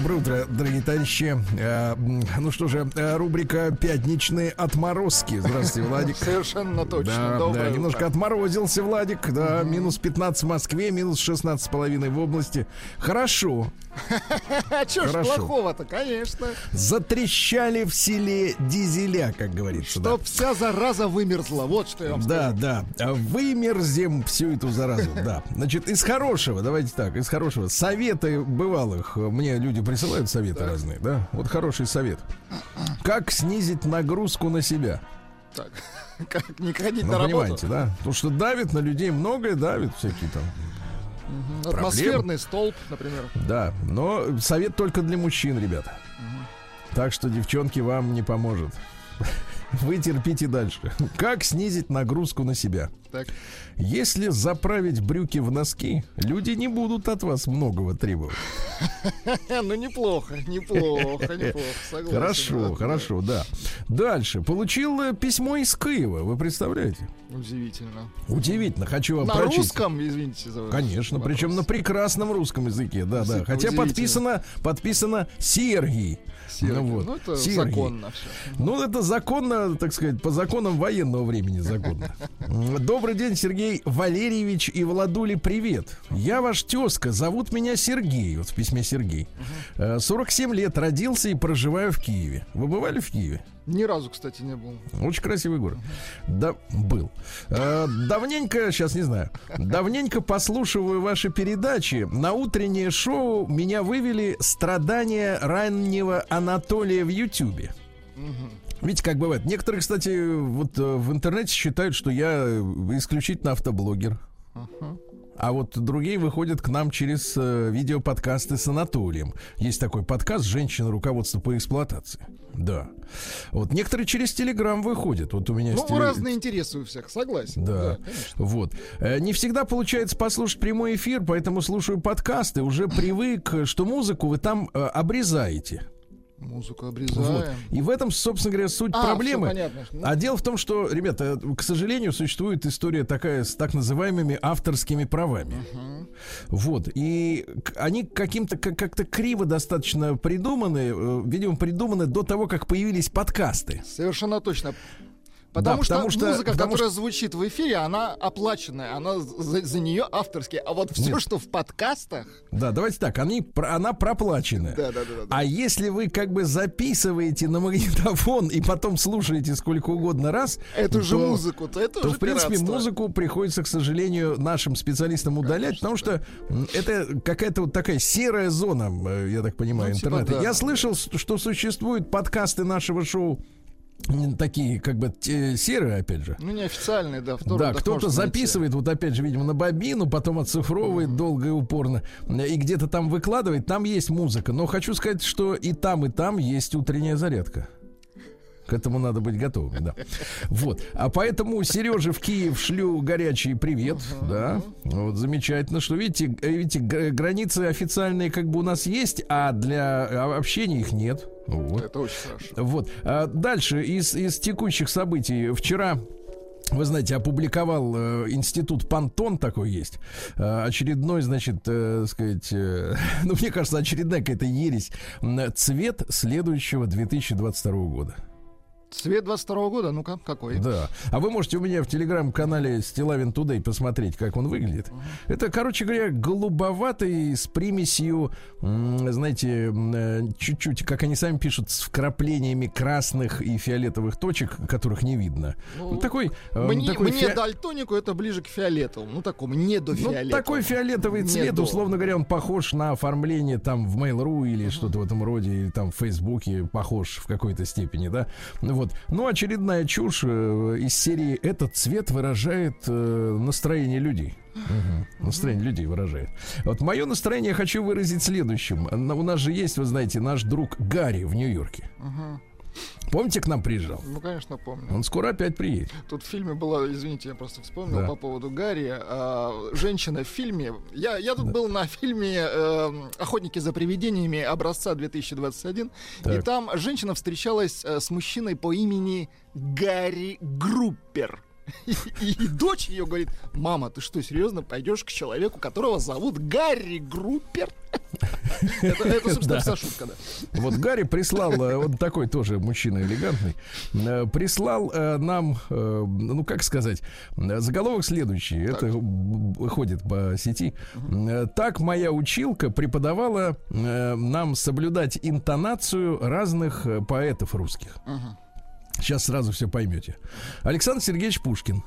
Доброе утро, дорогие товарищи. Э, Ну что же, э, рубрика «Пятничные отморозки». Здравствуйте, Владик. Совершенно точно. Да, Доброе да, утро. немножко отморозился Владик, да, минус 15 в Москве, минус 16 с половиной в области. Хорошо, А чё ж плохого-то, конечно. затрещали в селе дизеля, как говорится. да. Чтоб вся зараза вымерзла. Вот что я вам Да, скажу. да. А Вымерзем всю эту заразу. Да. Значит, из хорошего, давайте так, из хорошего. Советы бывалых. Мне люди присылают советы разные, да? Вот хороший совет. Как снизить нагрузку на себя? Так, как не ходить Ну, на работу. понимаете, да? Потому что давит на людей, многое давит всякие там. Мгм. Атмосферный столб, например. Да, но совет только для мужчин, ребята. Так что, девчонки, вам не поможет. Вы терпите дальше. Как снизить нагрузку на себя? Так. Если заправить брюки в носки, люди не будут от вас многого требовать. Ну, неплохо, неплохо, неплохо. Согласен. Хорошо, хорошо, да. Дальше. Получил э, письмо из Киева, вы представляете? Удивительно. Удивительно, хочу вам На прочесть. русском, извините за Конечно, причем на прекрасном русском языке, да, да. Хотя подписано, подписано Сергий. Ну, вот. Ну, это Сергий. законно. Ну, это законно, так сказать, по законам военного времени законно. М, Добрый день, Сергей Валерьевич и Владули, привет. Я ваш тезка, зовут меня Сергей, вот в письме Сергей. Э, 47 лет, родился и проживаю в Киеве. Вы бывали в Киеве? Ни разу, кстати, не был. Очень красивый город. Да, был. Э, давненько, сейчас не знаю, давненько послушиваю ваши передачи. На утреннее шоу меня вывели страдания раннего Анатолия в Ютьюбе. Видите, как бывает. Некоторые, кстати, вот э, в интернете считают, что я э, исключительно автоблогер. А вот другие выходят к нам через э, видеоподкасты с Анатолием. Есть такой подкаст «Женщина. Руководство по эксплуатации». Да. Вот некоторые через Телеграм выходят. Вот у меня Ну, теле- разные интересы у всех, согласен. да. конечно. Вот. Э, Не всегда получается послушать прямой эфир, поэтому слушаю подкасты. Уже привык, что музыку вы там э, обрезаете. Музыку Вот. обрезаем. И в этом, собственно говоря, суть А, проблемы. понятно. Ну, А дело в том, что, ребята, к сожалению, существует история такая с так называемыми авторскими правами. Вот. И они каким-то как- как-то криво достаточно придуманы, э, видимо, придуманы до того, как появились подкасты. Совершенно точно. Потому, Да, что, потому что- музыка, потому которая звучит в эфире, она оплаченная, она за, за нее авторские. А вот все, Нет. что в подкастах, Да, давайте так, они, она проплаченная. да, да, да, да. А если вы как бы записываете на магнитофон и потом слушаете сколько угодно раз, эту же то- музыку, то это то, уже в принципе, пиратство. музыку приходится, к сожалению, нашим специалистам удалять, потому что это какая-то вот такая серая зона, э, я так понимаю, Ну, типа интернета. да. Я слышал, что существуют подкасты нашего шоу такие, как бы, те- серые, опять же. Ну, неофициальные, да. Да, кто-то можно найти. записывает, вот опять же, видимо, на бобину, потом оцифровывает долго и упорно, и где-то там выкладывает, там есть музыка. Но хочу сказать, что и там, и там есть утренняя зарядка. К этому надо быть готовым, да. Вот. А поэтому Сереже в Киев шлю горячий привет, да. Вот замечательно, что видите, э, видите, границы официальные как бы у нас есть, а для а, общения их нет. Вот. Это очень хорошо. Вот. А дальше из, из текущих событий. Вчера вы знаете, опубликовал э, институт Пантон такой есть. Э, очередной, значит, э, сказать, э, ну, мне кажется, очередная какая-то ересь. Цвет следующего 2022 года. Цвет 22 года, ну-ка, какой? Да. А вы можете у меня в телеграм-канале Стилавин Тудей посмотреть, как он выглядит. Это, короче говоря, голубоватый с примесью, знаете, э, чуть-чуть, как они сами пишут, с вкраплениями красных и фиолетовых точек, которых не видно. Ну, Ну, такой, э, Мне, такой мне фи- дальтонику это ближе к фиолетовому. Ну, такому, не до ну, фиолетовому. такой фиолетовый цвет, до. условно говоря, он похож на оформление там в Mail.ru или что-то в этом роде, или там в Фейсбуке похож в какой-то степени, да. Вот. Ну, очередная чушь э, из серии «Этот цвет выражает э, настроение людей». Мгм. Настроение людей выражает. Вот мое настроение я хочу выразить следующим. У нас же есть, вы знаете, наш друг Гарри в Нью-Йорке. Мгм. Помните, к нам приезжал? Ну, конечно, помню. Он скоро опять приедет. Тут в фильме было, извините, я просто вспомнил Да. по поводу Гарри. а, женщина в фильме. Я, я тут был на фильме э, «Охотники за привидениями» образца 2021. И Так. там женщина встречалась э, с мужчиной по имени Гарри Группер. И, и дочь ее говорит, мама, ты что, серьезно пойдешь к человеку, которого зовут Гарри Группер? Это, это, собственно, Да. вся шутка, да. Вот Гарри прислал, э, он такой тоже мужчина элегантный, э, прислал э, нам, ну как сказать, заголовок следующий, это б- ходит по сети. Так моя училка преподавала нам соблюдать интонацию разных поэтов русских. Мгм. Сейчас сразу все поймете. Александр Сергеевич Пушкин.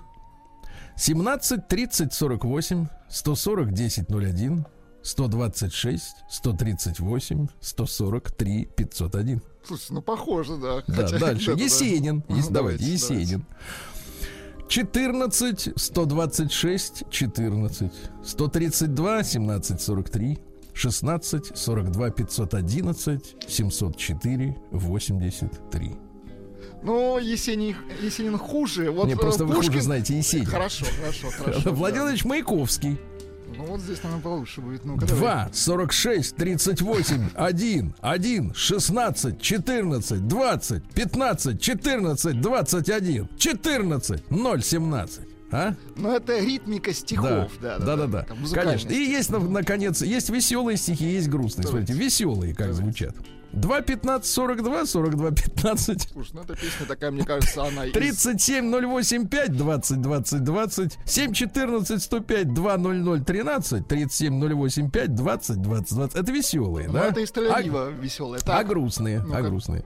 17 30 48 140 10 01 126 138 143 501. Слушай, ну похоже, да. Да, Хотя- дальше. Есенин. Ну, Ес- давайте, давайте, Есенин. 14 126 14 132 17 43 16 42 511 704 83. Ну, Есенин, Есенин хуже. Вот Не, э, просто вы Пушкин- хуже знаете Есенина. Хорошо, хорошо, хорошо. Владимир Владимирович Маяковский. да. Ну вот здесь, наверное, получше будет. Ну, 2, 46, 38, 1, 1, 16, 14, 20, 15, 14, 21, 14, 0, 17. А? Ну, это ритмика стихов, да. да, да, да. Там музыкальность. Конечно. И есть, на- наконец, есть веселые стихи, есть грустные. Давайте. Смотрите, веселые как звучат. 2, 15, 42, 42, 15. Слушай, ну эта песня такая, мне кажется, она... из- 37 08 5 20 20 20 7 14 105 2 00 13 37 08 5 20 20 20 Это веселые, Ну, да? это из а, Тель-Авива веселая. а Так, грустные, а Ну-ка. грустные.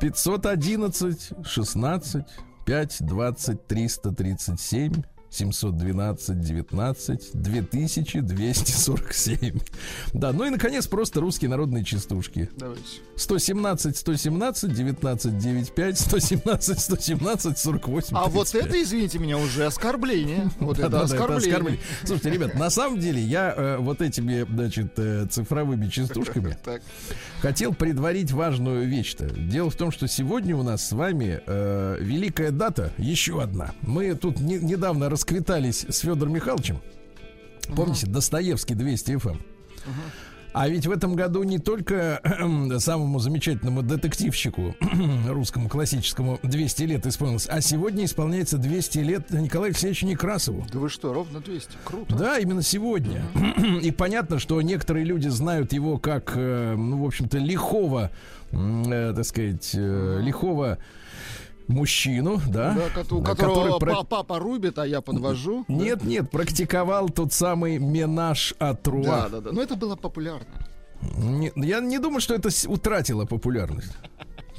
511 16 5 20 337 712 19 2247. Да, ну и наконец просто русские народные частушки. давайте. 117 117 19 95 117 117 48 А вот 35. это, извините меня, уже оскорбление. Вот это Да-да-да, это оскорбление. оскорбление. Слушайте, ребят, на самом деле я э, вот этими, значит, э, цифровыми частушками хотел предварить важную вещь-то. Дело в том, что сегодня у нас с вами э, великая дата, еще одна. Мы тут не- недавно расквитались с Федором Михайловичем. Помните, Достоевский 200 FM. А ведь в этом году не только самому замечательному детективщику русскому классическому 200 лет исполнилось, а сегодня исполняется 200 лет Николаю Алексеевичу Некрасову. Да вы что, ровно 200? Круто. Да, именно сегодня. И понятно, что некоторые люди знают его как, э, ну, в общем-то, лихого, э, так сказать, э, лихого мужчину, да, Да, у да, которого про- па- папа рубит, а я подвожу. Нет, нет, практиковал тот самый менаж Да, атруа. да, да. Но это было популярно. Не- я не думаю, что это утратило популярность.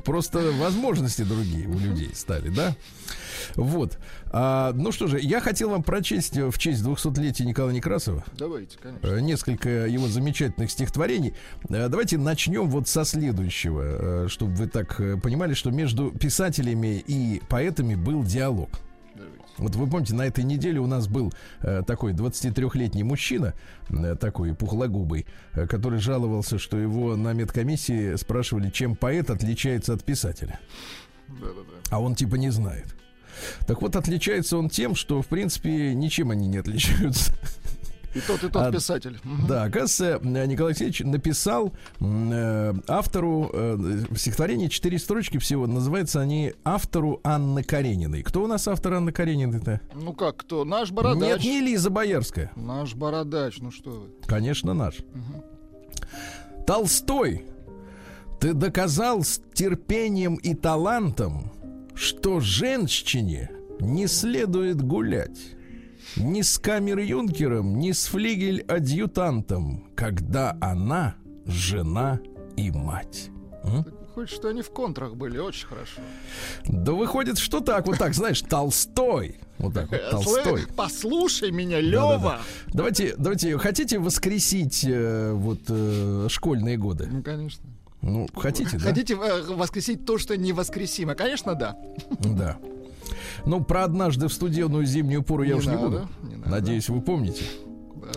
Просто возможности другие у людей стали, да? Вот. А, ну что же, я хотел вам прочесть в честь 200-летия Николая Некрасова Давайте, конечно. э, несколько его замечательных стихотворений. Э, Давайте начнем вот со следующего, э, чтобы вы так понимали, что между писателями и поэтами был диалог. Вот вы помните, на этой неделе у нас был э, такой 23-летний мужчина, э, такой пухлогубый, э, который жаловался, что его на медкомиссии спрашивали, чем поэт отличается от писателя. Да, да, да. А он типа не знает. Так вот, отличается он тем, что, в принципе, ничем они не отличаются. И тот, и тот А, писатель. Да, оказывается, Николай Алексеевич написал э, автору э, стихотворение четыре строчки всего. Называются они автору Анны Карениной. Кто у нас автор Анны Карениной-то? Ну как, кто? Наш Нет, бородач. не Лиза Боярская. Наш бородач, ну что вы. Конечно, наш. Мгм. Толстой, ты доказал с терпением и талантом, что женщине не следует гулять. Ни с камер-юнкером, ни с флигель-адъютантом, когда она жена и мать. М? Хоть что они в контрах были, очень хорошо. Да выходит, что так, вот так, знаешь, Толстой. Вот так вот, Толстой. Слы- Послушай меня. Лева. Давайте, давайте, хотите воскресить э, вот э, школьные годы? Ну, конечно. Ну, хотите, да? Хотите э, воскресить то, что невоскресимо? Конечно, да. Да. Ну, про однажды в студенную зимнюю пору я Не уж не надо, буду. не надо. Надеюсь, вы помните. Да.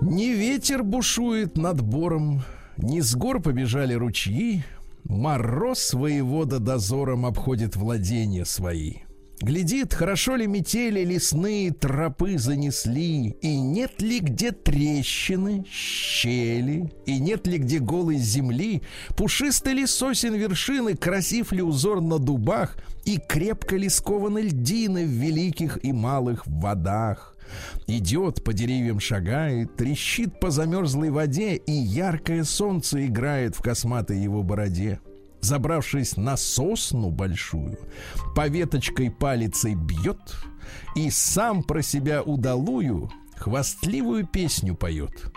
Не ветер бушует над бором, не с гор побежали ручьи, Мороз воевода дозором обходит владения свои. Глядит, хорошо ли метели лесные тропы занесли, И нет ли где трещины, щели, И нет ли где голой земли, Пушисты ли сосен вершины, Красив ли узор на дубах, И крепко ли скованы льдины В великих и малых водах. Идет по деревьям шагает, трещит по замерзлой воде, И яркое солнце играет в косматой его бороде забравшись на сосну большую, по веточкой палицей бьет и сам про себя удалую хвастливую песню поет.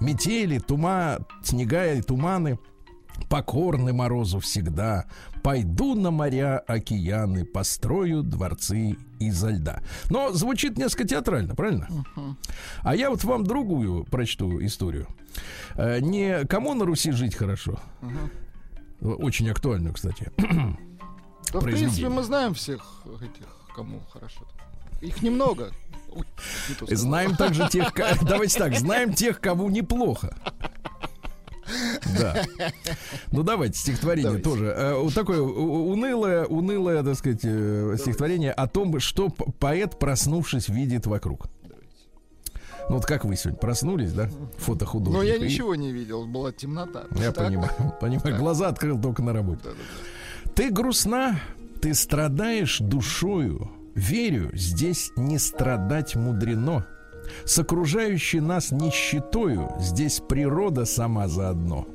Метели, тума, снега и туманы покорны морозу всегда. Пойду на моря, океаны, построю дворцы изо льда. Но звучит несколько театрально, правильно? Uh-huh. А я вот вам другую прочту историю. Э, не кому на Руси жить хорошо, uh-huh очень актуальную, кстати. Да, в принципе, мы знаем всех этих, кому хорошо. Их немного. Ой, не знаем также тех, давайте так, знаем тех, кому неплохо. Да. Ну давайте стихотворение давайте. тоже. Э, вот такое унылое, унылое, так сказать, э, давайте. стихотворение о том, что поэт, проснувшись, видит вокруг. Ну вот как вы сегодня проснулись, да? Фото художника. Но я ничего не видел, была темнота. Я так? понимаю, понимаю. Глаза открыл только на работе. Да, да, да. Ты грустна, ты страдаешь душою. Верю, здесь не страдать мудрено. С окружающей нас нищетою здесь природа сама заодно.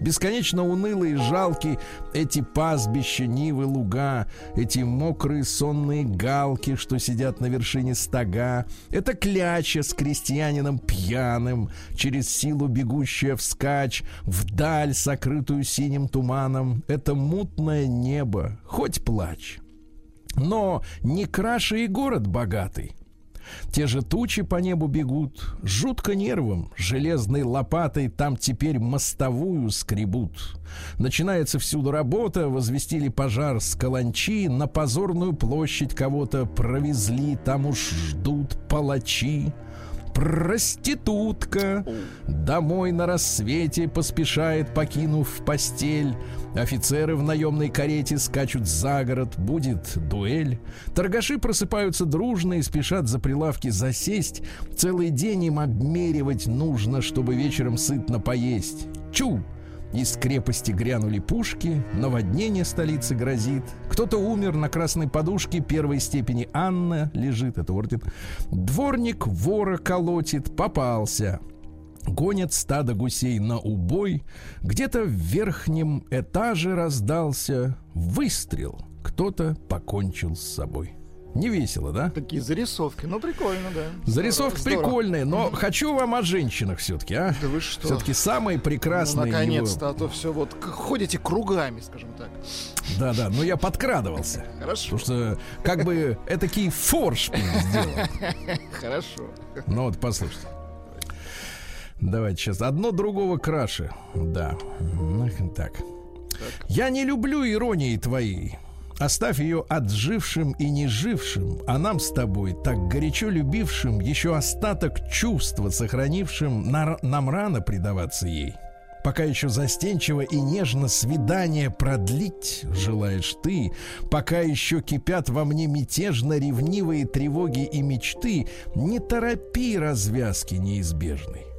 Бесконечно унылые жалкие эти пастбища, нивы, луга, эти мокрые сонные галки, что сидят на вершине стога. Это кляча с крестьянином пьяным, через силу бегущая вскачь, вдаль, сокрытую синим туманом. Это мутное небо, хоть плачь. Но не краше и город богатый. Те же тучи по небу бегут, жутко нервом, железной лопатой там теперь мостовую скребут. Начинается всюду работа, возвестили пожар с каланчи, на позорную площадь кого-то провезли, там уж ждут палачи проститутка домой на рассвете поспешает, покинув постель. Офицеры в наемной карете скачут за город, будет дуэль. Торгаши просыпаются дружно и спешат за прилавки засесть. Целый день им обмеривать нужно, чтобы вечером сытно поесть. Чу! Из крепости грянули пушки, наводнение столицы грозит. Кто-то умер на красной подушке первой степени Анна лежит, это орден. Дворник вора колотит, попался. Гонят стадо гусей на убой. Где-то в верхнем этаже раздался выстрел. Кто-то покончил с собой. Не весело, да? Такие зарисовки. Ну, прикольно, да. Зарисовки Здорово. прикольные, но хочу вам о женщинах все-таки, а? Да вы что? Все-таки самые прекрасные. Ну, наконец-то, его... а то все вот ходите кругами, скажем так. Да, да, но я подкрадывался. Хорошо. Потому что как бы этакий форш сделал. Хорошо. Ну вот, послушайте. Давайте сейчас. Одно другого краше. Да. Так. так. Я не люблю иронии твоей. Оставь ее отжившим и нежившим, а нам с тобой, так горячо любившим, еще остаток чувства сохранившим, на, нам рано предаваться ей. Пока еще застенчиво и нежно свидание продлить желаешь ты, пока еще кипят во мне мятежно ревнивые тревоги и мечты, не торопи развязки неизбежной.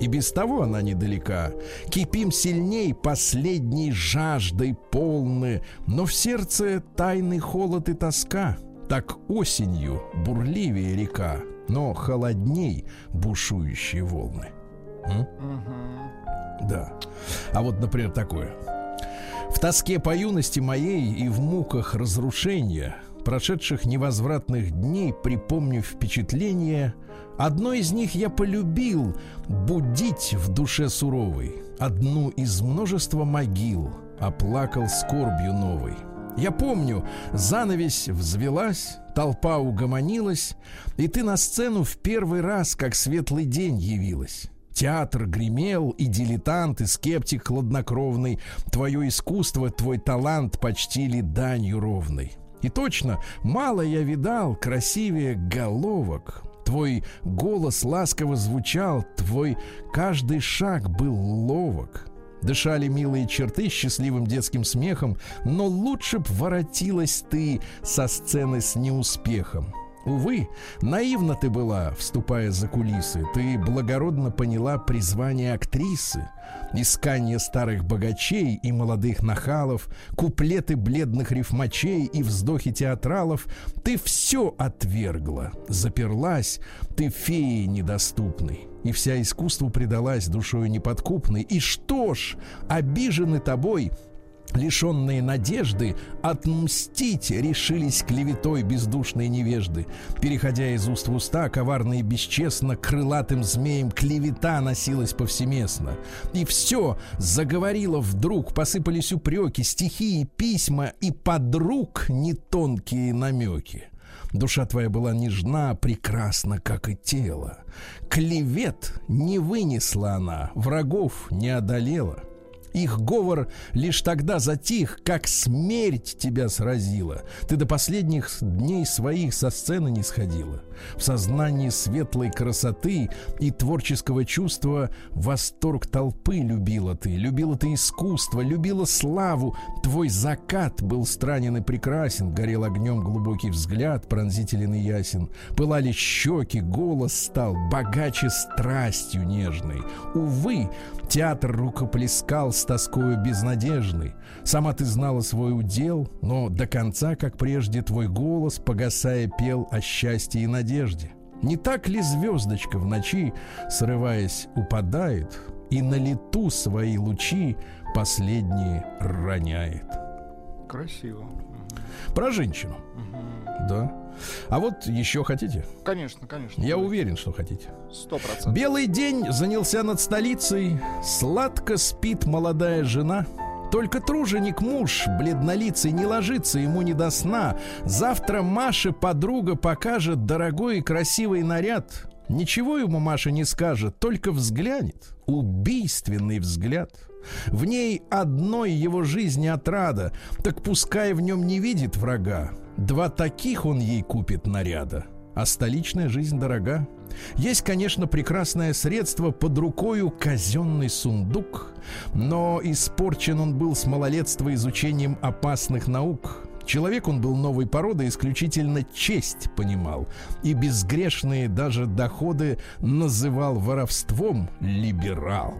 И без того она недалека. Кипим сильней последней жаждой полны, но в сердце тайный холод и тоска. Так осенью бурливее река, но холодней бушующие волны. Угу. Да. А вот, например, такое. В тоске по юности моей и в муках разрушения, прошедших невозвратных дней, припомню впечатление – Одно из них я полюбил будить в душе суровой. Одну из множества могил оплакал скорбью новой. Я помню, занавесь взвелась, толпа угомонилась, и ты на сцену в первый раз, как светлый день, явилась. Театр гремел, и дилетант, и скептик хладнокровный, твое искусство, твой талант почтили данью ровной. И точно, мало я видал красивее головок, Твой голос ласково звучал, твой каждый шаг был ловок. Дышали милые черты счастливым детским смехом, но лучше б воротилась ты со сцены с неуспехом. Увы, наивна ты была, вступая за кулисы. Ты благородно поняла призвание актрисы. Искание старых богачей и молодых нахалов, куплеты бледных рифмачей и вздохи театралов. Ты все отвергла, заперлась, ты феи недоступной. И вся искусству предалась душою неподкупной. И что ж, обижены тобой — лишенные надежды, отмстить решились клеветой бездушные невежды. Переходя из уст в уста, коварно и бесчестно, крылатым змеем клевета носилась повсеместно. И все заговорило вдруг, посыпались упреки, стихи и письма, и подруг не тонкие намеки. Душа твоя была нежна, прекрасна, как и тело. Клевет не вынесла она, врагов не одолела. Их говор лишь тогда затих, как смерть тебя сразила. Ты до последних дней своих со сцены не сходила. В сознании светлой красоты и творческого чувства восторг толпы любила ты. Любила ты искусство, любила славу. Твой закат был странен и прекрасен. Горел огнем глубокий взгляд, пронзителен и ясен. Пылали щеки, голос стал богаче страстью нежной. Увы, театр рукоплескал с тоскою безнадежной. Сама ты знала свой удел, но до конца, как прежде, твой голос, погасая, пел о счастье и надежде. Не так ли звездочка в ночи, срываясь, упадает, и на лету свои лучи последние роняет? Красиво. Про женщину. Да. А вот еще хотите? Конечно, конечно. Я уверен, что хотите. Сто процентов. Белый день занялся над столицей. Сладко спит молодая жена. Только труженик муж, бледнолицый, не ложится ему не до сна. Завтра Маше подруга покажет дорогой и красивый наряд. Ничего ему Маша не скажет, только взглянет. Убийственный взгляд. В ней одной его жизни отрада, так пускай в нем не видит врага. Два таких он ей купит наряда, а столичная жизнь дорога. Есть, конечно, прекрасное средство под рукою казенный сундук, но испорчен он был с малолетства изучением опасных наук. Человек он был новой породы, исключительно честь понимал. И безгрешные даже доходы называл воровством либерал.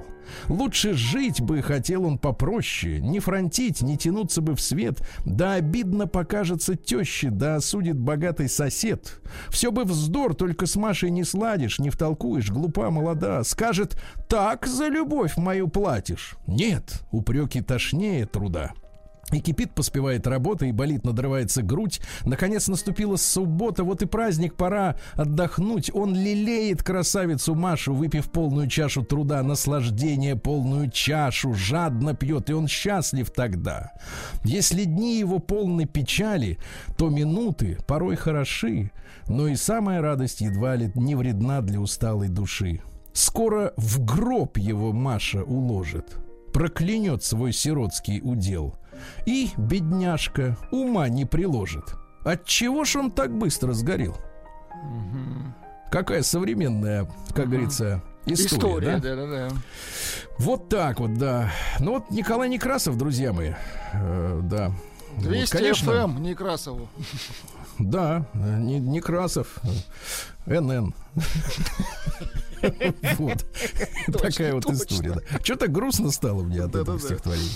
Лучше жить бы хотел он попроще, не фронтить, не тянуться бы в свет, да обидно покажется теще, да осудит богатый сосед. Все бы вздор, только с Машей не сладишь, не втолкуешь, глупа молода. Скажет, так за любовь мою платишь. Нет, упреки тошнее труда. И кипит, поспевает работа, и болит, надрывается грудь. Наконец наступила суббота, вот и праздник, пора отдохнуть. Он лелеет красавицу Машу, выпив полную чашу труда, наслаждение полную чашу, жадно пьет, и он счастлив тогда. Если дни его полны печали, то минуты порой хороши, но и самая радость едва ли не вредна для усталой души. Скоро в гроб его Маша уложит, проклянет свой сиротский удел — и, бедняжка, ума не приложит. От чего ж он так быстро сгорел? Какая современная, как говорится, история, История, да? да, да, да. Вот так вот, да. Ну вот Николай Некрасов, друзья мои, э, да. Вот, 200 конечно, FM, Некрасову. да, э, не- Некрасов, э, НН. Вот. Такая вот история. Что-то грустно стало мне от этого стихотворения.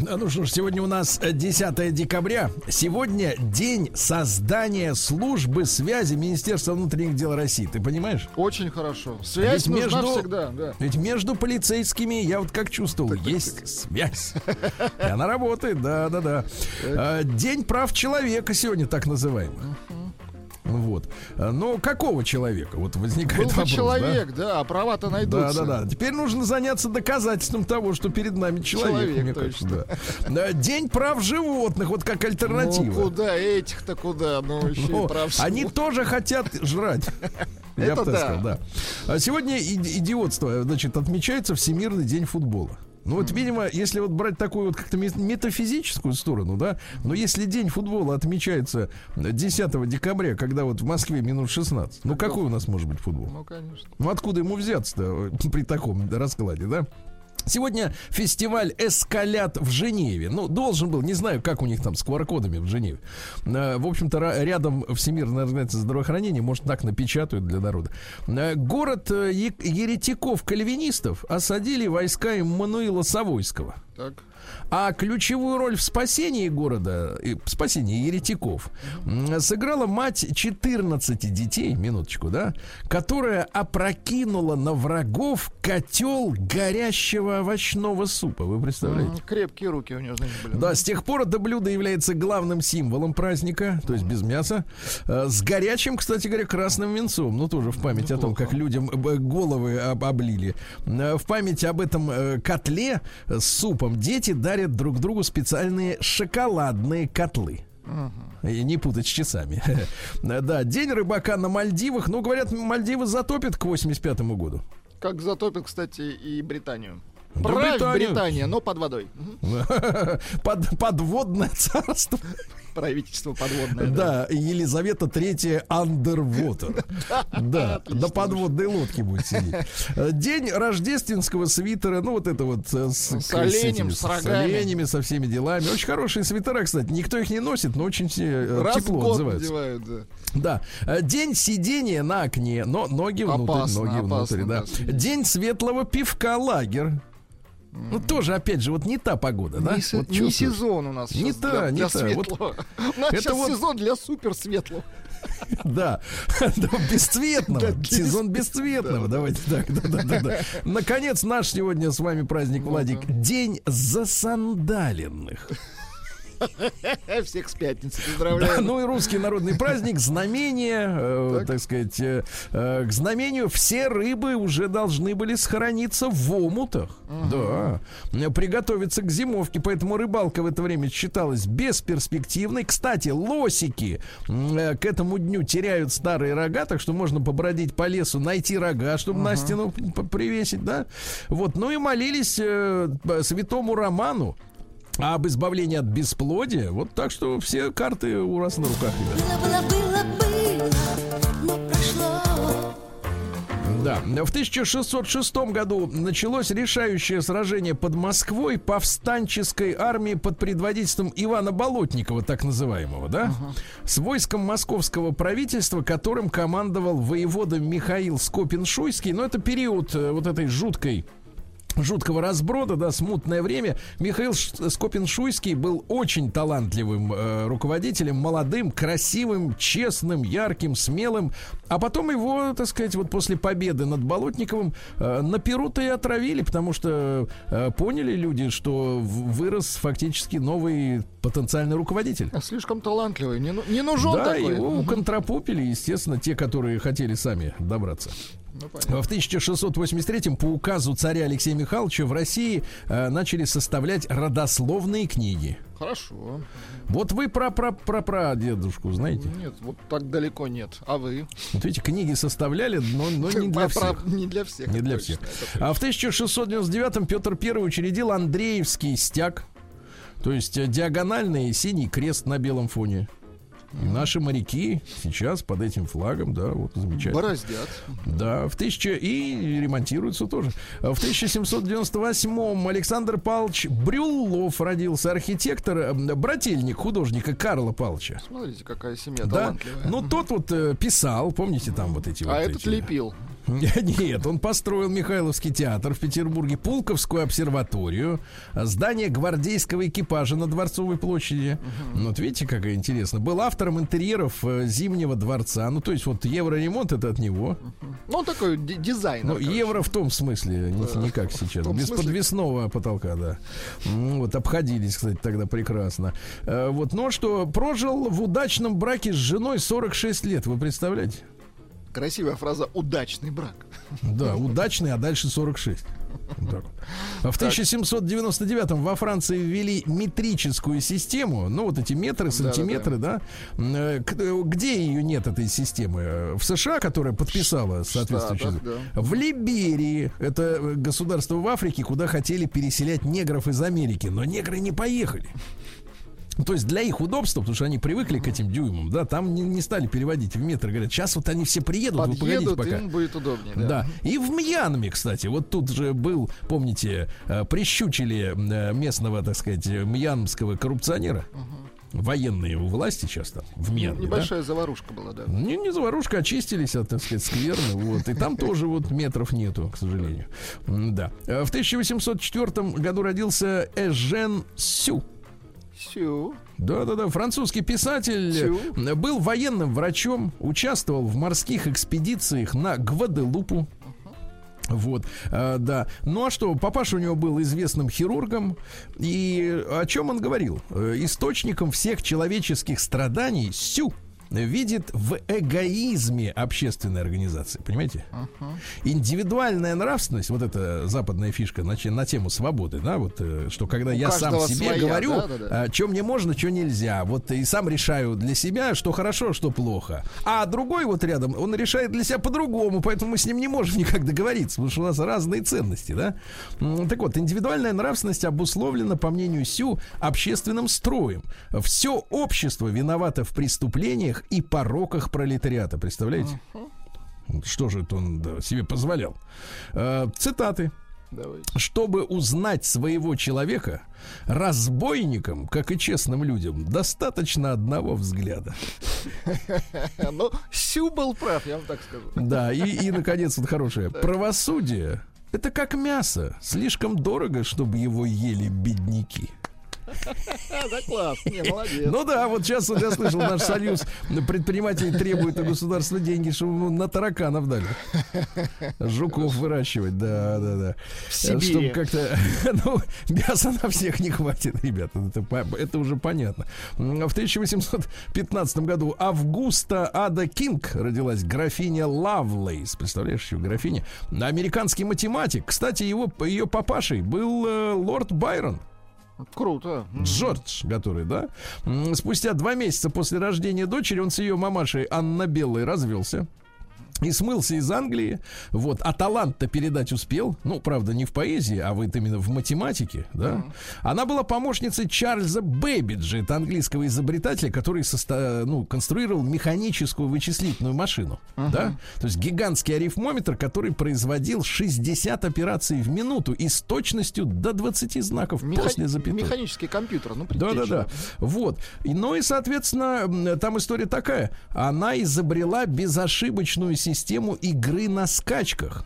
Ну, ну что ж, сегодня у нас э, 10 декабря. Сегодня день создания службы связи Министерства внутренних дел России. Ты понимаешь? Очень хорошо. Связь Ведь нужна между- всегда, да. Ведь между полицейскими, я вот как чувствовал, есть связь. И она работает, да-да-да. А, День прав человека сегодня так называемый. Вот. А, Но какого человека? Вот возникает Был бы вопрос, да? человек, да, а права-то Да, найдутся. да, да. Теперь нужно заняться доказательством того, что перед нами человек. Человек, мне точно. кажется, да. Да, День прав животных, вот как альтернатива. Ну куда этих-то куда? Ну еще Ну, и прав они тоже хотят жрать. Я Это бы так да. сказал, да. А сегодня иди- идиотство, значит, отмечается Всемирный день футбола. Ну вот, видимо, если вот брать такую вот как-то мет- метафизическую сторону, да, но если день футбола отмечается 10 декабря, когда вот в Москве минус 16, ну какой у нас может быть футбол? Ну, конечно. Ну откуда ему взяться-то э, при таком раскладе, да? Сегодня фестиваль «Эскалят» в Женеве. Ну, должен был, не знаю, как у них там с QR-кодами в Женеве. Э, В общем-то, рядом Всемирная организация здравоохранения, может, так напечатают для народа. Э, Город э, еретиков-кальвинистов осадили войска Эммануила Савойского. Так. А ключевую роль в спасении города, в спасении еретиков, сыграла мать 14 детей, минуточку, да, которая опрокинула на врагов котел горящего овощного супа. Вы представляете? Крепкие руки у него, значит, были. Да, с тех пор это блюдо является главным символом праздника, то есть без мяса. Э, С горячим, кстати говоря, красным венцом. Ну, тоже в память о том, как людям э, головы об- облили. Э, В память об этом котле с супом дети дарят друг другу специальные шоколадные котлы. И не путать с часами. Да, день рыбака на Мальдивах. Ну, говорят, Мальдивы затопят к 85 году. Как затопит, кстати, и Британию. Да, Правь. Британия, но под водой. Под, подводное царство. Правительство подводное. Да, Елизавета Третья Underwater. Да, на подводной лодке будет сидеть. Э, День рождественского свитера, ну вот это вот э, с, оленем, с оленями, со всеми делами. Очень хорошие свитера, кстати. Никто их не носит, но очень э, тепло отзываются. да. День сидения на окне, но ноги внутрь, ноги внутрь, да. День светлого пивка лагер. Ну, тоже, опять же, вот не та погода, да? Не, се- Вот не сезон у нас Не та, для, не для та. Вот светлого. У нас это сейчас вот- сезон для супер светлого. Да, Да, бесцветного. Да, Сезон бес- бесцветного. Давайте так. Да, да, да, да. Наконец, наш сегодня с вами праздник, Владик. День засандаленных. Всех с пятницы Да, поздравляю. ну и русский народный праздник, знамение, э, Так. так сказать, э, э, к знамению все рыбы уже должны были схорониться в омутах. Да. Э, Приготовиться к зимовке, поэтому рыбалка в это время считалась бесперспективной. Кстати, лосики э, к этому дню теряют старые рога, так что можно побродить по лесу, найти рога, чтобы на стену привесить, да. Вот, ну и молились э, святому Роману, а об избавлении от бесплодия. Вот так что все карты у вас на руках, ребят. Было, было, было, было, но прошло. Да. В 1606 году началось решающее сражение под Москвой повстанческой армии под предводительством Ивана Болотникова, так называемого, да? С войском московского правительства, которым командовал воевода Михаил Скопин-Шуйский. Но это период э, вот этой жуткой жуткого разброда, да, смутное время. Михаил Скопин-Шуйский был очень талантливым э, руководителем, молодым, красивым, честным, ярким, смелым. А потом его, так сказать, вот после победы над Болотниковым э, на Перу-то и отравили, потому что э, поняли люди, что вырос фактически новый потенциальный руководитель. А Слишком талантливый. Не, ну- не нужен да, такой. его уконтропупили, естественно, те, которые хотели сами добраться. Ну, понятно. В 1683 по указу царя Алексея Михайловича в России э, начали составлять родословные книги. Хорошо. Вот вы про про про про дедушку знаете? Нет, вот так далеко нет. А вы? Вот видите, книги составляли, но, но не для всех. Не для всех. Не для всех. А в 1699 Петр I учредил Андреевский стяг, то есть э, диагональный синий крест на белом фоне. И наши моряки сейчас под этим флагом, да, вот замечательно. Бороздят. Да, в 1000 и ремонтируется тоже. В 1798 Александр Павлович Брюллов родился, архитектор, брательник художника Карла Павловича. Смотрите, какая семья Да, талантливая. ну тот вот э, писал, помните там вот эти вот а этот эти- лепил. Нет, он построил Михайловский театр в Петербурге, Пулковскую обсерваторию, здание гвардейского экипажа на Дворцовой площади. Ну, Вот видите, какая интересно. Был автором интерьеров э, Зимнего дворца. Ну, то есть вот евроремонт это от него. Ну, такой ди- дизайнер. Ну, евро в том смысле, не, не как сейчас. Без смысле. подвесного потолка, да. М, Вот, обходились, кстати, тогда прекрасно. Э, Вот, но что, прожил в удачном браке с женой 46 лет, вы представляете? Красивая фраза «удачный брак». Да, удачный, а дальше 46. Вот. А В 1799 во Франции ввели метрическую систему, ну вот эти метры, сантиметры, да. М, э, к- э, Где ее нет этой системы? Э, В США, которая подписала соответствующую. Штатах, да. В Либерии, это э, государство в Африке, куда хотели переселять негров из Америки, но негры не поехали. То есть для их удобства, потому что они привыкли к этим дюймам, да, там не, не стали переводить в метры. Говорят, сейчас вот они все приедут, вы погодите Подъедут, пока. им будет удобнее. Да. И в Мьянме, кстати, вот тут же был, помните, э, прищучили э, местного, так сказать, мьянмского коррупционера. Военные у власти сейчас там, в Мьянме, да? Небольшая заварушка была, да. Не, не заварушка, очистились от, так сказать, скверны. Вот. И там тоже вот метров нету, к сожалению. Да. Э, В 1804 году родился Эжен Сю. Всё. Да-да-да, французский писатель Сю. был военным врачом, участвовал в морских экспедициях на Гваделупу. Вот, э, да. Ну а что, папаша у него был известным хирургом, и о чем он говорил? Э, Источником всех человеческих страданий Сю видит в эгоизме общественной организации, понимаете? Индивидуальная нравственность, вот эта западная фишка на, на тему свободы, да, вот, э, что когда я сам себе своя, говорю, да-да-да. что мне можно, что нельзя. Вот и сам решаю для себя, что хорошо, что плохо. А другой вот рядом, он решает для себя по-другому, поэтому мы с ним не можем никак договориться, потому что у нас разные ценности, да. Так вот, индивидуальная нравственность обусловлена, по мнению Сю, общественным строем. Все общество виновато в преступлениях и пороках пролетариата, представляете? Что же это он да, себе позволял? Э, цитаты Давайте. чтобы узнать своего человека, разбойникам, как и честным людям, достаточно одного взгляда. Ну, Сю был прав, я вам так скажу. Да, и, и наконец, вот хорошее. Правосудие — это как мясо. Слишком дорого, чтобы его ели бедняки. Да, класс. Не, молодец. Ну да, вот сейчас вот я слышал, наш союз предпринимателей требует у государства деньги, чтобы ему на тараканов дали. Жуков выращивать, да, да, да. Чтобы как-то, ну, мяса на всех не хватит, ребята, это, это уже понятно. В 1815 году Августа Ада Кинг родилась графиня Лавлейс, представляешь, еще графиня, американский математик. Кстати, его, ее папашей был э, лорд Байрон. Круто. Джордж, который, да? Спустя два месяца после рождения дочери он с ее мамашей Анна Белой развелся. И смылся из Англии. Вот. А талант-то передать успел. Ну, правда, не в поэзии, а вот именно в математике, да. Она была помощницей Чарльза Бэббиджа, это английского изобретателя, который состо- ну, конструировал механическую вычислительную машину. Да? То есть гигантский арифмометр, который производил 60 операций в минуту и с точностью до 20 знаков Меха- после запятой. Механический компьютер, ну, Да, да, предтеча. да. Вот. И, ну и, соответственно, там история такая. Она изобрела безошибочную систему игры на скачках.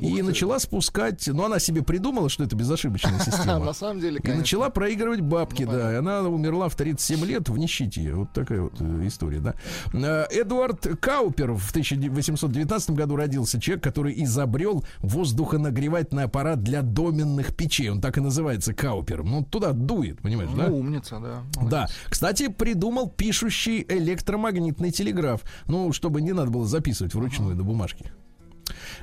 И начала спускать, ну она себе придумала, что это безошибочная система. на самом деле, И конечно. начала проигрывать бабки, Ну, да. И она умерла в 37 лет в нищете. Вот такая вот э, история, да. Э, Эдуард Каупер в 1819 году родился человек, который изобрел воздухонагревательный аппарат для доменных печей. Он так и называется Каупером. Ну, туда дует, понимаешь, да? Ну, умница, да. Да. Кстати, придумал пишущий электромагнитный телеграф. Ну, чтобы не надо было записывать вручную до бумажки.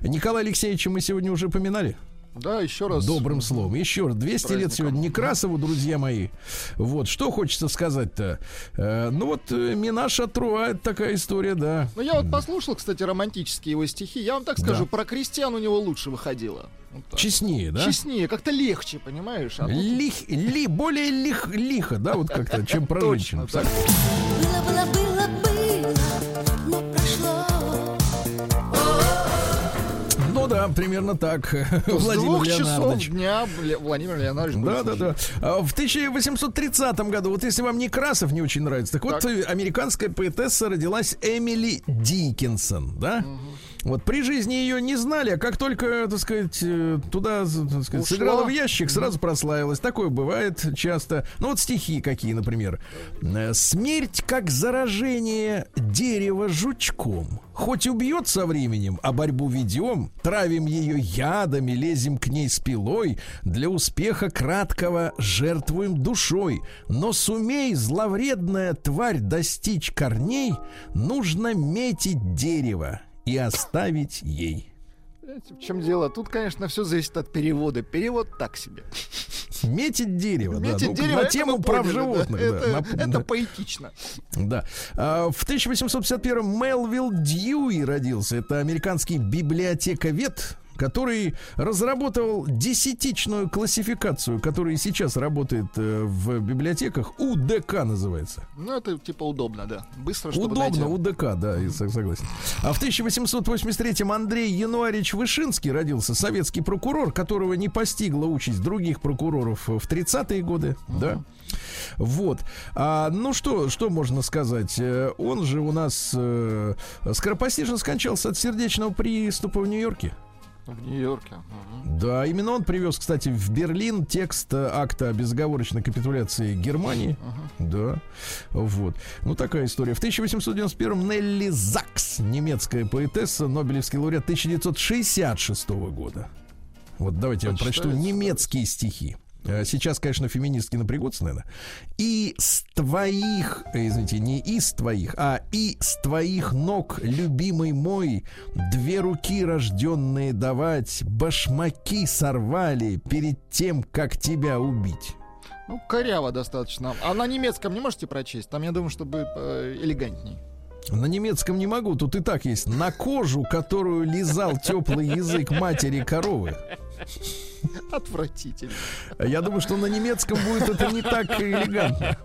Николая Алексеевича мы сегодня уже поминали. Да, еще раз. Добрым словом. Еще раз, 200 лет Праздником. сегодня Некрасову, друзья мои. Вот, что хочется сказать-то? Э, ну вот, э, Минаш Атруа, это такая история, да. Ну, я вот послушал, кстати, романтические его стихи. Я вам так скажу, Да. про крестьян у него лучше выходило. Вот так. Честнее, да? Честнее, как-то легче, понимаешь? А тут- Лих, ли, более лих, лихо, да, вот как-то, чем про женщин. Было, было, было, было, Ну да, примерно так. С Владимир двух часов Леонардович. дня Бля- Владимир Леонардович Да, да, да. А В 1830 году, вот если вам Некрасов не очень нравится, так, вот Так. э, американская поэтесса родилась Эмили Диккенсон, да? Вот при жизни ее не знали, а как только, так сказать, э, туда так сказать, Ушла. сыграла в ящик, сразу прославилась. Такое бывает часто. Ну вот стихи какие, например. Э, Смерть как заражение дерева жучком. Хоть убьет со временем, а борьбу ведем, травим ее ядами, лезем к ней с пилой, для успеха краткого жертвуем душой. Но сумей, зловредная тварь, достичь корней, нужно метить дерево и оставить ей. Знаете, в чем дело? Тут, конечно, все зависит от перевода. Перевод так себе. Метить дерево, да, Метить ну, дерево, на тему прав поняли, да. животных. да, Это, на- это да. поэтично. Да. А, В 1851 Мелвилл Дьюи родился. Это американский библиотековед, который разработал десятичную классификацию, которая сейчас работает э, в библиотеках. УДК называется. Ну, это типа удобно, да. Быстро, чтобы Удобно, найти. УДК, да, я сог- согласен. А в 1883-м Андрей Януарич Вышинский родился, советский прокурор, которого не постигла участь других прокуроров в 30-е годы, да. Вот. А, ну что, что можно сказать? Э, Он же у нас э, скоропостижно скончался от сердечного приступа в Нью-Йорке. В Нью-Йорке. Да, именно он привез, кстати, в Берлин текст э, акта о безоговорочной капитуляции Германии. Да, вот. Ну, такая история. В 1891-м Нелли Закс, немецкая поэтесса, Нобелевский лауреат 1966 года. Вот давайте я вам прочту Почитайте, немецкие стихи. Э, Сейчас, конечно, феминистки напрягутся, наверное. И с твоих, э, извините, не из твоих, а и с твоих ног, любимый мой, две руки рожденные давать, башмаки сорвали перед тем, как тебя убить. Ну, коряво достаточно. А на немецком не можете прочесть? Там, я думаю, чтобы э, элегантней. На немецком не могу, тут и так есть. На кожу, которую лизал теплый язык матери коровы. Отвратительно. Я думаю, что на немецком будет это не так элегантно.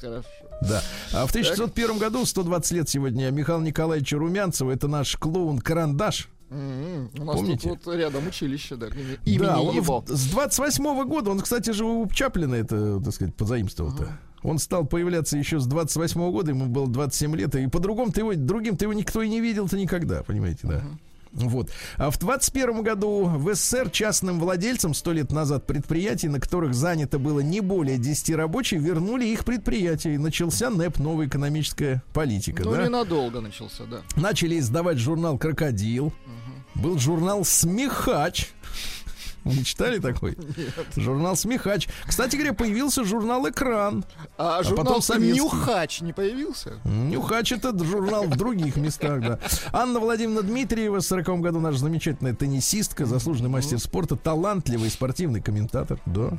Хорошо. Да. А в 1601 году, 120 лет сегодня, Михаил Николаевич Румянцева, это наш клоун Карандаш. М-м, У нас Помните? тут вот рядом училище, да, имени да, он его. в- с 28 года, он, кстати же, у Чаплина это, так сказать, позаимствовал-то. Он стал появляться еще с 28 года, ему было 27 лет, и по-другому ты его, другим-то его никто и не видел-то никогда, понимаете, да. Вот. А в 21 году в СССР частным владельцам сто лет назад предприятий, на которых занято было не более 10 рабочих, вернули их предприятия. И начался НЭП, новая экономическая политика. Ну, да? ненадолго начался, да. Начали издавать журнал «Крокодил». Был журнал «Смехач». Не читали такой? Журнал «Смехач». Кстати говоря, появился журнал «Экран». А, журнал потом советский. Нюхач не появился? Нюхач это журнал в других местах, да. Анна Владимировна Дмитриева, в 40 году наша замечательная теннисистка, заслуженный мастер спорта, талантливый спортивный комментатор, да.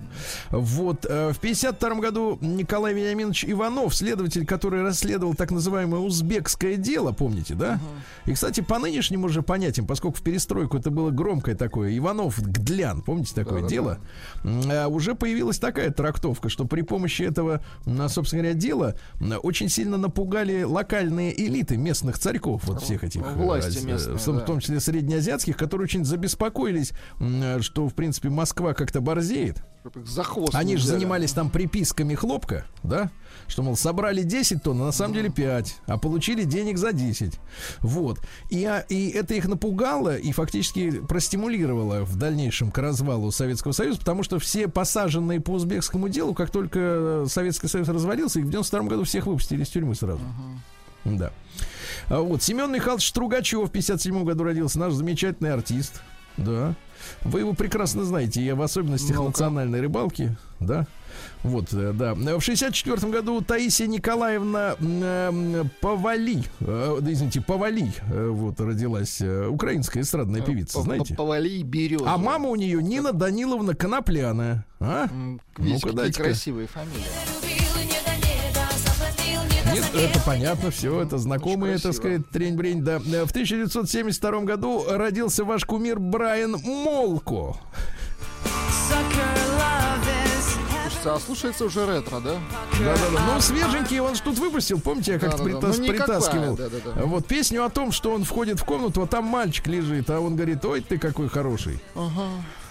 Вот. э, В 52 году Николай Вениаминович Иванов, следователь, который расследовал так называемое узбекское дело, помните, да? И, кстати, по нынешним уже понятиям, поскольку в перестройку это было громкое такое, Иванов Гдлян, помните такое Да-да-да. дело? М, а, Уже появилась такая трактовка, что при помощи этого, м, собственно говоря, дела м, очень сильно напугали локальные элиты местных царьков, вот всех этих, э, Власти ази- местные, в том, да. в том числе среднеазиатских, которые очень забеспокоились, м, что, в принципе, Москва как-то борзеет. Они же занимались там приписками хлопка, да? Что, мол, собрали 10 тонн, а на самом деле 5, а получили денег за 10. Вот. И, а, и это их напугало и фактически простимулировало в дальнейшем к развалу Советского Союза, потому что все посаженные по узбекскому делу, как только Советский Союз развалился, их в 92 году всех выпустили из тюрьмы сразу. Да. А вот Семен Михайлович Стругачев в 57 году родился, наш замечательный артист. Да. Вы его прекрасно знаете, и в особенностях Ну-ка. национальной рыбалки, да. Вот, э, да. В 64 году Таисия Николаевна м, Повали, э, извините, Повали, э, вот, родилась, э, украинская эстрадная певица, По- знаете. по- Повали береза. А мама у нее Нина Даниловна Конопляная. А? Ну-ка, какие красивые фамилии. Это понятно, все, это знакомые, так сказать, трень-брень, да. Э, В 1972 году родился ваш кумир Брайан Молко. Слушайте, а слушается уже ретро, да? Да-да-да. Ну, свеженький, он же тут выпустил, помните, я как-то Да-да-да. притас- Ну, притаскивал. да-да-да. Вот песню о том, что он входит в комнату, а там мальчик лежит, а он говорит, ой, ты какой хороший. Ага.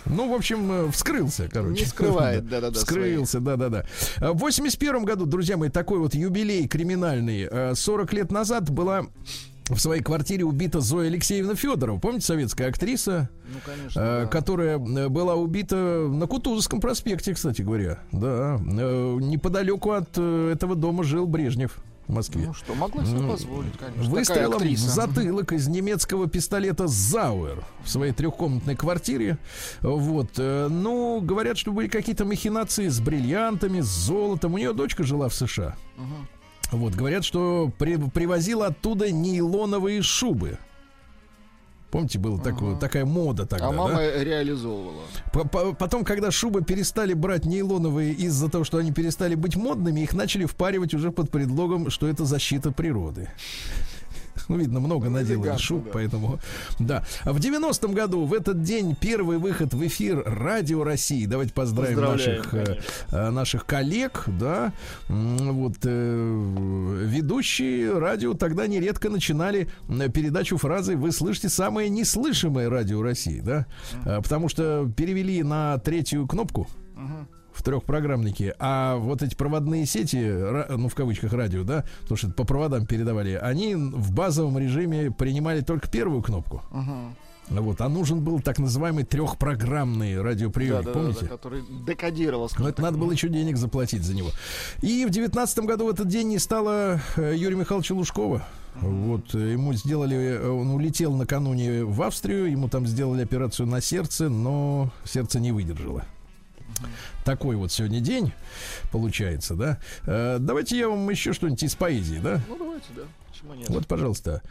Ну, в общем, э, вскрылся, короче. Не скрывает, да-да-да, Вскрылся, да-да-да. А В 81 году, друзья мои, такой вот юбилей криминальный. Э, 40 лет назад была в своей квартире убита Зоя Алексеевна Федорова. Помните, советская актриса, Ну, конечно. э, да. которая э, была убита на Кутузовском проспекте, кстати говоря. Да, Э, неподалеку от э, этого дома жил Брежнев в Москве. Ну что, могла себе Ну, позволить, конечно. Выстрелом в затылок из немецкого пистолета Зауэр в своей трехкомнатной квартире. Вот. э, Ну, говорят, что были какие-то махинации с бриллиантами, с золотом. У нее дочка жила в США. Вот. Говорят, что при- привозила оттуда нейлоновые шубы. Помните, была такое- такая мода тогда, А да? мама реализовывала. По- по- Потом, когда шубы перестали брать нейлоновые из-за того, что они перестали быть модными, их начали впаривать уже под предлогом, что это защита природы. Ну, видно, много наделали элегантно, шуб, да. поэтому... Да. В 90-м году, в этот день, первый выход в эфир Радио России. Давайте поздравим наших, э, конечно. э, наших коллег, да. Вот э, ведущие радио тогда нередко начинали передачу фразой «Вы слышите самое неслышимое радио России», да. Потому что перевели на третью кнопку в трехпрограммнике, а вот эти проводные сети, ну в кавычках радио, да, потому что по проводам передавали, они в базовом режиме принимали только первую кнопку. Мгм. Вот, а нужен был так называемый трехпрограммный радиоприемник, помните? который декодировал. Но это надо было еще денег заплатить за него. И в девятнадцатом году в этот день не стало э, Юрия Михайловича Лужкова. Вот, э, ему сделали, э, он улетел накануне в Австрию, ему там сделали операцию на сердце, но сердце не выдержало. Такой вот сегодня день получается, да? Э, давайте я вам еще что-нибудь из поэзии, да? Ну, давайте, да. Почему нет? Вот, пожалуйста.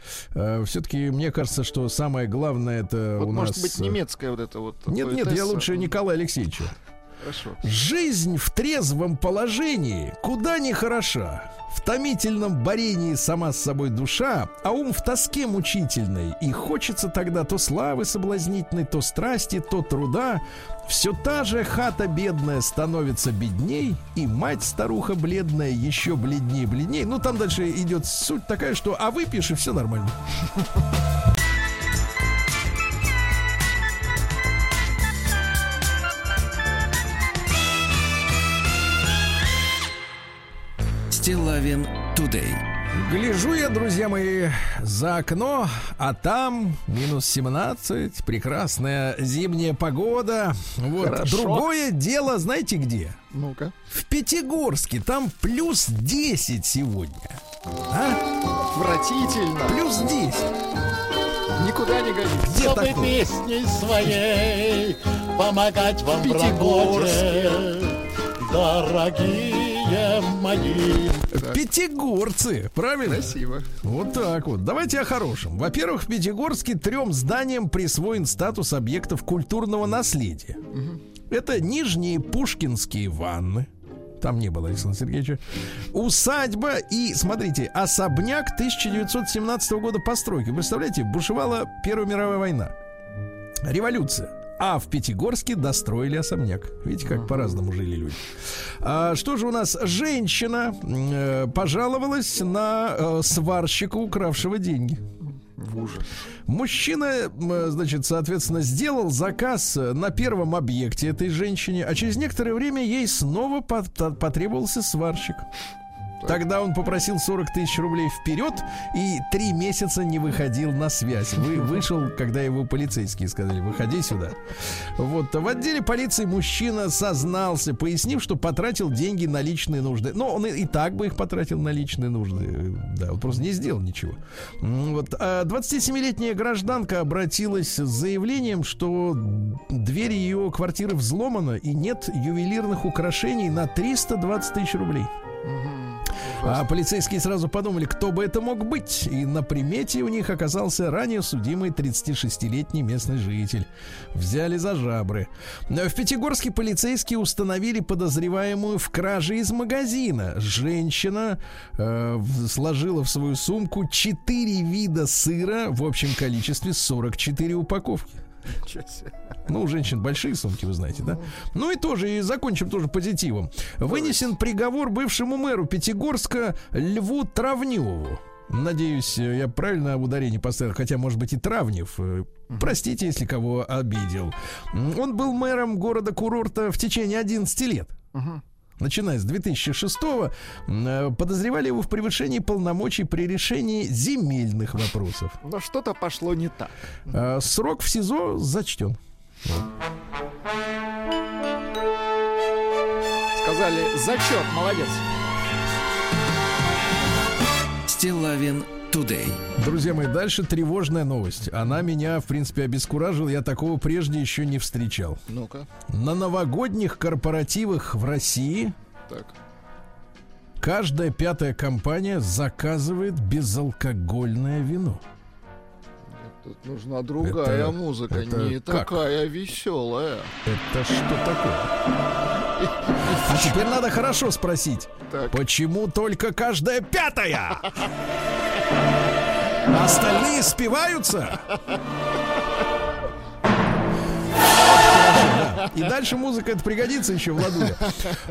все-таки мне кажется, что самое главное это Вот у может нас... быть э, немецкая вот эта вот. Нет, нет, я лучше Николая Алексеевича. Хорошо. Жизнь в трезвом положении куда не хороша. В томительном борении сама с собой душа, а ум в тоске мучительной. И хочется тогда то славы соблазнительной, то страсти, то труда. Все та же хата бедная становится бедней, и мать старуха бледная еще бледнее бледней. Ну, там дальше идет суть такая, что а выпьешь, и все нормально. Стилавин Тудей. Гляжу я, друзья мои, за окно, а там минус 17, прекрасная зимняя погода. Вот. Хорошо. Другое дело, знаете где? Ну-ка. В Пятигорске, там плюс 10 сегодня. А? Отвратительно. Плюс 10. Никуда не годится. Где чтобы такое? песней своей помогать вам в Пятигорске. работе, дорогие мои. Пятигорцы, правильно? Красиво. Вот так вот. Давайте о хорошем. Во-первых, в Пятигорске трем зданиям присвоен статус объектов культурного наследия. Это нижние Пушкинские ванны. Там не было Александра Сергеевича. Усадьба и, смотрите, особняк 1917 года постройки. Представляете, бушевала Первая мировая война. Революция. А в Пятигорске достроили особняк. Видите, как по-разному жили люди. А, что же у нас? Женщина э, пожаловалась на э, сварщика, укравшего деньги. В ужас. Мужчина, м, значит, соответственно, сделал заказ э, на первом объекте этой женщине, а через некоторое время ей снова по- по- потребовался сварщик. Тогда он попросил 40 тысяч рублей вперед и три месяца не выходил на связь. Вы, вышел, когда его полицейские сказали, выходи сюда. Вот. В отделе полиции мужчина сознался, пояснив, что потратил деньги на личные нужды. Но он и, так бы их потратил на личные нужды. Да, он просто не сделал ничего. Вот. А 27-летняя гражданка обратилась с заявлением, что дверь ее квартиры взломана и нет ювелирных украшений на 320 тысяч рублей. А полицейские сразу подумали, кто бы это мог быть. И на примете у них оказался ранее судимый 36-летний местный житель. Взяли за жабры. В Пятигорске полицейские установили подозреваемую в краже из магазина. Женщина э, сложила в свою сумку 4 вида сыра в общем количестве 44 упаковки. Ну, у женщин большие сумки, вы знаете, да? Ну и тоже, и закончим тоже позитивом. Вынесен приговор бывшему мэру Пятигорска Льву Травневу. Надеюсь, э, я правильно ударение поставил, хотя, может быть, и Травнев. Э, Простите, если кого обидел. Он был мэром города-курорта в течение 11 лет. Начиная с 2006 подозревали его в превышении полномочий при решении земельных вопросов. Но что-то пошло не так. Э, Срок в СИЗО зачтен. Сказали, зачет, молодец. Стилавин Тудей. Друзья мои, дальше тревожная новость. Она меня, в принципе, обескуражила. Я такого прежде еще не встречал. Ну-ка. На новогодних корпоративах в России Так. каждая пятая компания заказывает безалкогольное вино. Тут нужна другая Это- музыка, это не как? такая веселая. Это что такое? А теперь надо хорошо спросить. Так. Почему только каждая пятая? Остальные спиваются? И дальше музыка это пригодится еще, Владуля.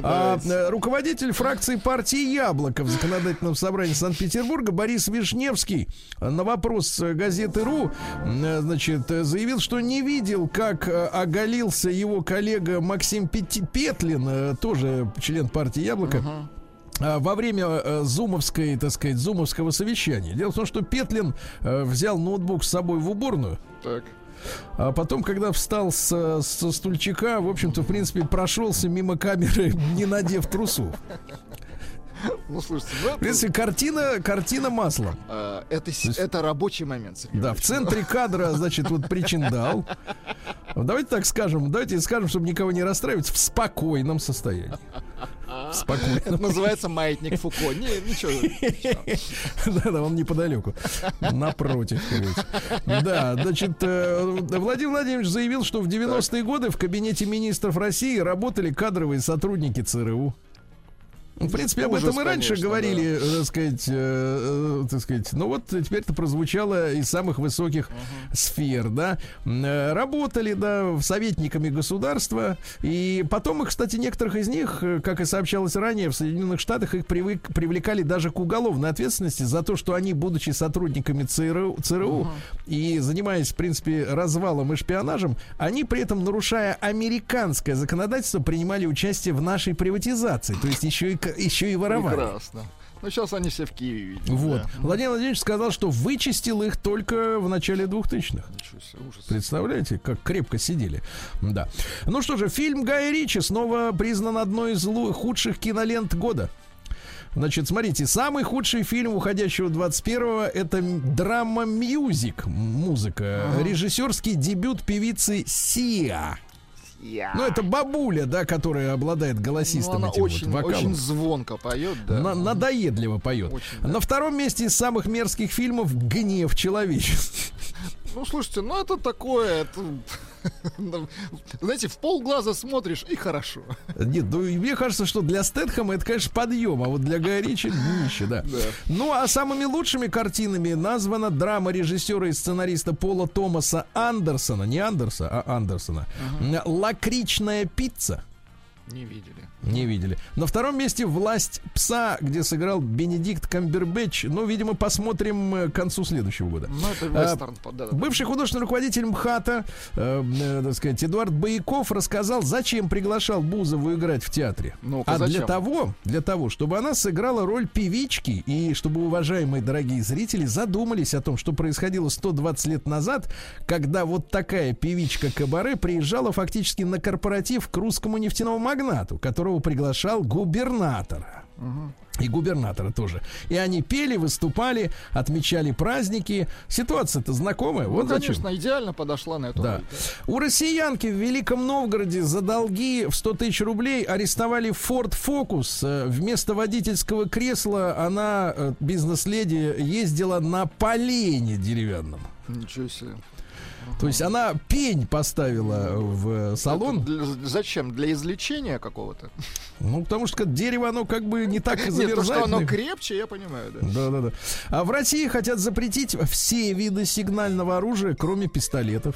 А, э, руководитель фракции партии «Яблоко» в законодательном собрании Санкт-Петербурга Борис Вишневский на вопрос э, газеты «Ру» э, значит, заявил, что не видел, как оголился его коллега Максим Петлин, тоже член партии «Яблоко», а, во время зумовской, так сказать, зумовского совещания. Дело в том, что Петлин взял ноутбук с собой в уборную, Так. А потом, когда встал с, со стульчика, в общем-то, в принципе, прошелся мимо камеры, не надев трусу. Ну, слушайте, ну, В принципе, картина, картина маслом. это, э, это, с- это рабочий момент, Сергей Да, в центре кадра, значит, вот причиндал. Давайте так скажем, давайте скажем, чтобы никого не расстраивать, в спокойном состоянии. В спокойном. Это называется маятник Фуко. Не, ничего. Да-да, он неподалеку. Напротив. Да, значит, э, Владимир Владимирович заявил, что в 90-е годы в кабинете министров России работали кадровые сотрудники ЦРУ. Ну, В принципе, об Ужас, этом мы раньше конечно, говорили, э, так сказать, э, э, так сказать. Ну вот теперь это прозвучало из самых высоких сфер, да. Э, Работали, да, советниками государства. И потом их, кстати, некоторых из них, э, как и сообщалось ранее, в Соединенных Штатах их привык- привлекали даже к уголовной ответственности за то, что они, будучи сотрудниками ЦРУ, ЦРУ и занимаясь, в принципе, развалом и шпионажем, они при этом, нарушая американское законодательство, принимали участие в нашей приватизации. То есть еще и, еще и воровали. Прекрасно. Ну, сейчас они все в Киеве, видимо. Вот. да. Владимир Владимирович сказал, что вычистил их только в начале 2000-х. Ничего себе, ужас. Представляете, как крепко сидели. Да. Ну что же, фильм Гая Ричи снова признан одной из худших кинолент года. Значит, смотрите, самый худший фильм уходящего 21-го это м- драма-мьюзик, музыка. Режиссерский дебют певицы Сиа. Я. Ну, это бабуля, да, которая обладает Ну, голосистым она этим очень, вот вокалом. очень звонко поет, да. На- надоедливо поет. Очень, да. На втором месте из самых мерзких фильмов «Гнев человеческий». Ну, слушайте, ну это такое, это... Знаете, в полглаза смотришь, и хорошо. Нет, ну мне кажется, что для Стэтхэма это, конечно, подъем, а вот для Гая Ричи днище, да. Да. Ну, а самыми лучшими картинами названа драма режиссера и сценариста Пола Томаса Андерсона, не Андерса, а Андерсона. «Лакричная пицца». Не видели. Не видели. На втором месте «Власть пса», где сыграл Бенедикт Камбербэтч. Ну, видимо, посмотрим э, к концу следующего года. Ну, это А, вестерн. да, да. Бывший художественный руководитель МХАТа, э, э, так сказать, Эдуард Бояков рассказал, зачем приглашал Бузову играть в театре. Ну-ка, а для зачем? того, для того, чтобы она сыграла роль певички, и чтобы уважаемые дорогие зрители задумались о том, что происходило 120 лет назад, когда вот такая певичка Кабаре приезжала фактически на корпоратив к русскому нефтяному магнату, которого приглашал губернатора. И губернатора тоже. И они пели, выступали, отмечали праздники. Ситуация-то знакомая. Ну, вот зачем. конечно, идеально подошла на эту Да. роль. У россиянки в Великом Новгороде за долги в 100 тысяч рублей арестовали Ford Focus. Э, Вместо водительского кресла она, э, бизнес-леди, ездила на полене деревянном. Ничего себе. То есть она пень поставила в э, салон. Для- зачем? Для излечения какого-то? Ну, потому что дерево, оно как бы не так и Нет, то, что замерзает. оно крепче, я понимаю, да. Да, да, да. А в России хотят запретить все виды сигнального оружия, кроме пистолетов.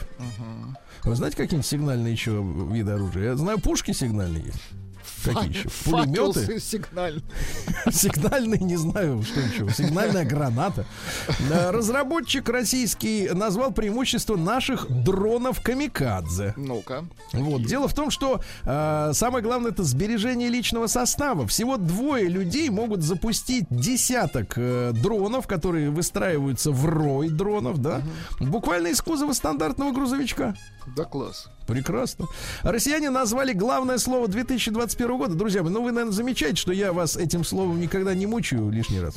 Вы знаете, какие сигнальные еще виды оружия? Я знаю, пушки сигнальные есть. Какие еще? Пулеметы? сигнальный. Сигнальные, не знаю, что еще. Сигнальная граната. Разработчик российский назвал преимущество наших дронов камикадзе. Ну-ка. Вот. Дело в том, что э, самое главное это сбережение личного состава. Всего двое людей могут запустить десяток э, дронов, которые выстраиваются в рой дронов, да, буквально из кузова стандартного грузовичка. Да класс. Прекрасно. Россияне назвали главное слово 2021 года. Друзья мои, ну вы, наверное, замечаете, что я вас этим словом никогда не мучаю лишний раз.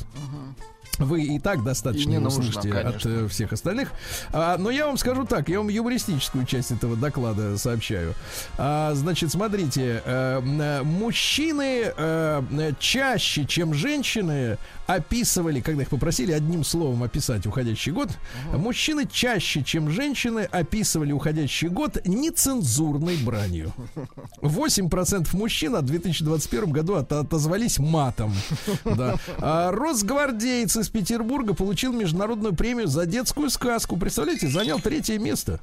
Вы и так И достаточно не его нужно, слышите от конечно. э, всех остальных. А, но я вам скажу так, я вам юмористическую часть этого доклада сообщаю. А, значит, смотрите, э, мужчины э, чаще, чем женщины, описывали, когда их попросили одним словом описать уходящий год, мужчины чаще, чем женщины, описывали уходящий год нецензурной бранью. 8% мужчин в 2021 году от- отозвались матом. Да. А росгвардеец из Петербурга получил международную премию за детскую сказку. Представляете, занял третье место.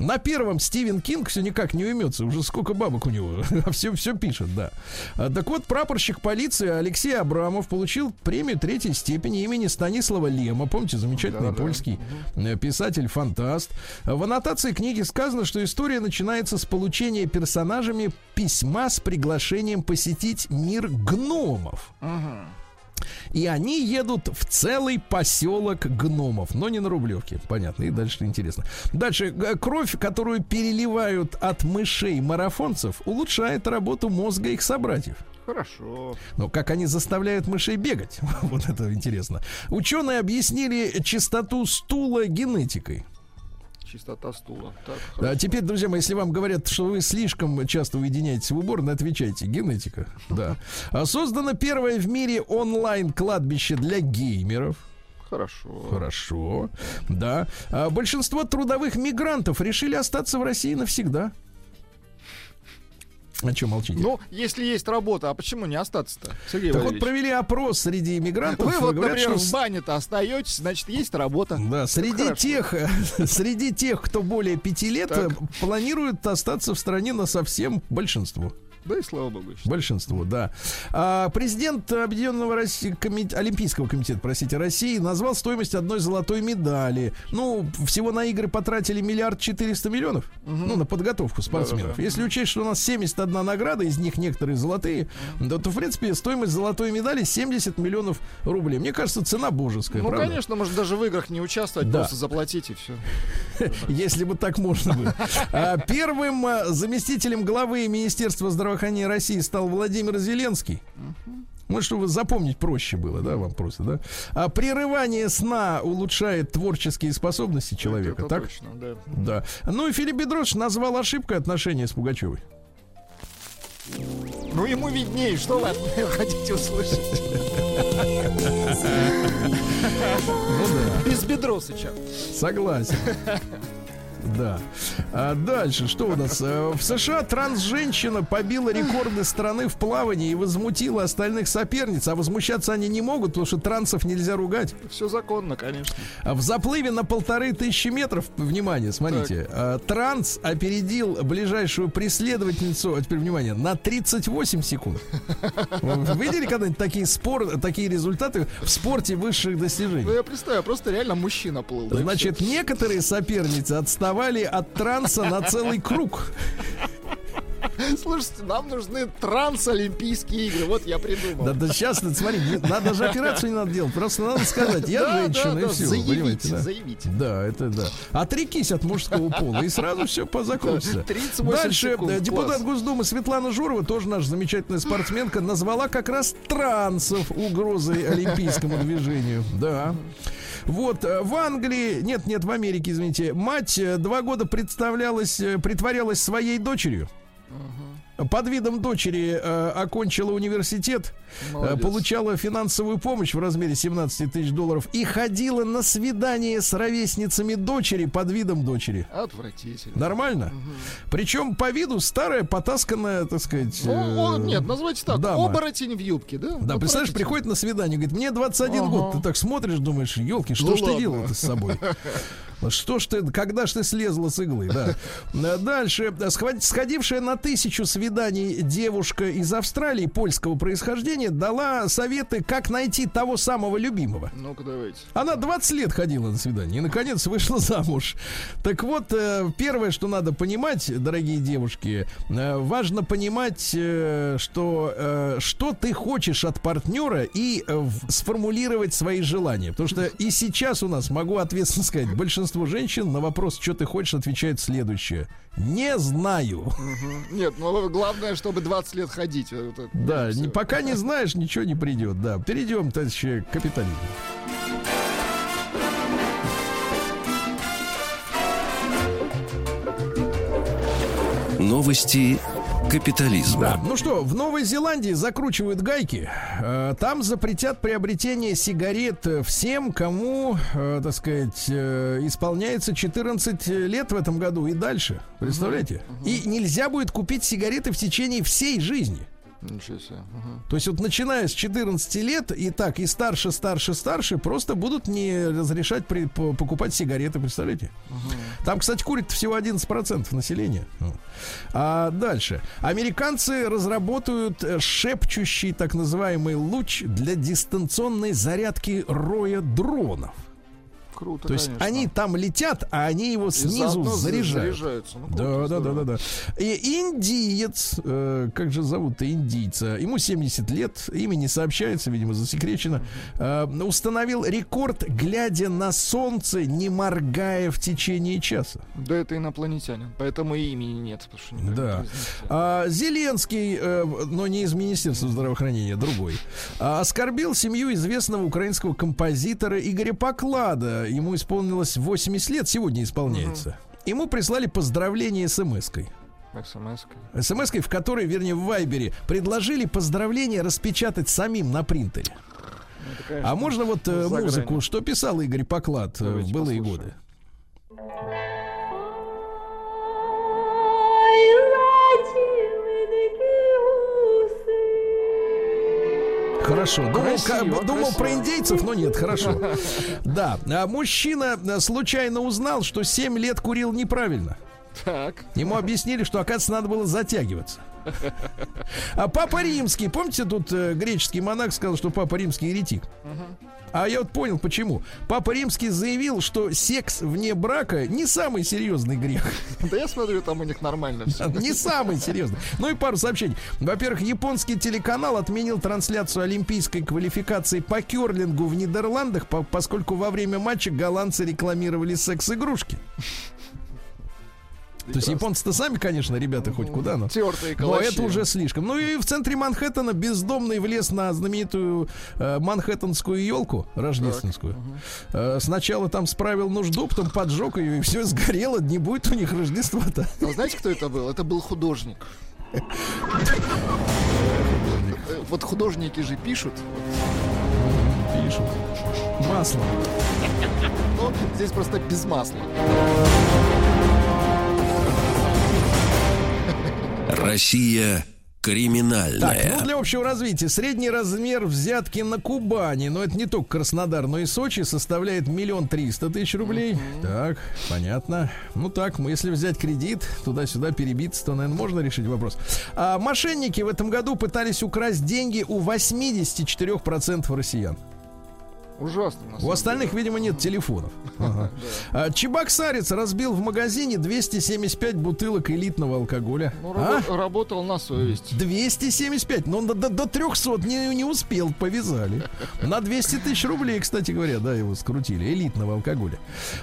На первом Стивен Кинг все никак не уймется. Уже сколько бабок у него. А все, все пишет, да. А, так вот, прапорщик полиции Алексей Абрамов получил премию третьей степени имени Станислава Лема. Помните, замечательный Да-да. польский э, писатель-фантаст. В аннотации книги сказано, что история начинается с получения персонажами письма с приглашением посетить мир гномов. И они едут в целый поселок гномов, но не на Рублевке, понятно. И дальше интересно. Дальше э, кровь, которую переливают от мышей марафонцев, улучшает работу мозга их собратьев. Хорошо. Но как они заставляют мышей бегать? Вот это интересно. Ученые объяснили чистоту стула генетикой. Чистота стула. Так, А теперь, друзья мои, если вам говорят, что вы слишком часто уединяетесь в уборной, отвечайте. Генетика. Да. А Создано первое в мире онлайн-кладбище для геймеров. Хорошо. Хорошо. Да. А большинство трудовых мигрантов решили остаться в России навсегда. А что молчите? Ну, если есть работа, а почему не остаться-то, Сергей так вот провели опрос среди иммигрантов. Вы вот, говорят, например, что в бане-то остаетесь, значит, есть работа. Да, среди хорошо. тех, среди тех, кто более пяти лет, Так. э, планирует остаться в стране на совсем большинство. Да и слава богу. еще. Большинство, да. А, президент Объединенного России- коми- Олимпийского комитета, простите, России назвал стоимость одной золотой медали. Ну, всего на игры потратили миллиард четыреста миллионов. Ну, на подготовку спортсменов. Да-да-да. Если учесть, что у нас 71 награда, из них некоторые золотые, да, то, в принципе, стоимость золотой медали 70 миллионов рублей. Мне кажется, цена божеская, Ну, правда? конечно, может даже в играх не участвовать, Да. просто заплатить и все. Если бы так можно было. А, Первым а, заместителем главы Министерства здравоохранения России стал Владимир Зеленский. Ну, чтобы запомнить проще было, да, вам просто, да? А прерывание сна улучшает творческие способности человека, Это так? точно, да. Да. Ну и Филипп Бедрош назвал ошибкой отношения с Пугачевой. Ну, ему виднее, что вы от меня хотите услышать. Ну да, Без Бедросыча. согласен. Да. А дальше, что у нас? Э, В США транс-женщина побила рекорды страны в плавании и возмутила остальных соперниц. А возмущаться они не могут, потому что трансов нельзя ругать. Все законно, конечно. А В заплыве на полторы тысячи метров, внимание, смотрите, э, транс опередил ближайшую преследовательницу, а теперь внимание, на 38 секунд. Вы видели когда-нибудь такие, спор, такие результаты в спорте высших Ну, достижений? я представляю, просто реально мужчина плыл. Значит, некоторые соперницы отставали от транса на целый круг. Слушайте, нам нужны трансолимпийские игры. Вот я придумал. Да, да сейчас, смотри, не- надо же операцию не надо делать. Просто надо сказать, я Да, женщина, да, и да, все. заявите, да? заявите. Да, это да. Отрекись от мужского пола, и сразу все закончится. 38 Дальше секунд, э, депутат класс. Госдумы Светлана Журова, тоже наша замечательная спортсменка, назвала как раз трансов угрозой олимпийскому движению. Да. Вот, э, в Англии, нет, нет, в Америке, извините, мать э, два года представлялась, э, притворялась своей дочерью. Под видом дочери э, окончила университет, э, получала финансовую помощь в размере 17 тысяч долларов и ходила на свидание с ровесницами дочери под видом дочери. Отвратительно. Нормально? Причем по виду старая, потасканная, так сказать. Ну, э, о, нет, называйте так. дама. Оборотень в юбке, да? Да, представляешь, приходит на свидание, говорит, мне 21 Ага. год. Ты так смотришь, думаешь, елки, что Ну ж ты ладно. делал с собой? Что ж ты, когда ж ты слезла с иглы, да. Э, Дальше. Сход- Сходившая на тысячу свиданий девушка из Австралии польского происхождения дала советы, как найти того самого любимого. Ну-ка, давайте. Она 20 лет ходила на свидание и, наконец, вышла замуж. Так вот, э, первое, что надо понимать, дорогие девушки, э, важно понимать, э, что, что ты хочешь от партнера и сформулировать свои желания. Потому что и сейчас у нас, могу ответственно сказать, большинство женщин на вопрос, что ты хочешь, отвечает следующее. Не знаю. Нет, ну Главное, чтобы 20 лет ходить. Вот это, Да, не- пока не знаешь, ничего не придет. Да, перейдем, товарищи, к капитализму. Новости капитализма. Да. Ну что, в Новой Зеландии закручивают гайки. Э, Там запретят приобретение сигарет всем, кому, э, так сказать, э, исполняется 14 лет в этом году и дальше. Представляете? И нельзя будет купить сигареты в течение всей жизни. Ничего себе. Ага. То есть вот начиная с 14 лет и так, и старше, старше, старше, просто будут не разрешать при- по- покупать сигареты, представляете? Там, кстати, курит всего 11% населения. Ну. А дальше. Американцы разработают э, шепчущий так называемый луч для дистанционной зарядки роя дронов. Круто, То есть конечно. они там летят, а они его снизу заряжают. заряжаются. Ну, Да, да, да, да, да. И индиец, э, как же зовут-то индийца? Ему 70 лет, имя не сообщается, видимо, засекречено. э, установил рекорд, глядя на солнце, не моргая в течение часа. Да это инопланетянин, поэтому и имени нет. Потому что Да. А, Зеленский, э, но не из Министерства здравоохранения, другой, а, оскорбил семью известного украинского композитора Игоря Поклада. Ему исполнилось 80 лет, сегодня исполняется. Ему прислали поздравление смс-кой. СМС-кой. СМС-кой, в которой, вернее, в Вайбере, предложили поздравления распечатать самим на принтере. Ну, конечно, А можно вот э, музыку, что писал Игорь Поклад э, в Давайте былые послушаем. годы? Хорошо. Думал, Красиво, думал красиво. про индейцев, но нет, хорошо. Да. А мужчина э, случайно узнал, что 7 лет курил неправильно. Так. Ему объяснили, что, оказывается, надо было затягиваться. А Папа Римский, помните, тут э, греческий монах сказал, что Папа Римский еретик? А я вот понял, почему. Папа Римский заявил, что секс вне брака не самый серьезный грех. Да я смотрю, там у них нормально все. Не самый серьезный. Ну и пару сообщений. Во-первых, японский телеканал отменил трансляцию олимпийской квалификации по керлингу в Нидерландах, по- поскольку во время матча голландцы рекламировали секс-игрушки. То есть японцы-то сами, конечно, ребята хоть куда, но... Тертые Но калачи. это уже слишком. Ну и в центре Манхэттена бездомный влез на знаменитую э, манхэттенскую елку рождественскую. Э, сначала там справил нужду, потом поджег ее, и все сгорело. Не будет у них Рождества-то. А знаете, кто это был? Это был художник. Вот художники же пишут. Пишут. Масло. Но здесь просто без масла. Россия Так, криминальная. ну для общего развития средний размер взятки на Кубани, но это не только Краснодар, но и Сочи, составляет миллион триста тысяч рублей. Так, понятно. Ну так, мы если взять кредит, туда-сюда перебиться, то, наверное, можно решить вопрос. А мошенники в этом году пытались украсть деньги у 84% россиян. Ужасно. У остальных, видимо, нет телефонов. Ага. А, Чебоксарец разбил в магазине 275 бутылок элитного алкоголя. Ну, А? рабо- работал на совесть. 275, но до, до, до 300 не, не успел, повязали. На 200 тысяч рублей, кстати говоря, да, его скрутили, элитного алкоголя.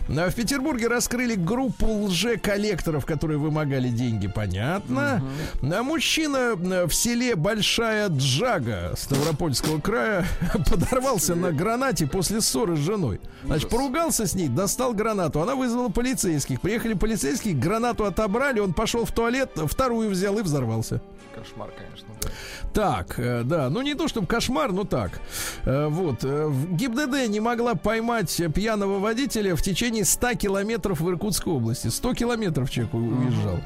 А В Петербурге раскрыли группу лже-коллекторов, которые вымогали деньги, понятно. А мужчина э, в селе Большая Джага Ставропольского края подорвался на гранате после ссоры с женой. Значит, поругался с ней, достал гранату, она вызвала полицейских. Приехали полицейские, гранату отобрали, он пошел в туалет, вторую взял и взорвался. Кошмар, конечно, да. Так, э, да, ну не то чтобы кошмар, но так. Э, вот, э, в ГИБДД не могла поймать пьяного водителя в течение 100 километров в Иркутской области. 100 километров человек уезжал.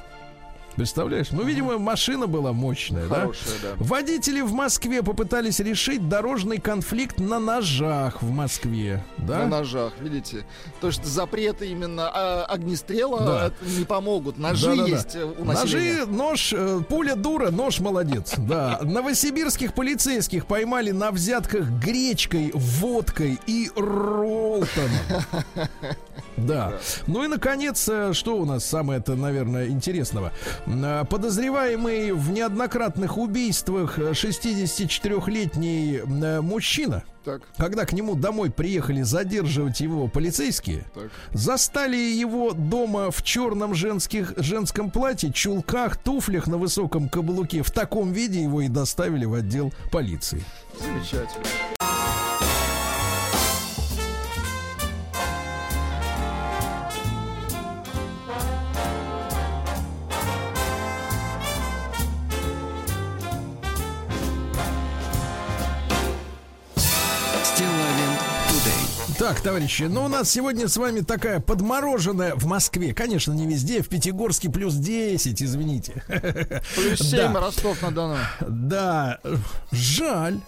Представляешь? Ну, видимо, машина была мощная, да? Хорошая, да. Водители в Москве попытались решить дорожный конфликт на ножах в Москве, да? На ножах, видите? То, что запреты именно а, огнестрела Да. э, не помогут. Ножи Да-да-да. есть э, у населения. Ножи, нож, э, пуля дура, нож молодец. Да. Новосибирских полицейских поймали на взятках гречкой, водкой и ролтоном. Да. Ну и, наконец, что у нас самое-то, наверное, интересного? Э, Подозреваемый в неоднократных убийствах э, 64-летний э, мужчина, Так, когда к нему домой приехали задерживать его полицейские, так. застали его дома в черном женских, женском платье, чулках, туфлях на высоком каблуке. В таком виде его и доставили в отдел полиции. Замечательно. Так, товарищи, ну у нас сегодня с вами такая подмороженная в Москве. Конечно, не везде, в Пятигорске плюс 10, извините. Плюс Да. 7 Ростов-на-Дону. Да, жаль.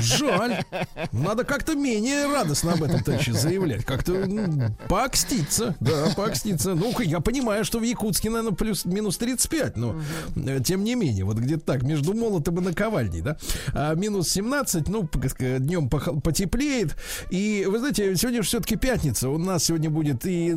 Жаль. Надо как-то менее радостно об этом, товарищи, заявлять. Как-то м, поокститься. Да, поокститься. Ну, я понимаю, что в Якутске, наверное, плюс-минус 35, но э, тем не менее, вот где-то так, между молотом и наковальней, да. А минус 17, ну, днем потеплеет. И, вы знаете, сегодня же все-таки пятница. У нас сегодня будет и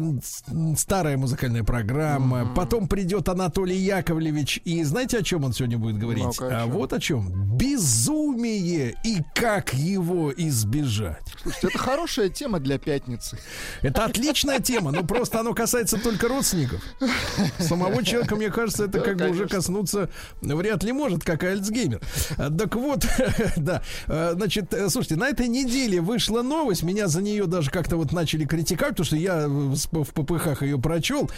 старая музыкальная программа. Потом придет Анатолий Яковлевич. И знаете, о чем он сегодня будет говорить? О а вот о чем. Безумие и как его избежать. Слушайте, это хорошая тема для пятницы. Это отличная тема, но просто оно касается только родственников. Самого человека, мне кажется, это Да, как бы уже коснуться вряд ли может, как и Альцгеймер. А, Так вот, да, А, значит, э, слушайте, на этой неделе вышла новость, меня за нее даже как-то вот начали критиковать, потому что я в ППХ ее прочел.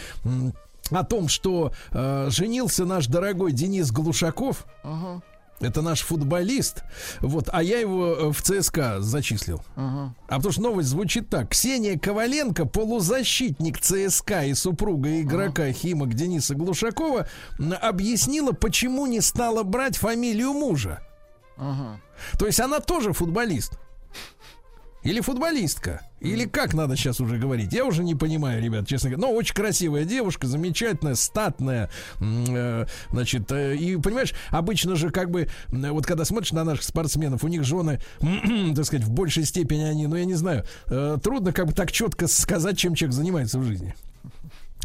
О том, что э, женился наш дорогой Денис Глушаков. Ага, Это наш футболист. Вот, а я его э, в ЦСКА зачислил. ага. А потому что новость звучит так. Ксения Коваленко, полузащитник ЦСКА и супруга игрока Химок Дениса Глушакова, объяснила, почему не стала брать фамилию мужа. Ага. То есть она тоже футболист. Или футболистка. Или как надо сейчас уже говорить? Я уже не понимаю, ребят, честно говоря. Но очень красивая девушка, замечательная, статная. э, Значит, э, и понимаешь, обычно же как бы, вот когда смотришь на наших спортсменов, у них жены, так сказать, в большей степени они, ну я не знаю, э, трудно как бы так четко сказать, чем человек занимается в жизни.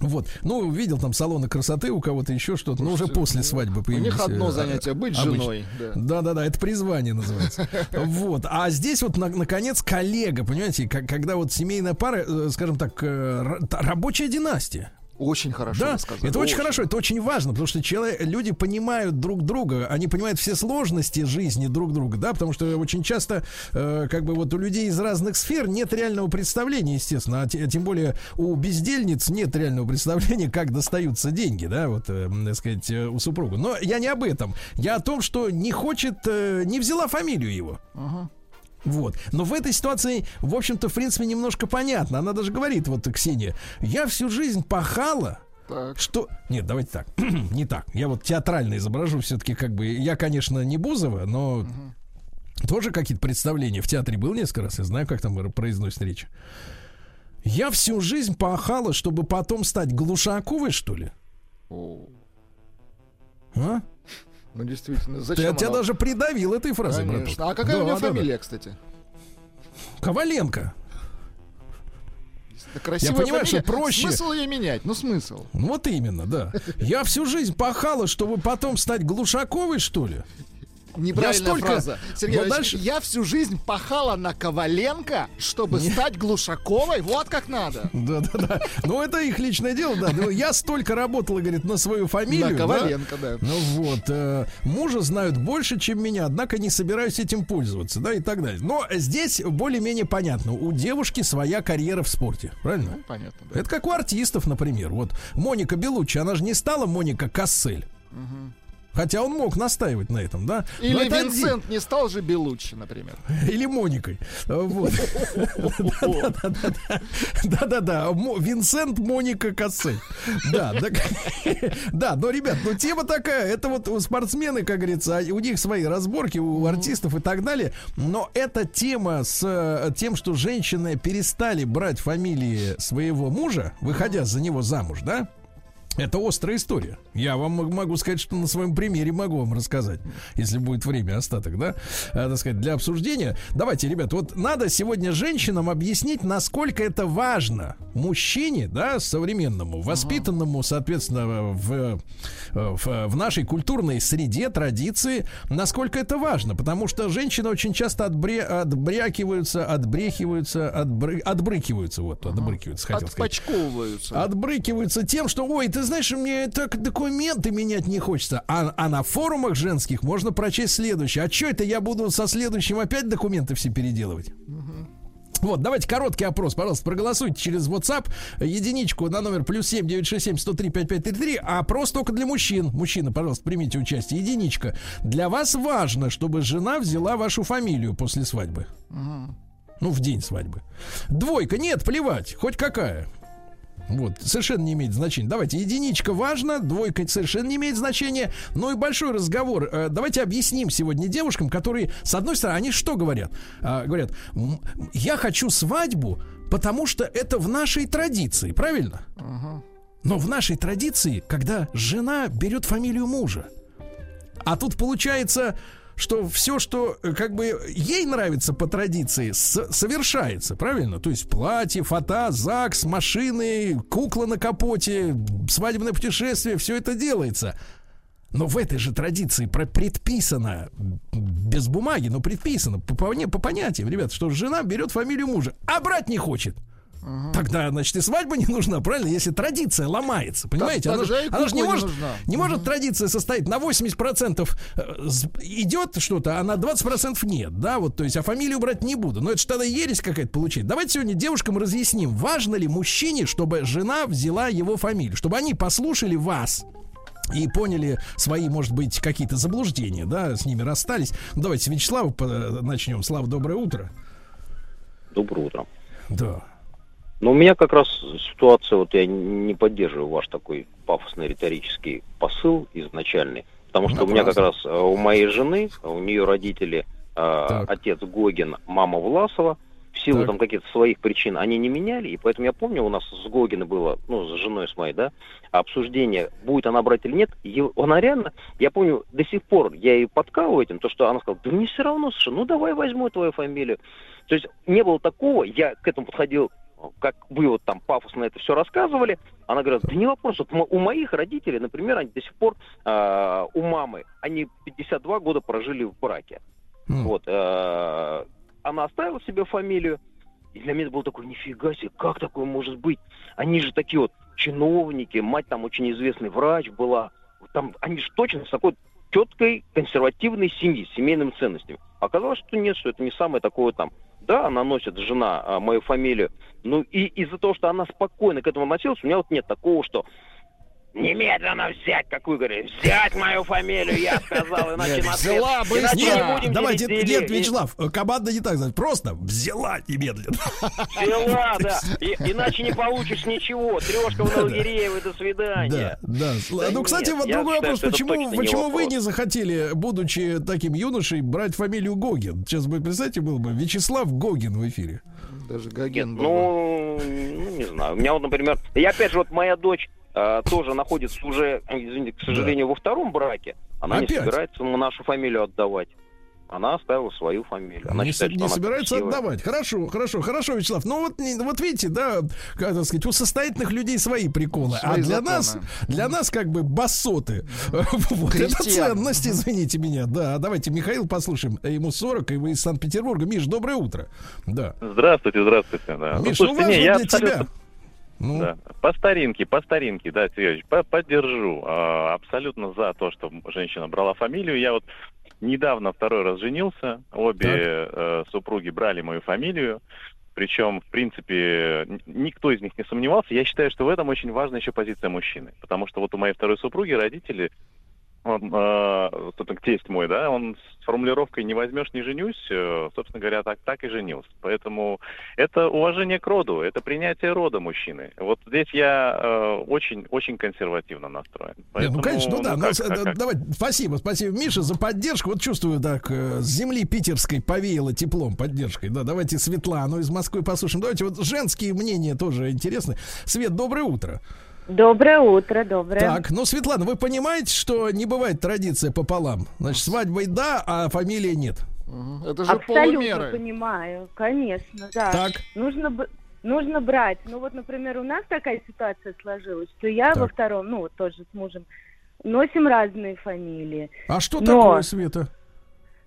Вот. Ну, видел там салоны красоты у кого-то еще что-то, но уже после свадьбы У появились. них одно э, занятие быть обычно. женой. да. Да, да, да, это призвание называется. Вот. А здесь вот, на- наконец, коллега, понимаете, как- когда вот семейная пара, э, скажем так, э, рабочая династия. Очень хорошо Да, сказали. это очень хорошо, это очень важно, потому что человек, люди понимают друг друга, они понимают все сложности жизни друг друга, да, потому что очень часто, э, как бы вот у людей из разных сфер нет реального представления, естественно, а те- тем более у бездельниц нет реального представления, как достаются деньги, да, вот, э, так сказать, э, у супруга. Но я не об этом, я о том, что не хочет, э, не взяла фамилию его. Ага. Вот. Но в этой ситуации, в общем-то, в принципе, немножко понятно. Она даже говорит, вот Ксения, я всю жизнь пахала, Так. что... Нет, давайте так. не так. Я вот театрально изображу все-таки как бы... Я, конечно, не Бузова, но тоже какие-то представления. В театре был несколько раз. Я знаю, как там произносит речь. Я всю жизнь пахала, чтобы потом стать Глушаковой, что ли? О, А? Ну, действительно, зачем тебя она- даже придавил этой фразой, браток. Конечно. А какая у Да, нее да, да. фамилия, кстати? Коваленко. Да красивая понимаю, что фамилия. проще. Смысл ее менять? Ну, смысл. Ну, Вот именно, да. Я всю жизнь пахала, чтобы потом стать Глушаковой, что ли? Неправильная столько- фраза. Сергей Вот дальше- я всю жизнь пахала на Коваленко, чтобы стать Глушаковой. Вот как надо. Да, да, да. Ну, это их личное дело, да. Ну, я столько работала, говорит, на свою фамилию. На. Коваленко, да. Ну вот, э, мужа знают больше, чем меня, однако не собираюсь этим пользоваться, да, и так далее. Но здесь более-менее понятно. У девушки своя карьера в спорте, правильно? Ну, понятно, да. Это как у артистов, например. Вот Моника Белуччи, она же не стала Моника Кассель. Хотя он мог настаивать на этом, да? Но Или это один. Винсент не стал же Белуччи, например. Или Моникой. Вот. Да-да-да. Винсент Моника Кассель. Да, да, но, ребят, ну тема такая. Это вот у спортсмены, как говорится, у них свои разборки, у артистов и так далее. Но эта тема с э, тем, что женщины перестали брать фамилии своего мужа, выходя за него замуж, да? Это острая история. Я вам могу сказать, что на своем примере могу вам рассказать, если будет время остаток, да, э, так сказать, для обсуждения. Давайте, ребят, вот надо сегодня женщинам объяснить, насколько это важно мужчине, да, современному, воспитанному, соответственно, в, э, в, в нашей культурной среде, традиции, насколько это важно, потому что женщины очень часто отбре, отбрякиваются, отбрехиваются, отбры, отбрыкиваются, вот, отбрыкиваются, хотел сказать. Отпочковываются. Отбрыкиваются тем, что, ой, ты знаешь, мне так документы менять не хочется. А, а на форумах женских можно прочесть следующее. А что это я буду со следующим опять документы все переделывать? Вот, давайте короткий опрос, пожалуйста, проголосуйте через WhatsApp единичку на номер плюс 7 967 103 5533. А опрос только для мужчин. Мужчина, пожалуйста, примите участие. Единичка. Для вас важно, чтобы жена взяла вашу фамилию после свадьбы. Ну, в день свадьбы. Двойка. Нет, плевать. Хоть какая. Вот, совершенно не имеет значения. Давайте, единичка важно, двойка совершенно не имеет значения. Ну и большой разговор. Э, Давайте объясним сегодня девушкам, которые, с одной стороны, они что говорят? А, Говорят, «М, я хочу свадьбу, потому что это в нашей традиции, правильно? Но в нашей традиции, когда жена берет фамилию мужа, а тут получается, что все, что э, как бы ей нравится по традиции, совершается, правильно? То есть платье, фото, ЗАГС, машины, кукла на капоте, свадебное путешествие, все это делается. Но в этой же традиции про- предписано, без бумаги, но предписано, по, поня- по понятиям, ребят, что жена берет фамилию мужа, а брать не хочет. Тогда, значит, и свадьба не нужна, правильно? Если традиция ломается, понимаете? Она, же- она же не не может, нужна. не может традиция состоять на 80% э, идет что-то, а на 20% нет, да, вот, то есть, а фамилию брать не буду. Но это же тогда ересь какая-то получить. Давайте сегодня девушкам разъясним, важно ли мужчине, чтобы жена взяла его фамилию, чтобы они послушали вас, и поняли свои, может быть, какие-то заблуждения, да, с ними расстались. Ну, Давайте с Вячеслава по- начнем. Слава, доброе утро. Доброе утро. Да. Но у меня как раз ситуация, вот я не поддерживаю ваш такой пафосный риторический посыл изначальный, потому что у меня как раз э, у моей жены, у нее родители, э, Так. отец Гогин, мама Власова, в силу Так. там каких-то своих причин они не меняли, и поэтому я помню, у нас с Гогина было, ну, с женой с моей, да, обсуждение, будет она брать или нет, и она реально, я помню, до сих пор я ей подкалываю этим, то, что она сказала, да мне все равно, слушай, ну давай возьму твою фамилию. То есть не было такого, я к этому подходил как вы вот там пафосно это все рассказывали, она говорит, да не вопрос, вот у моих родителей, например, они до сих пор, э, у мамы, они 52 года прожили в браке. М. Вот, э, она оставила себе фамилию, и для меня это было такое, нифига себе, как такое может быть? Они же такие вот чиновники, мать там очень известный врач была, там они же точно с такой четкой консервативной семьи, с семейными ценностями. Оказалось, что нет, что это не самое такое там. Да, она носит, жена, а, мою фамилию. Ну и из-за того, что она спокойно к этому относилась, у меня вот нет такого, что немедленно взять, как вы говорите, взять мою фамилию, я сказал, иначе Нет, на свет- взяла быстро. Нет, будем Давайте, нет, Вячеслав, э, команда не так сказать. Просто взяла немедленно. Взяла, да. И- иначе не получишь ничего. Трешка в Новогиреево, до Да, свидания. да. Да ну, кстати, вот я другой считаю, вопрос. Почему, почему вы не захотели, будучи таким юношей, брать фамилию Гогин? Сейчас бы, представьте, был бы Вячеслав Гогин в эфире. Даже Нет, Гоген был. ну, ну, не знаю. У меня вот, например, и опять же, вот моя дочь э, тоже находится уже, извините, к сожалению, во втором браке. Она Опять? не собирается ему нашу фамилию отдавать. Она оставила свою фамилию. Она не считает, не она собирается красивая. отдавать. Хорошо, хорошо, хорошо, Вячеслав. Ну вот, не- вот видите, да, как так сказать, у состоятельных людей свои приколы. а Свои для законы. нас, для нас как бы басоты. Вот это ценность, извините меня. Да, давайте Михаил послушаем. Ему 40, и вы из Санкт-Петербурга. Миш, доброе утро. Да. Здравствуйте, здравствуйте. Да. Ну, Миш, ну слушайте, важно не, я для тебя. Ну, да, по старинке, по старинке, да, Сергеевич, по- поддержу. А, абсолютно за то, что женщина брала фамилию. Я вот недавно второй раз женился. Обе э, супруги брали мою фамилию. Причем, в принципе, никто из них не сомневался. Я считаю, что в этом очень важна еще позиция мужчины. Потому что вот у моей второй супруги родители, он, э, собственно, тесть мой, да, он с формулировкой «не возьмешь, не женюсь», э, собственно говоря, так, так и женился. Поэтому это уважение к роду, это принятие рода мужчины. Вот здесь я э, очень, очень консервативно настроен. Не, Поэтому, ну, конечно, ну да. как- с- как- как- Давай, спасибо, спасибо, Миша, за поддержку. Вот чувствую, так, э, с земли питерской повеяло теплом, поддержкой. Да, давайте Светлану из Москвы послушаем. Давайте вот женские мнения тоже интересны. Свет, доброе утро. Доброе утро, доброе. Так, ну, Светлана, вы понимаете, что не бывает традиция пополам? Значит, свадьбой да, а фамилия нет. Это же Абсолютно полумеры. понимаю, конечно, да. Так. Нужно нужно брать. Ну вот, например, у нас такая ситуация сложилась, что я во Так. втором, ну вот тоже с мужем, носим разные фамилии. А что Но- такое, Света?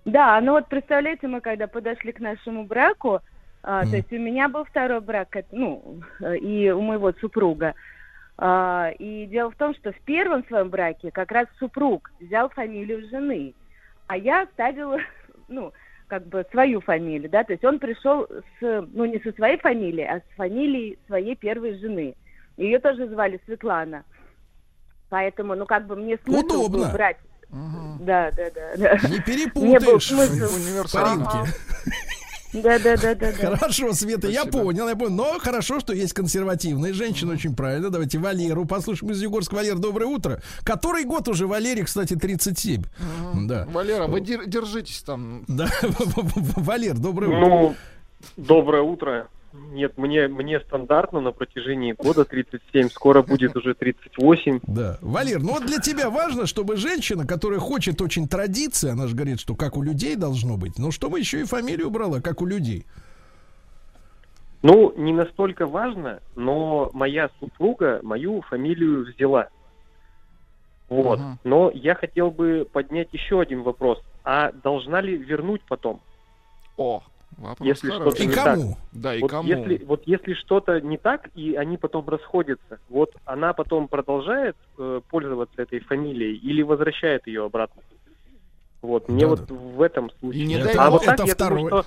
Да, ну вот представляете, мы когда подошли к нашему браку, а, то есть у меня был второй брак, ну, э, и у моего супруга. А, и дело в том, что в первом своем браке как раз супруг взял фамилию жены, а я оставила, ну, как бы свою фамилию, да, то есть он пришел с, ну, не со своей фамилией, а с фамилией своей первой жены. Ее тоже звали Светлана. Поэтому, ну, как бы мне смысл Удобно. был брать. Мгм. Да, да, да, да. Не Мне был перепутаешь. смысл. Универсально. Паринки. Да, да, да, да. Хорошо, Света, я понял, я понял. Но хорошо, что есть консервативные женщины, очень правильно. Давайте Валеру послушаем из Югорска. Валер, доброе утро. Который год уже Валере, кстати, 37. Да. Валера, вы дер- держитесь там. Да, Валер, доброе утро. Ну, доброе утро. Нет, мне, мне стандартно на протяжении года 37, скоро будет уже 38. Да. Валер, ну вот для тебя важно, чтобы женщина, которая хочет очень традиции, она же говорит, что как у людей должно быть, но чтобы еще и фамилию брала, как у людей. Ну, не настолько важно, но моя супруга мою фамилию взяла. Вот. Ага. Но я хотел бы поднять еще один вопрос. А должна ли вернуть потом? О, вопрос Если хороший. что-то И не кому? Да, и вот, кому? Если, вот если что-то не так, и они потом расходятся, вот она потом продолжает э, пользоваться этой фамилией или возвращает ее обратно? Вот, мне Да, вот да. в этом случае. И не Это- дай а бог, вот так, это я думаю, второй. что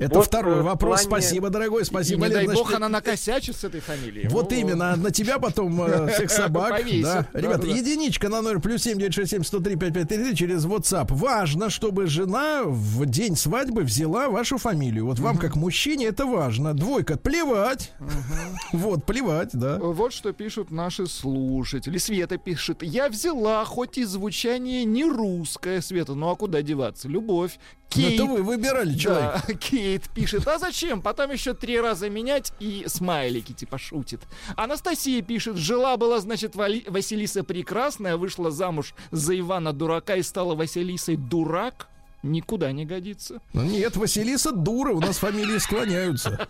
Это Вот, второй э, вопрос. плане- Спасибо, дорогой, И спасибо. не Валер. дай Значит, бог она накосячит с этой фамилией. Вот именно, на тебя потом э, всех собак. Повесит. Да. Ребята, единичка на номер плюс семь девять шесть семь сто три пять пять три через WhatsApp. Важно, чтобы жена в день свадьбы взяла вашу фамилию. Вот вам, как мужчине, это важно. Двойка, плевать. Вот, плевать, да. Вот что пишут наши слушатели. Света пишет. Я взяла, хоть и звучание не русское, Света. Ну а куда деваться? Любовь. Ну, Кейт. Это вы выбирали человека. Да, Кейт пишет, а зачем? Потом еще три раза менять и смайлики типа шутит. Анастасия пишет, жила была, значит, Вали- Василиса Прекрасная, вышла замуж за Ивана Дурака и стала Василисой Дурак. Никуда не годится. Ну, Нет, Василиса дура, у нас фамилии склоняются.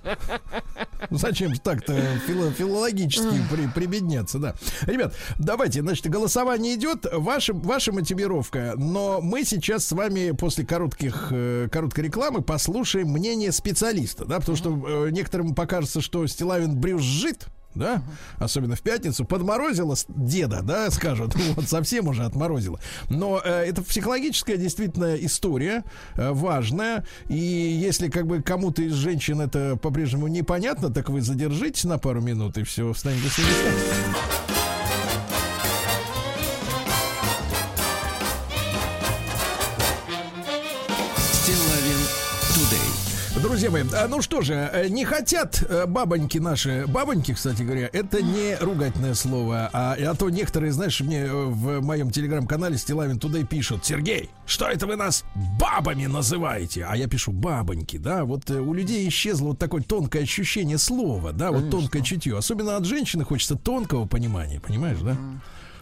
Зачем ж так-то фило- филологически при- прибедняться, да. Ребят, давайте, значит, голосование идет, ваша, ваша мотивировка, но мы сейчас с вами после коротких, э, короткой рекламы послушаем мнение специалиста, да, потому что э, некоторым покажется, что Стилавин брюзжит, да, особенно в пятницу, подморозило с- деда, да, скажут, вот совсем уже отморозило. Но э, это психологическая действительно история, э, важная, и если как бы кому-то из женщин это по-прежнему непонятно, так вы задержитесь на пару минут и все, встанете с Друзья мои, а, ну что же, э, не хотят э, бабоньки наши, бабоньки, кстати говоря, это не ругательное слово, а, а то некоторые, знаешь, мне э, в моем телеграм-канале Стилавин туда и пишут, Сергей, что это вы нас бабами называете? А я пишу бабоньки, да, вот у людей исчезло вот такое тонкое ощущение слова, да, вот тонкое чутье, особенно от женщины хочется тонкого понимания, понимаешь, да?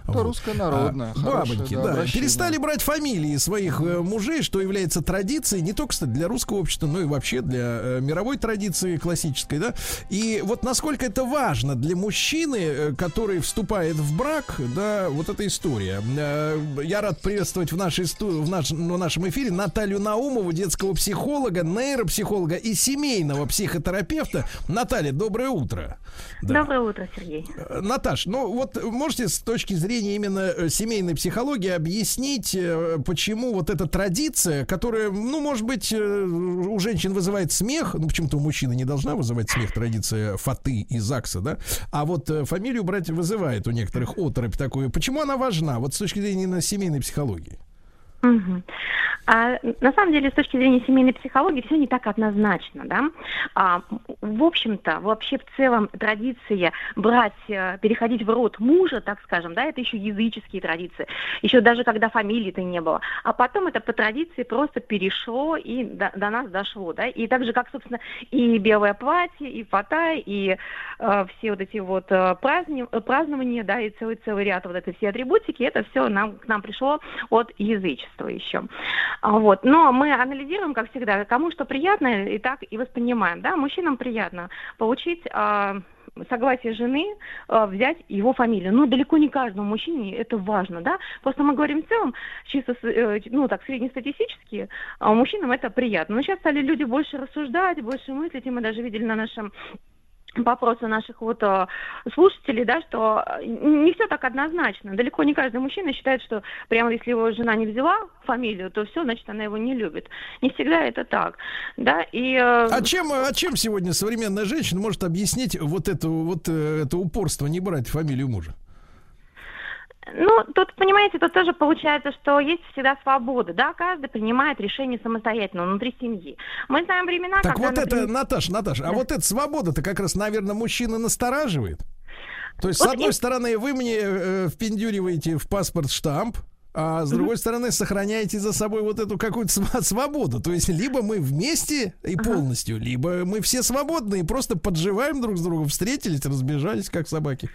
Это Вот. русское народное. А, бабоньки, да, да, перестали брать фамилии своих э, мужей, что является традицией не только, кстати, для русского общества, но и вообще для э, мировой традиции классической, да. И вот насколько это важно для мужчины, э, который вступает в брак, да, вот эта история. Э, я рад приветствовать в, нашей сту- в, наш- в нашем эфире Наталью Наумову, детского психолога, нейропсихолога и семейного психотерапевта. Наталья, доброе утро. Да. Доброе утро, Сергей. Наташ, ну вот можете с точки зрения именно э, семейной психологии объяснить, э, почему вот эта традиция, которая, ну, может быть, э, у женщин вызывает смех, ну, почему-то у мужчины не должна вызывать смех, традиция фаты и ЗАГСа, да, а вот фамилию брать вызывает у некоторых оторопь такую. Почему она важна, вот с точки зрения именно семейной психологии? А, на самом деле, с точки зрения семейной психологии, все не так однозначно, да. А, в общем-то, вообще в целом традиция брать, э, переходить в род мужа, так скажем, да, это еще языческие традиции, еще даже когда фамилии-то не было. А потом это по традиции просто перешло и до, до нас дошло, да. И так же, как, собственно, и белое платье, и фата, и э, все вот эти вот э, празднования, да, и целый целый ряд вот этой все атрибутики, это все нам к нам пришло от язычества еще. А, Вот. Но мы анализируем, как всегда, кому что приятно, и так и воспринимаем. Да? Мужчинам приятно получить а, согласие жены а, взять его фамилию. Но далеко не каждому мужчине это важно, да. Просто мы говорим в целом, чисто, э, ну так, среднестатистически, а мужчинам это приятно. Но сейчас стали люди больше рассуждать, больше мыслить, и мы даже видели на нашем по опросу наших вот э, слушателей, да, что э, не все так однозначно. Далеко не каждый мужчина считает, что прямо если его жена не взяла фамилию, то все, значит, она его не любит. Не всегда это так, да, и... э, А чем, а чем сегодня современная женщина может объяснить вот это, вот это упорство не брать фамилию мужа? Ну, тут, понимаете, тут тоже получается, что есть всегда свобода, да, каждый принимает решение самостоятельно внутри семьи. Мы знаем времена, Так когда, вот это, например, Наташа, Наташа, а Да. вот эта свобода-то как раз, наверное, мужчина настораживает. То есть, с Вот одной и- стороны, вы мне э, впендюриваете в паспорт штамп, а с другой стороны, сохраняете за собой вот эту какую-то свободу. То есть, либо мы вместе и полностью, либо мы все свободны и просто подживаем друг с другом, встретились, разбежались, как собаки.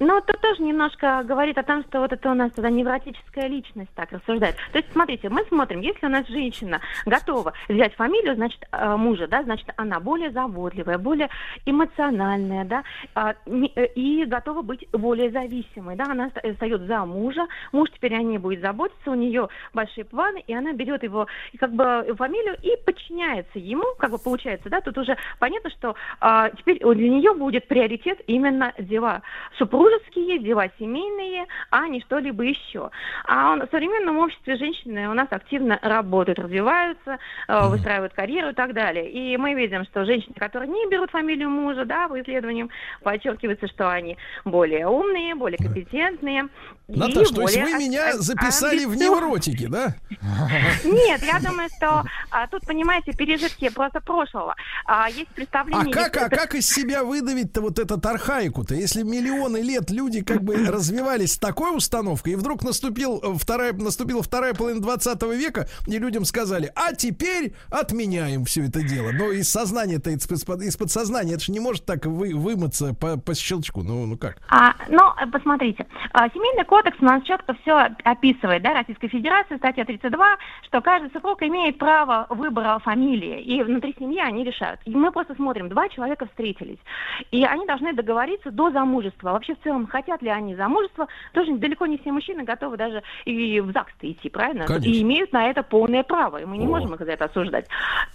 Ну, это тоже немножко говорит о том, что вот это у нас тогда невротическая личность так рассуждает. То есть, смотрите, мы смотрим, если у нас женщина готова взять фамилию, значит, э, мужа, да, значит, она более заботливая, более эмоциональная, да, а, э, и готова быть более зависимой, да, она ста- встает за мужа, муж теперь о ней будет заботиться, у нее большие планы, и она берет его, как бы, фамилию и подчиняется ему, как бы получается, да, тут уже понятно, что а, теперь для нее будет приоритет именно дела супружеские, дела семейные, а не что-либо еще. А он- в современном обществе женщины у нас активно работают, развиваются, э, выстраивают карьеру и так далее. И мы видим, что женщины, которые не берут фамилию мужа, да, по исследованиям подчеркивается, что они более умные, более компетентные. и Наташ, то есть вы меня а- записали в амбициозные. невротики, да? Нет, я думаю, что а, тут, понимаете, пережитки просто прошлого. А, есть А представление... как, а как из себя выдавить-то вот этот архаику-то? Если миллионы лет люди как бы развивались с такой установкой, и вдруг наступил э, вторая, наступила вторая половина 20 века, и людям сказали, а теперь отменяем все это дело. Но из сознания-то, из, из подсознания, это же не может так вы, вымыться по, по щелчку. Ну, ну как? А, ну, э, посмотрите, а, Семейный кодекс у нас четко все описывает, да, Российской Федерации, статья 32, что каждый супруг имеет право выбора фамилии, и внутри семьи они решают. И мы просто смотрим, два человека встретились, и они должны договориться до замужества. Вообще, в целом, хотят ли они замужества, тоже далеко не все мужчины готовы даже и в ЗАГС идти, правильно? Конечно. И имеют на это полное право, и мы не О. можем их за это осуждать.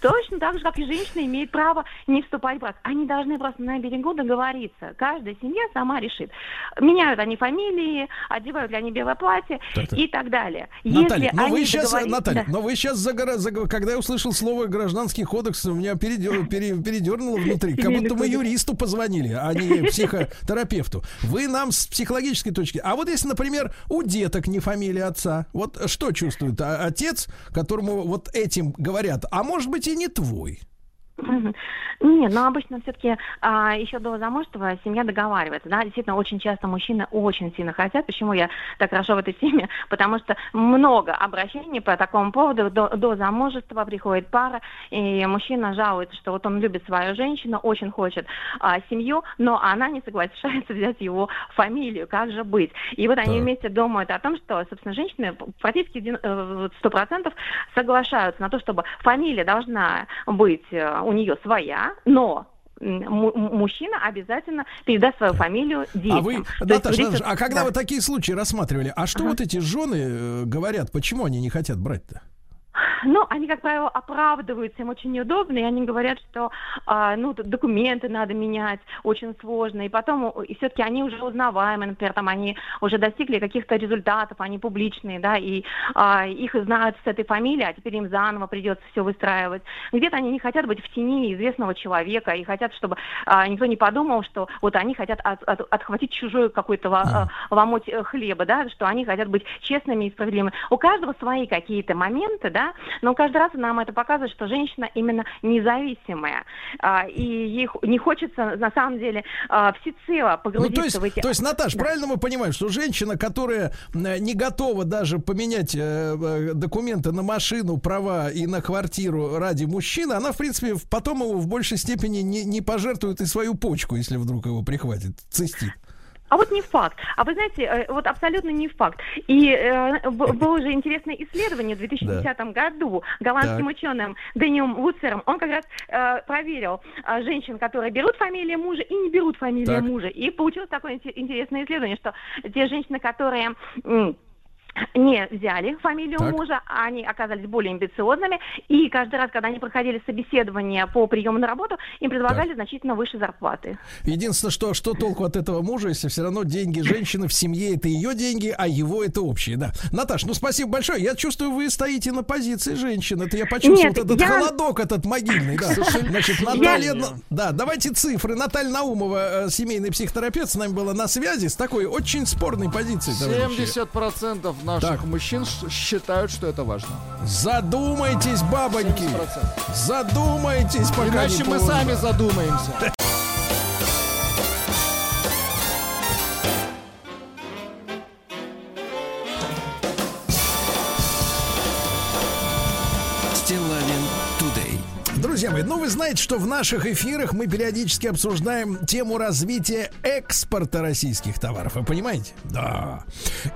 Точно так же, как и женщина имеет право не вступать в брак. Они должны просто на берегу договориться. Каждая семья сама решит. Меняют они фамилии, одевают ли они белое платье Так-так. и так далее. Наталья, Если но вы сейчас, договорились- Наталья, Да. но вы сейчас, загора- заго- когда я услышал слово гражданский кодекс, у меня передер- пере- передернуло внутри, как будто мы юристу позвонили, а не психотерапевту. Вы нам с психологической точки. А вот если, например, у деток не фамилия отца, вот что чувствует а- отец, которому вот этим говорят, а может быть и не твой? Мгм. Нет, но обычно все-таки еще до замужества семья договаривается. Да? Действительно, очень часто мужчины очень сильно хотят. Почему я так хорошо в этой теме? Потому что много обращений по такому поводу. До, до замужества приходит пара, и мужчина жалуется, что вот он любит свою женщину, очень хочет а, семью, но она не соглашается взять его фамилию. Как же быть? И вот они Так. вместе думают о том, что, собственно, женщины практически дин- э, вот 100% соглашаются на то, чтобы фамилия должна быть э, у нее своя, но мужчина обязательно передаст свою фамилию детям. А вы, То есть Наташа, Наташа, а когда да. вы такие случаи рассматривали, а что Ага. вот эти жены э, говорят, почему они не хотят брать-то? Ну, они, как правило, оправдываются, им очень неудобно, и они говорят, что, а, ну, документы надо менять, очень сложно, и потом, и все-таки они уже узнаваемы, например, там они уже достигли каких-то результатов, они публичные, да, и а, их знают с этой фамилией, а теперь им заново придется все выстраивать. Где-то они не хотят быть в тени известного человека и хотят, чтобы а, никто не подумал, что вот они хотят от- от- отхватить чужой какой-то а, ломоть э, хлеба, да, что они хотят быть честными и справедливыми. У каждого свои какие-то моменты, да, но каждый раз нам это показывает, что женщина именно независимая, а, и ей не хочется на самом деле а, всецело Ну, погрузиться то есть, в эти... то есть, Наташ, Да. правильно мы понимаем, что женщина, которая э, не готова даже поменять э, э, документы на машину, права и на квартиру ради мужчины, она, в принципе, потом его в большей степени не, не пожертвует и свою почку, если вдруг его прихватит, цистит. А вот не факт. А вы знаете, э, вот абсолютно не факт. И э, было же интересное исследование в 2010 году голландским Так. ученым Дэнием Вуцером. Он как раз э, проверил э, женщин, которые берут фамилию мужа и не берут фамилию Так. мужа. И получилось такое инте- интересное исследование, что те женщины, которые... м, не взяли фамилию Так. мужа, а они оказались более амбициозными, и каждый раз, когда они проходили собеседование по приему на работу, им предлагали значительно выше зарплаты. Единственное, что, что толку от этого мужа, если все равно деньги женщины в семье это ее деньги, а его это общие, да. Наташ, ну спасибо большое. Я чувствую, вы стоите на позиции женщины. Это я почувствовал Нет, вот этот я- холодок, этот могильный, да. Значит, Наталья, На- да, давайте цифры. Наталья Наумова, э, семейный психотерапевт, с нами была на связи с такой очень спорной позицией. товарищи. 70% наших Так. мужчин считают, что это важно. Задумайтесь, бабоньки. 70%. Задумайтесь, пока Иначе не мы поздно. сами задумаемся. Мои, ну вы знаете, что в наших эфирах мы периодически обсуждаем тему развития экспорта российских товаров. Вы понимаете? Да.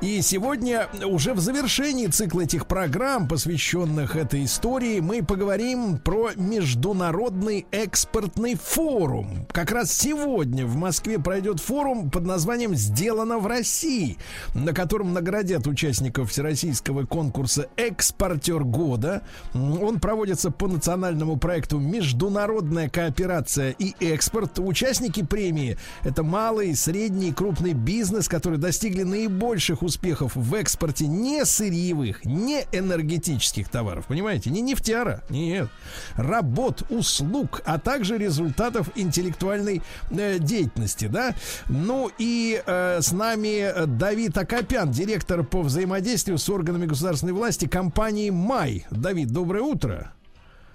И сегодня уже в завершении цикла этих программ, посвященных этой истории, мы поговорим про международный экспортный форум. Как раз сегодня в Москве пройдет форум под названием «Сделано в России», на котором наградят участников всероссийского конкурса «Экспортер года». Он проводится по национальному проекту «Международная кооперация и экспорт». Участники премии – это малый, средний, крупный бизнес, которые достигли наибольших успехов в экспорте не сырьевых, не энергетических товаров. Понимаете? Не нефтяра, нет. Работ, услуг, а также результатов интеллектуальной э, деятельности, да. Ну и э, с нами э, Давид Акопян, директор по взаимодействию с органами государственной власти компании «Май». Давид, доброе утро.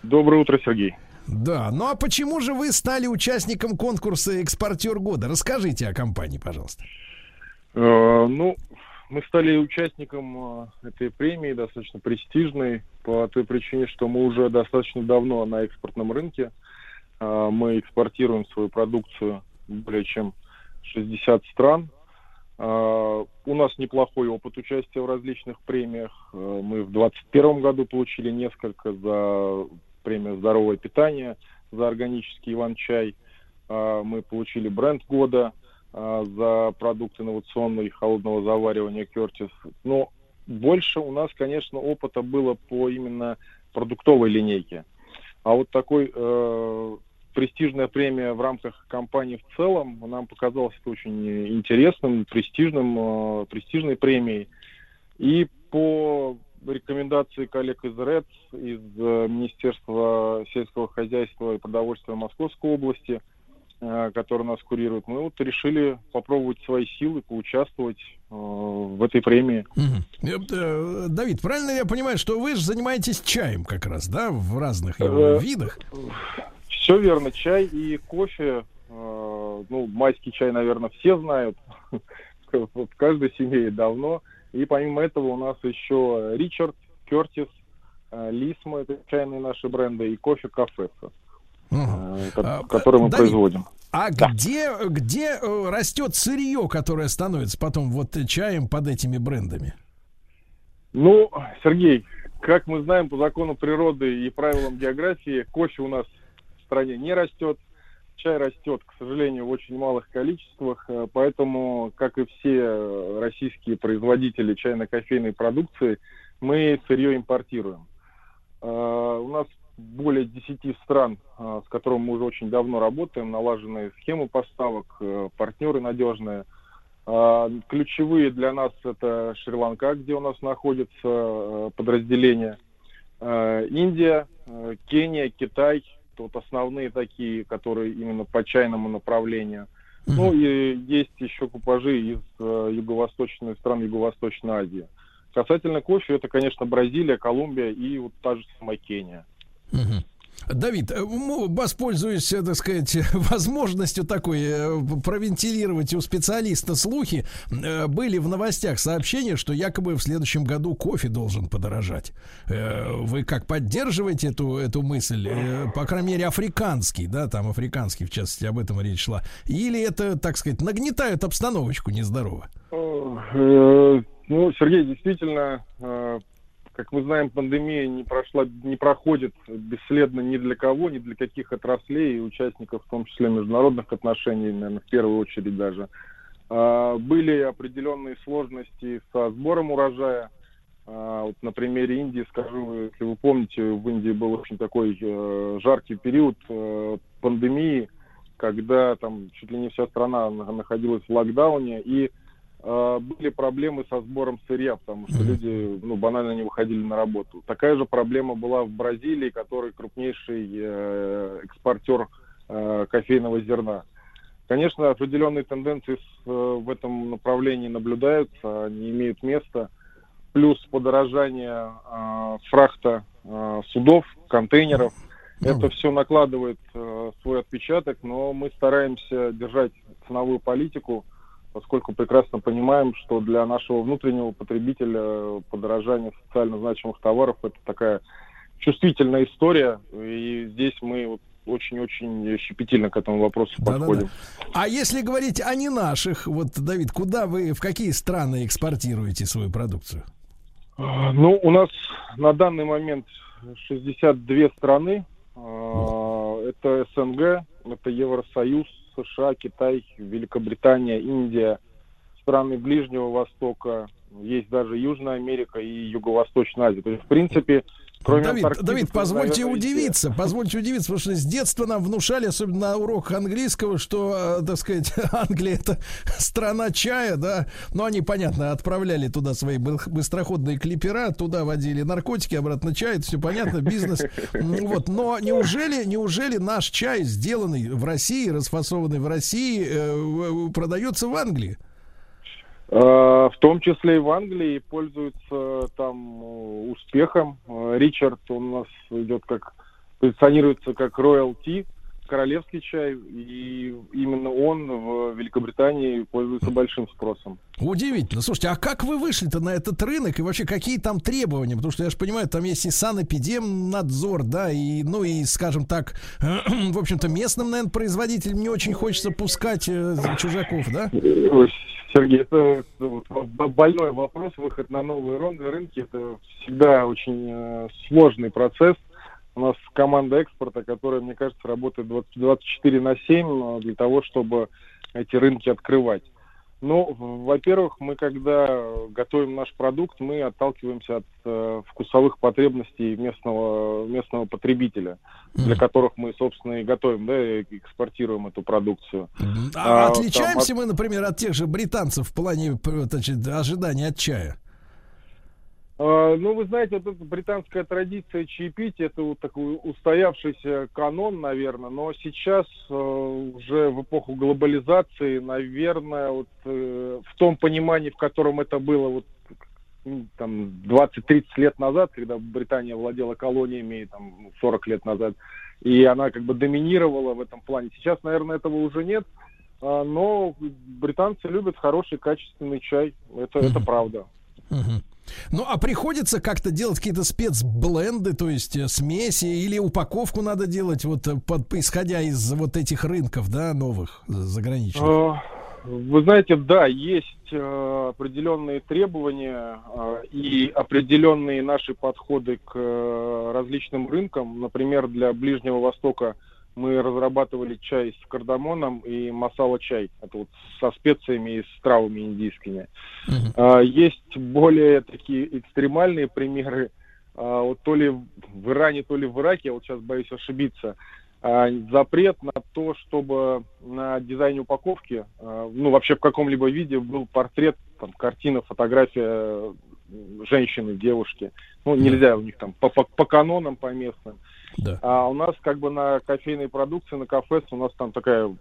Доброе утро, Сергей. Да, ну а почему же вы стали участником конкурса «Экспортер года»? Расскажите о компании, пожалуйста. Э, ну, мы стали участником э, этой премии, достаточно престижной, по той причине, что мы уже достаточно давно на экспортном рынке. Э, мы экспортируем свою продукцию более чем 60 стран. У нас неплохой опыт участия в различных премиях. Мы в 2021 году получили несколько за премию «Здоровое питание», за органический иван-чай. Э, мы получили бренд года э, за продукт инновационный холодного заваривания Кертис. Но больше у нас, конечно, опыта было по именно продуктовой линейке. А вот такой э, престижная премия в рамках компании в целом нам показалось это очень интересным, престижным, э, престижной премией. И по рекомендации коллег из РЭД, из э, Министерства сельского хозяйства и продовольствия Московской области, э, который нас курирует, мы вот решили попробовать свои силы, поучаствовать э, в этой премии. Давид, правильно я понимаю, что вы же занимаетесь чаем как раз, да, в разных его видах? Все верно, чай и кофе. ну, майский чай, наверное, все знают. В каждой семье давно. И помимо этого у нас еще Ричард, Кертис, э, Лисма, это чайные наши бренды, и кофе Кафеса, э, А, который мы Давид, производим. А где, где э, растет сырье, которое становится потом вот чаем под этими брендами? Ну, Сергей, как мы знаем по закону природы и правилам географии, кофе у нас в стране не растет, чай растет, к сожалению, в очень малых количествах, э, поэтому, как и все э, российские производители чайно-кофейной продукции, мы сырье импортируем. Э, У нас более 10 стран, с которыми мы уже очень давно работаем, налаженные схемы поставок, партнеры надежные. Ключевые для нас это Шри-Ланка, где у нас находится подразделение, Индия, Кения, Китай, вот основные такие, которые именно по чайному направлению. Ну и есть еще купажи из э, юго-восточной стран Юго-Восточной Азии. Касательно кофе, это, конечно, Бразилия, Колумбия и вот та же самая Кения. Мгм. Давид, э, воспользуюсь, так сказать, возможностью такой э, провентилировать у специалиста слухи. Э, Были в новостях сообщения, что якобы в следующем году кофе должен подорожать. Вы как поддерживаете эту, эту мысль? По крайней мере, африканский, да, там африканский, в частности, об этом речь шла. Или это, так сказать, нагнетают обстановочку нездорово? Ну, Сергей, действительно, как мы знаем, пандемия не прошла, не проходит бесследно ни для кого, ни для каких отраслей и участников, в том числе международных отношений, наверное, в первую очередь даже. А, Были определенные сложности со сбором урожая. А, Вот на примере Индии скажу, если вы помните, в Индии был очень такой э, жаркий период э, пандемии, когда там чуть ли не вся страна на- находилась в локдауне, и были проблемы со сбором сырья, потому что люди ну, банально не выходили на работу. Такая же проблема была в Бразилии, который крупнейший э, экспортер э, кофейного зерна. Конечно, определенные тенденции с, э, в этом направлении наблюдаются, они имеют место. Плюс подорожание э, фрахта э, судов, контейнеров. Это все накладывает э, свой отпечаток, но мы стараемся держать ценовую политику, поскольку прекрасно понимаем, что для нашего внутреннего потребителя подорожание социально значимых товаров это такая чувствительная история, и здесь мы вот очень-очень щепетильно к этому вопросу подходим. А если говорить о не наших, вот, Давид, куда вы, в какие страны экспортируете свою продукцию? А, Ну, у нас на данный момент 62 страны. А, Это СНГ, это Евросоюз, США, Китай, Великобритания, Индия, страны Ближнего Востока, есть даже Южная Америка и Юго-Восточная Азия. То есть, в принципе, кроме Давид, Антарктиды, Давид, позвольте наверное, везде. удивиться, позвольте удивиться, потому что с детства нам внушали, особенно на уроках английского, что, э, так сказать, Англия это страна чая, да. Но они, понятно, отправляли туда свои бы- быстроходные клипера, туда водили наркотики, обратно чай, это все понятно, бизнес. Вот, но неужели, неужели наш чай, сделанный в России, расфасованный в России, э, в- продается в Англии? Э, В том числе и в Англии пользуется там э, успехом. Э, Ричард он у нас идет как позиционируется как Royal Tea, королевский чай, и именно он в Великобритании пользуется большим спросом. Удивительно. Слушайте, а как вы вышли-то на этот рынок и вообще какие там требования? Потому что я же понимаю, там есть и санэпидемнадзор, да, и, ну и, скажем так, в общем-то, местным, наверное, производителям не очень хочется пускать э, чужаков, да? Сергей, это больной вопрос. Выход на новые рынки это всегда очень э, сложный процесс. У нас команда экспорта, которая, мне кажется, работает 20 24 на 7 э, для того, чтобы эти рынки открывать. Ну, во-первых, мы когда готовим наш продукт, мы отталкиваемся от э, вкусовых потребностей местного, местного потребителя, для которых мы, собственно, и готовим, да, и экспортируем эту продукцию. А, А, отличаемся там мы, например, от тех же британцев в плане значит, ожидания от чая? А, Ну, вы знаете, вот эта британская традиция чаепития, это вот такой устоявшийся канон, наверное, но сейчас э, уже в эпоху глобализации, наверное, вот э, в том понимании, в котором это было вот м, там 20-30 лет назад, когда Британия владела колониями, там, ну, 40 лет назад, и она как бы доминировала в этом плане. Сейчас, наверное, этого уже нет, а, но британцы любят хороший, качественный чай, это, это правда. Ну, а приходится как-то делать какие-то спецбленды, то есть э, смеси, или упаковку надо делать, вот э, под, исходя из вот этих рынков, да, новых, э, заграничных? Вы знаете, да, есть определенные требования и определенные наши подходы к различным рынкам. Например, для Ближнего Востока мы разрабатывали чай с кардамоном и масала-чай. Это вот со специями и с травами индийскими. Э, Есть более такие экстремальные примеры. а, вот то ли в Иране, то ли в Ираке, я вот сейчас боюсь ошибиться, а, запрет на то, чтобы на дизайне упаковки, а, ну, вообще в каком-либо виде был портрет, там, картина, фотография женщины, девушки. Ну, нельзя у них там по, по, по канонам, по местным. Да. А у нас как бы на кофейной продукции, на кафе у нас там такая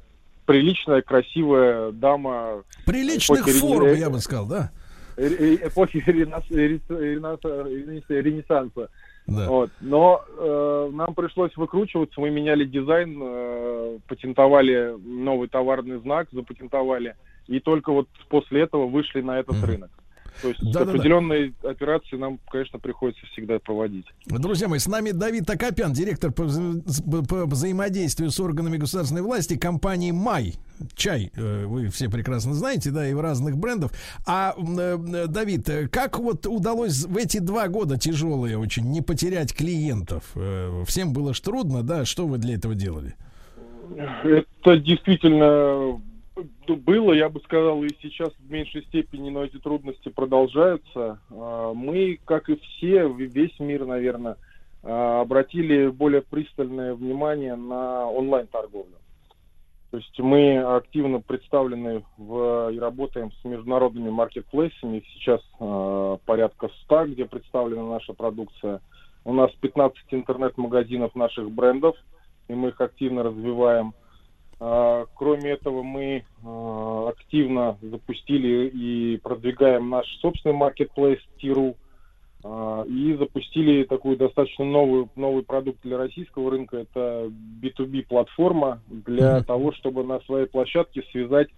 приличная, красивая дама. Приличных форм, я бы сказал, да? э- э- эпохи Ренес- Ренес- Ренес- Ренессанса. Да. Вот. Но э, нам пришлось выкручиваться, мы меняли дизайн, э, патентовали новый товарный знак, запатентовали, и только вот после этого вышли на этот Мгм. рынок. То есть Да-да-да. определенные операции нам, конечно, приходится всегда проводить. Друзья мои, с нами Давид Акопян, директор по, вза- по взаимодействию с органами государственной власти компании «Май». Чай, э, вы все прекрасно знаете, да, и в разных брендов. А, м, э, Давид, э, как вот удалось в эти два года тяжелые очень не потерять клиентов? Э, Всем было ж трудно, да? Что вы для этого делали? Это действительно было, я бы сказал, и сейчас в меньшей степени, но эти трудности продолжаются. А, Мы, как и все, весь мир, наверное, а, обратили более пристальное внимание на онлайн-торговлю. То есть мы активно представлены в, и работаем с международными маркетплейсами. Сейчас э, порядка 100, где представлена наша продукция. У нас 15 интернет-магазинов наших брендов, и мы их активно развиваем. А, Кроме этого, мы а, активно запустили и продвигаем наш собственный маркетплейс Тиру а, и запустили такую достаточно новую, новый продукт для российского рынка. Это B2B платформа для Мгм. того, чтобы на своей площадке связать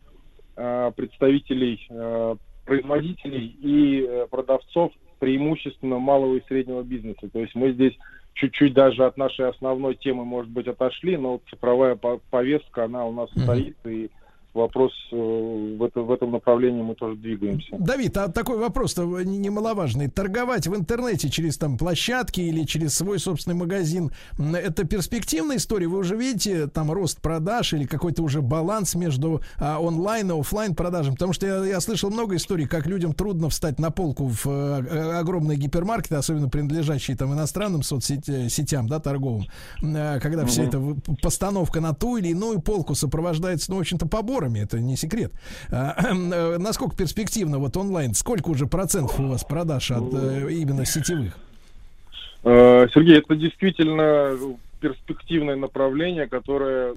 представителей производителей и э, продавцов преимущественно малого и среднего бизнеса. То есть мы здесь чуть-чуть даже от нашей основной темы, может быть, отошли, но цифровая по- повестка, она у нас Мгм. стоит, и вопрос э, в, это- в этом направлении мы тоже двигаемся. Давид, а такой вопрос-то не- немаловажный. Торговать в интернете через там площадки или через свой собственный магазин, это перспективная история? Вы уже видите там рост продаж или какой-то уже баланс между а, онлайн и оффлайн продажами? Потому что я, я слышал много историй, как людям трудно встать на полку в э, огромные гипермаркеты, особенно принадлежащие там иностранным соцсетям, да, торговым, э, когда вся Мгм. эта постановка на ту или иную полку сопровождается, ну, в общем-то, поборами, это не секрет. А, насколько перспективно вот онлайн? Сколько уже процентов у вас продаж от э, именно сетевых? Э, Сергей, это действительно перспективное направление, которое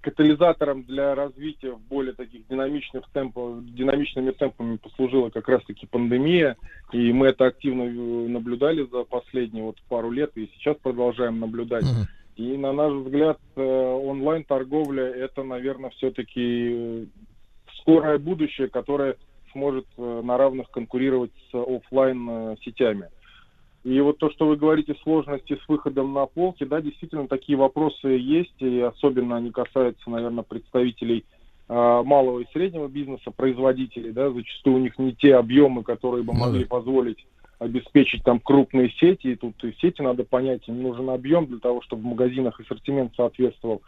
катализатором для развития в более таких динамичных темпов, динамичными темпами послужила как раз-таки пандемия, и мы это активно э, наблюдали за последние вот пару лет, и сейчас продолжаем наблюдать. Мгм. И на наш взгляд, э, онлайн-торговля это, наверное, все-таки скорое будущее, которое сможет э, на равных конкурировать с офлайн э, сетями. И вот то, что вы говорите, сложности с выходом на полки, да, действительно такие вопросы есть, и особенно они касаются, наверное, представителей э, малого и среднего бизнеса, производителей, да, зачастую у них не те объемы, которые бы Ну могли позволить обеспечить там крупные сети, и тут и сети надо понять, им нужен объем для того, чтобы в магазинах ассортимент соответствовал.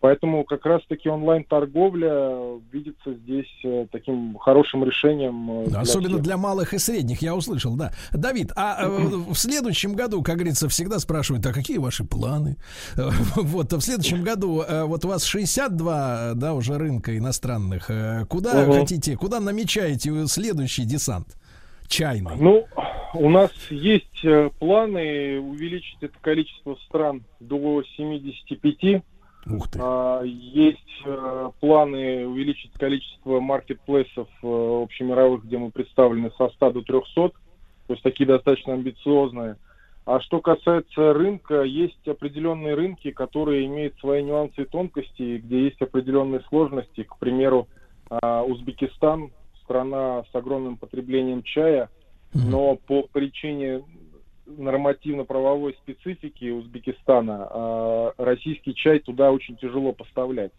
Поэтому как раз-таки онлайн-торговля видится здесь э, таким хорошим решением. э, для Особенно всех. для малых и средних, я услышал, да. Давид, а э, в следующем году, как говорится, всегда спрашивают, а какие ваши планы? Э, Вот, в следующем году, э, вот у вас 62, да, уже рынка иностранных. Э, Куда хотите, куда намечаете следующий десант? Чайный. Ну, у нас есть э, планы увеличить это количество стран до 75. Ух ты. А, Есть э, планы увеличить количество маркетплейсов э, общемировых, где мы представлены со 100 до 300. То есть такие достаточно амбициозные. А что касается рынка, есть определенные рынки, которые имеют свои нюансы и тонкости, где есть определенные сложности. К примеру, а, Узбекистан, страна с огромным потреблением чая, но по причине нормативно-правовой специфики Узбекистана а, российский чай туда очень тяжело поставлять.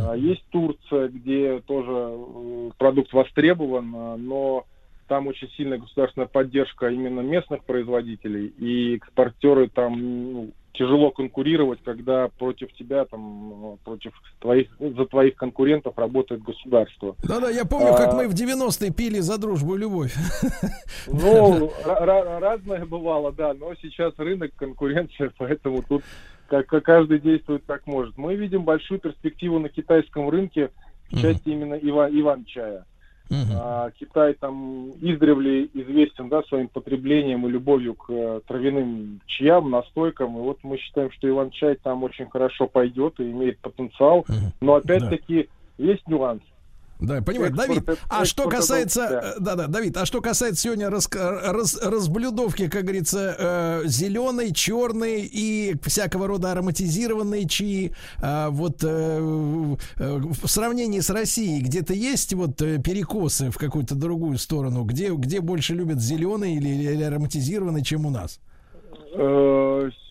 А, Есть Турция, где тоже э, продукт востребован, а, но там очень сильная государственная поддержка именно местных производителей, и экспортеры там ну, тяжело конкурировать, когда против тебя, там, против твоих, за твоих конкурентов работает государство. Да-да, я помню, как А, мы в 90-е пили за дружбу и любовь. Ну, ра- ра- разное бывало, да, но сейчас рынок, конкуренция, поэтому тут как, как каждый действует как может. Мы видим большую перспективу на китайском рынке в части именно ива- иван-чая. А, Китай там издревле известен да, своим потреблением и любовью к э, травяным чаям, настойкам. И вот мы считаем, что иван-чай там очень хорошо пойдет и имеет потенциал. Но опять-таки есть нюанс. Да, понимаю, Экспорт Давид. А что касается, да. э, да, да, Давид, а что касается сегодня рас- раз- разблюдовки, как говорится, зеленый, черный и всякого рода ароматизированные чаи, а, вот э, э, в сравнении с Россией, где-то есть вот э, перекосы в какую-то другую сторону, где где больше любят зеленый или, или ароматизированный, чем у нас?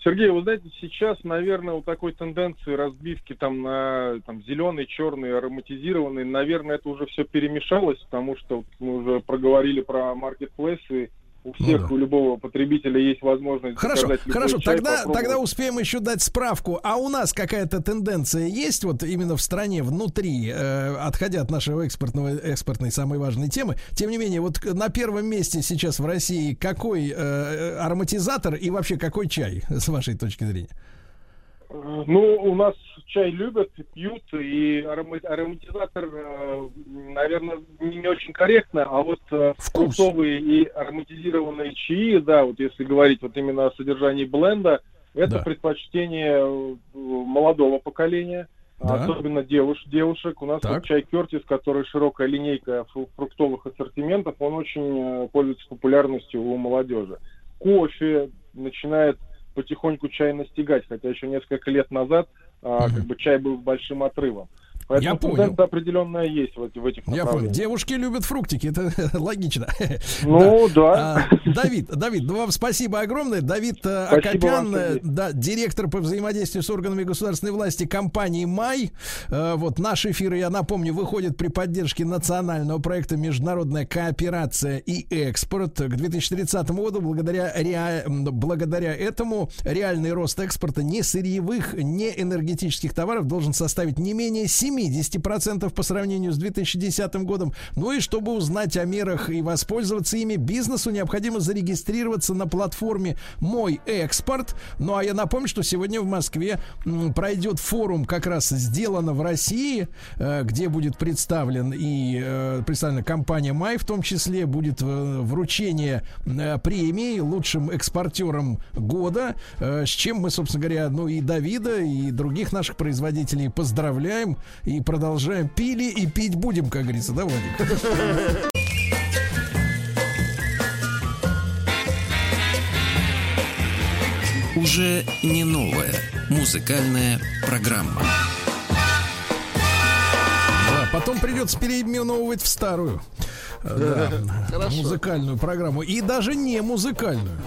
Сергей, вы знаете, сейчас, наверное, у такой тенденции разбивки там на там, зеленый, черный, ароматизированный, наверное, это уже все перемешалось, потому что вот мы уже проговорили про маркетплейсы. У всех, Ну да. у любого потребителя есть возможность Хорошо, хорошо, чай, тогда, тогда успеем еще дать справку. А у нас какая-то тенденция есть вот именно в стране внутри, э, отходя от нашего экспортного, экспортной самой важной темы. Тем не менее, вот на первом месте сейчас в России какой э, ароматизатор и вообще какой чай, с вашей точки зрения? Ну, у нас чай любят, пьют, и арома- ароматизатор, э, наверное, не очень корректно, а вот э, фруктовые и ароматизированные чаи, да, вот если говорить вот именно о содержании бленда, это Да. предпочтение э, молодого поколения, Да. особенно девуш, девушек. У нас Так. вот чай Кертис, который широкая линейка фру- фруктовых ассортиментов, он очень пользуется популярностью у молодежи. Кофе начинает потихоньку чай настигать, хотя еще несколько лет назад а, как бы чай был большим отрывом. Поэтому Я понял. определенная есть вот в этих Я понял. Девушки любят фруктики, это логично. Ну, да. А, Давид, Давид, ну вам спасибо огромное. Давид э, Спасибо Акопян, вам, э, да, директор по взаимодействию с органами государственной власти компании «Май». Э, Вот наш эфир, я напомню, выходит при поддержке национального проекта «Международная кооперация и экспорт» к 2030 году. Благодаря, м, благодаря этому реальный рост экспорта не сырьевых, не энергетических товаров должен составить не менее 70% по сравнению с 2010 годом. Ну и чтобы узнать о мерах и воспользоваться ими, бизнесу необходимо зарегистрироваться на платформе «Мой экспорт». Ну а я напомню, что сегодня в Москве пройдет форум как раз «Сделано в России», э, где будет представлен и э, представлена компания «Май», в том числе будет э, вручение премии лучшим экспортерам года, с чем мы, собственно говоря, ну и Давида, и других наших производителей поздравляем продолжаем. Пили и пить будем, как говорится, да, Владик? Уже не новая музыкальная программа. Потом придется переименовывать в старую. э, Да, музыкальную программу. И даже не музыкальную.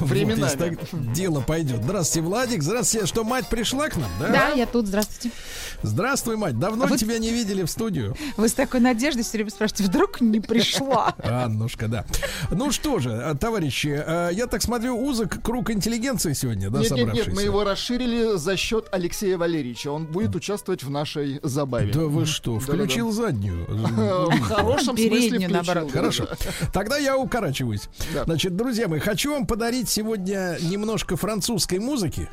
Вот, Временами. если так дело пойдет. Здравствуйте, Владик. Здравствуйте. Что, мать пришла к нам, да? Да, я тут, здравствуйте. Здравствуй, мать. Давно А вы- тебя не видели в студию. Вы с такой надеждой все время спрашиваете, вдруг не пришла? Аннушка, да. Ну что же, э, товарищи, э, я так смотрю, узок круг интеллигенции сегодня, да, Нет, нет, нет, собравшийся? мы его расширили за счет Алексея Валерьевича. Он будет участвовать в нашей забаве. Да вы что, включил заднюю? В хорошем смысле наоборот. Хорошо. да. Тогда я укорачиваюсь. Значит, друзья мои, хочу вам подарить сегодня немножко французской музыки.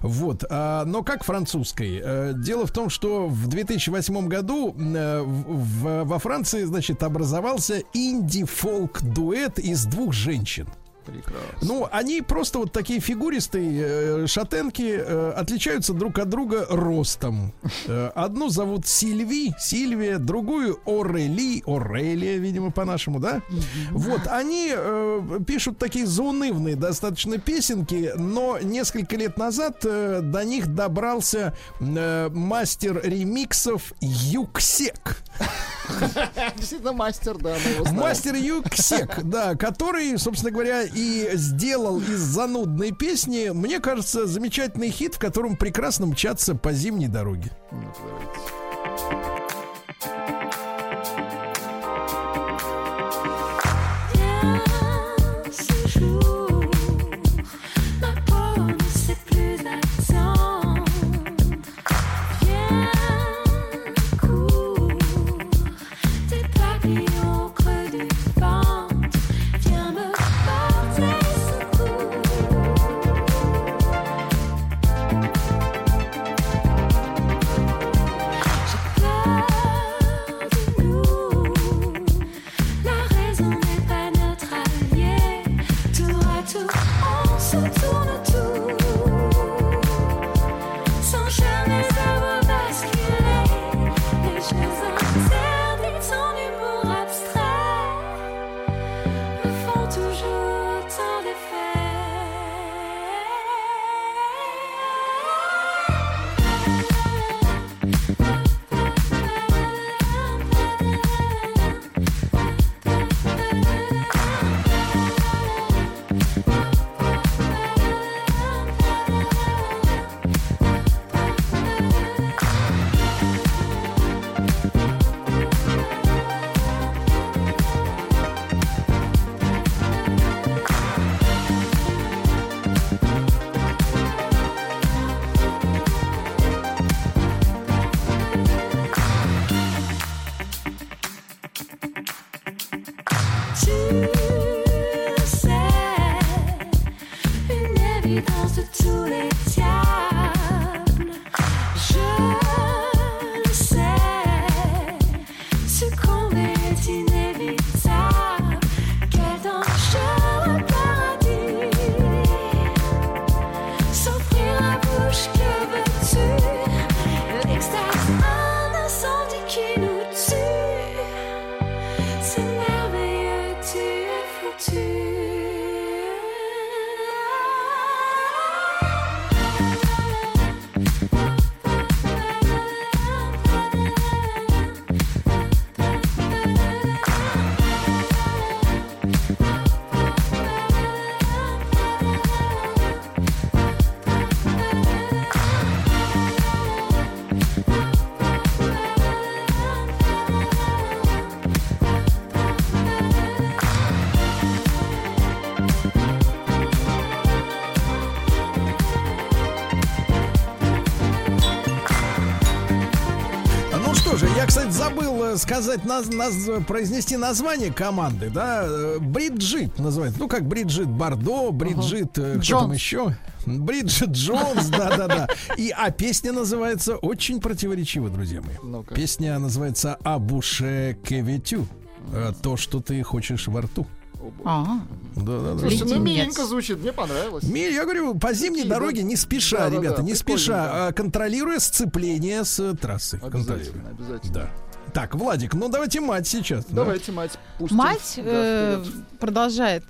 Вот, а, но как французской? Э, Дело в том, что в 2008 году э, в- в- во Франции, значит, образовался инди-фолк-дуэт из двух женщин. Прекрасно. Ну, они просто вот такие фигуристые э, шатенки, э, отличаются друг от друга ростом. Э, одну зовут Сильви, Сильвия, другую Орели, Орелия, видимо, по-нашему, да? Вот, они э, пишут такие заунывные достаточно песенки, но несколько лет назад э, до них добрался э, мастер ремиксов Юксек. Действительно мастер, да. Мастер Юксек, да, который, собственно говоря, и сделал из занудной песни, мне кажется, замечательный хит, в котором прекрасно мчаться по зимней дороге. Я сижу сказать, наз- наз- произнести название команды, да, Бриджит называется, ну как Бриджит Бардо, Бриджит, э, кто там еще? Бриджит Джонс, да-да-да. И, а песня называется очень противоречиво, друзья мои. Ну-ка. Песня называется «Абуше кеветю», э, то, что ты хочешь во рту. А, Да-да-да. Слушайте, ну Леденец. миленько звучит, мне понравилось. Ми- Я говорю, по зимней Такие, дороге да? не спеша, Да-да-да, ребята, не прикольненько. спеша, а контролируя сцепление с трассы. Контролируя. Обязательно, обязательно. Да. Так, Владик, ну давайте мать сейчас. да? Давайте, мать, пустим. Мать Да, э, продолжает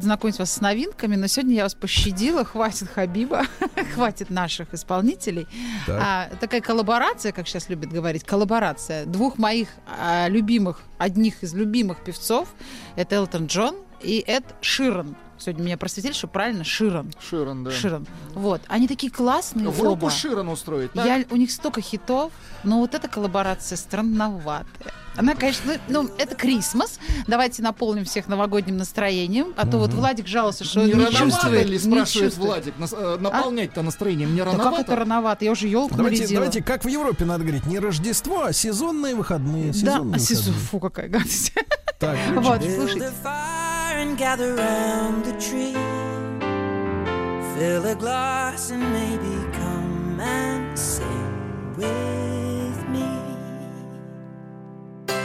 знакомить вас с новинками, но сегодня я вас пощадила, хватит Хабиба, хватит наших исполнителей. Так. А, такая коллаборация, как сейчас любят говорить, коллаборация двух моих а, любимых, одних из любимых певцов, это Элтон Джон и Эд Ширан. Сегодня меня просветили, что правильно Ширан. Ширан, да. Ширан. Вот. Они такие классные В руку. Ширан устроить. так? Я, у них столько хитов, но вот эта коллаборация странноватая. Она, конечно, ну, это Крисмас. Давайте наполним всех новогодним настроением. А то вот Владик жаловался, что не он не рановато чувствует. ли, не спрашивает чувствует. Владик, нас- э, наполнять-то настроением не Да как это рановато? рановато? Я уже елку Давайте, нарядила. давайте, как в Европе надо говорить, не Рождество, а сезонные выходные. Да, сезонные а сезон, фу, какая гадость. Так, Вот, слушайте. Fill a glass and maybe come and sing with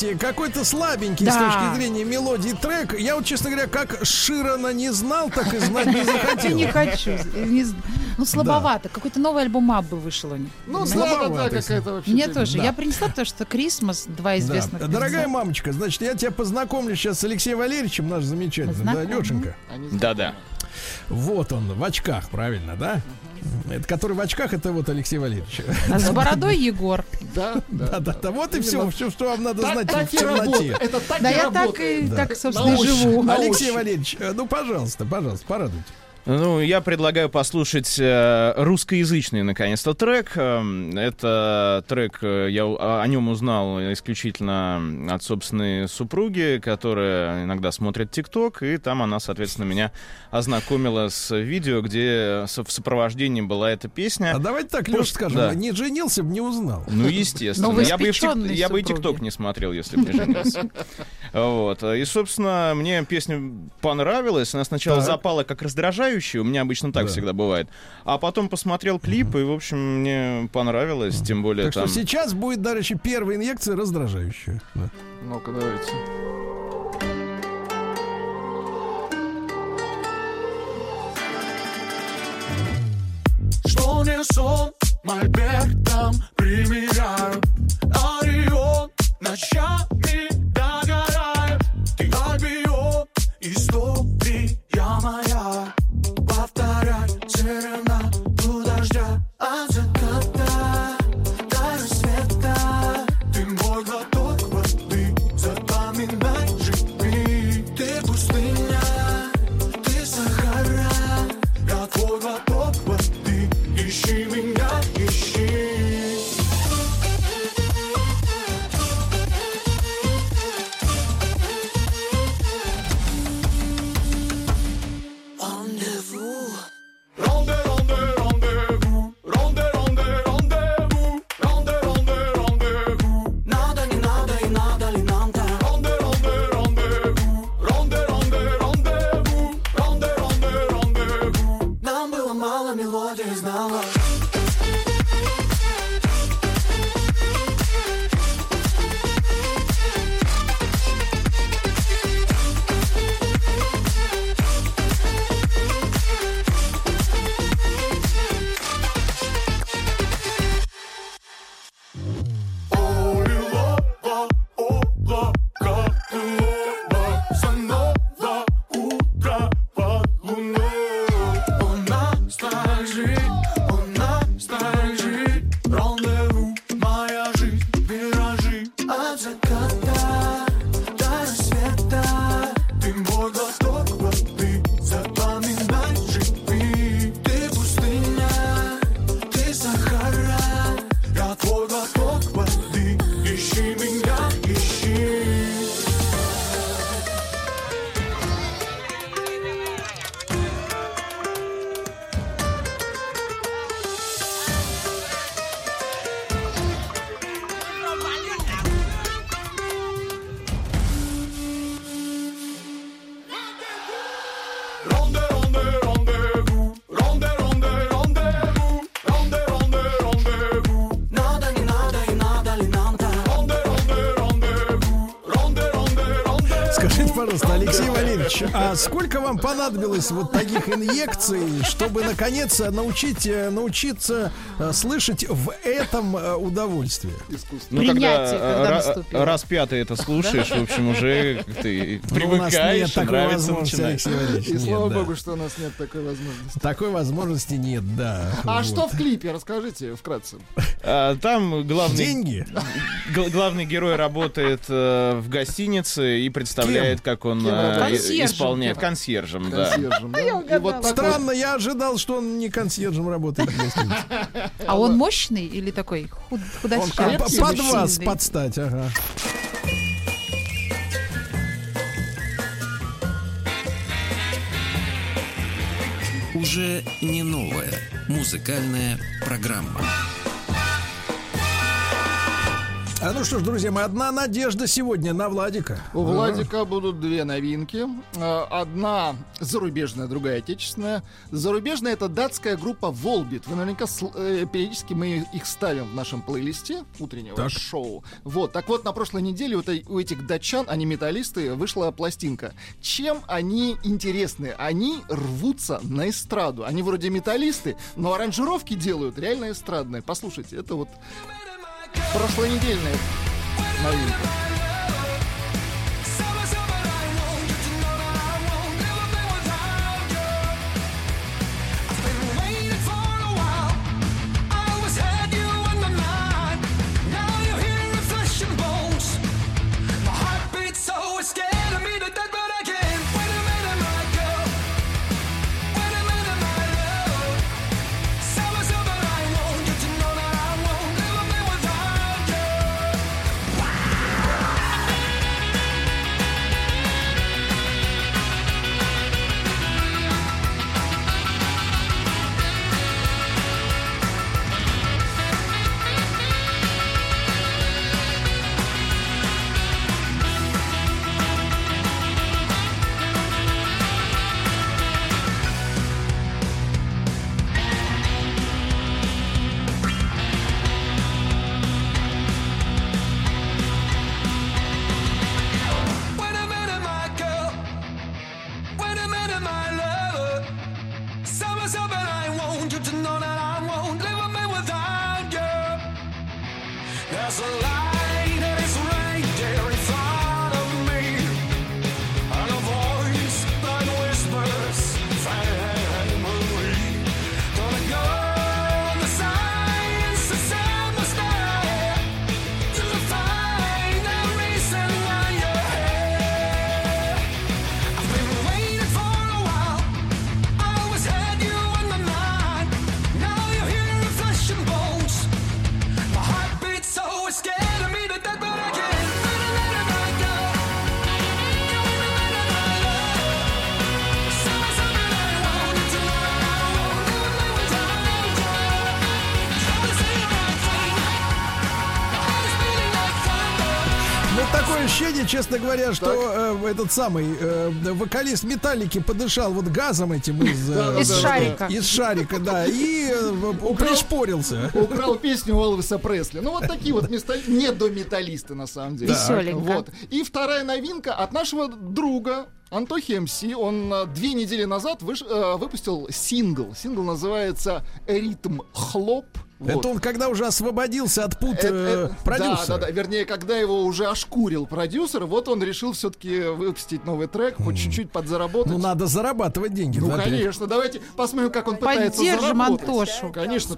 знаете, какой-то слабенький с Да. точки зрения мелодии трек. Я вот, честно говоря, как Ширана не знал, так и знать не захотел. Не хочу. Ну, слабовато. Какой-то новый альбом Аббы вышел у них. Ну, Слабовато, какая-то вообще. Мне тоже. Я принесла, потому что Крисмас, два известных. Дорогая мамочка, значит, я тебя познакомлю сейчас с Алексеем Валерьевичем, наш замечательный, да. Лешенька. Да-да. Вот он, в очках, правильно, да? Это который в очках, это вот Алексей Валерьевич. А с бородой Егор. Да, да. Да, да. Вот и все, все, что вам надо знать в темноте. Это так Да я так и так, собственно, живу. Алексей. Валерьевич, э, ну, пожалуйста, пожалуйста, порадуйте. Ну, я предлагаю послушать э, русскоязычный, наконец-то, трек. Эм, Это трек, э, я о нем узнал исключительно от собственной супруги, которая иногда смотрит ТикТок, и там она, соответственно, меня ознакомила с видео, где в сопровождении была эта песня. А давайте так, Ну, Леша, скажем, да. не женился бы, не узнал. Ну, естественно. Но Я бы, и тик- я бы и. ТикТок не смотрел, если бы не женился. Вот. И, собственно, мне песня понравилась. Она сначала Так. запала как раздражающая, у меня обычно так Да. всегда бывает. А потом посмотрел клип, и, в общем, мне понравилось. Тем более Так там... что сейчас будет, дальше первая инъекция раздражающая. Да. Ну-ка, давайте. Что не сон, мольбертом примеряю Орион ночами сколько вам понадобилось вот таких инъекций, чтобы наконец научить, э, научиться э, слышать в этом э, удовольствие? Ну, Принятие, когда, когда раз пятый это слушаешь, в общем, уже ты Ну, у нас нет привыкаешь, такой нравится Валерьевич. И нет, слава да. богу, что у нас нет такой возможности. Такой возможности нет, да. А Вот. что в клипе? Расскажите вкратце. А, Там главный, Деньги? гл- главный герой работает э, в гостинице и представляет, как он э, исполняет консьержем. Да. Консьержем, да? И вот такой- Странно, я ожидал, что он не консьержем работает. в гостинице. А он мощный или такой худ- худощавый? Под вас, сильный? под стать, ага. Уже не новая музыкальная программа. А ну что ж, друзья мои, одна надежда сегодня на Владика. У Владика будут две новинки. Э, Одна зарубежная, другая отечественная. Зарубежная это датская группа Volbeat. Вы наверняка э, периодически мы их ставим в нашем плейлисте утреннего Так. шоу. Вот, так вот, на прошлой неделе у этих датчан, они металлисты, вышла пластинка. Чем они интересны? Они рвутся на эстраду. Они вроде металлисты, но аранжировки делают реально эстрадные. Послушайте, это вот прошлонедельная новинка. Честно говоря, что э, этот самый э, вокалист Металлики подышал вот газом этим из... э. Из шарика. Из шарика, да, и э, пришпорился. Украл песню у Элвиса Пресли. Ну, вот такие вот места, не до металлисты, на самом деле. Вот. И вторая новинка от нашего друга Антохи МС. Он э, две недели назад выш- э, выпустил сингл. Сингл называется «Ритм хлоп». Вот. Это он когда уже освободился от пут Это- э, это- продюсера. Да, да, да. Вернее, когда его уже ошкурил продюсер, вот он решил все-таки выпустить новый трек, хоть чуть-чуть подзаработать. Ну, надо зарабатывать деньги. Ну, да, конечно. Давайте посмотрим, как он пытается Поддержим заработать. Антошу. Конечно.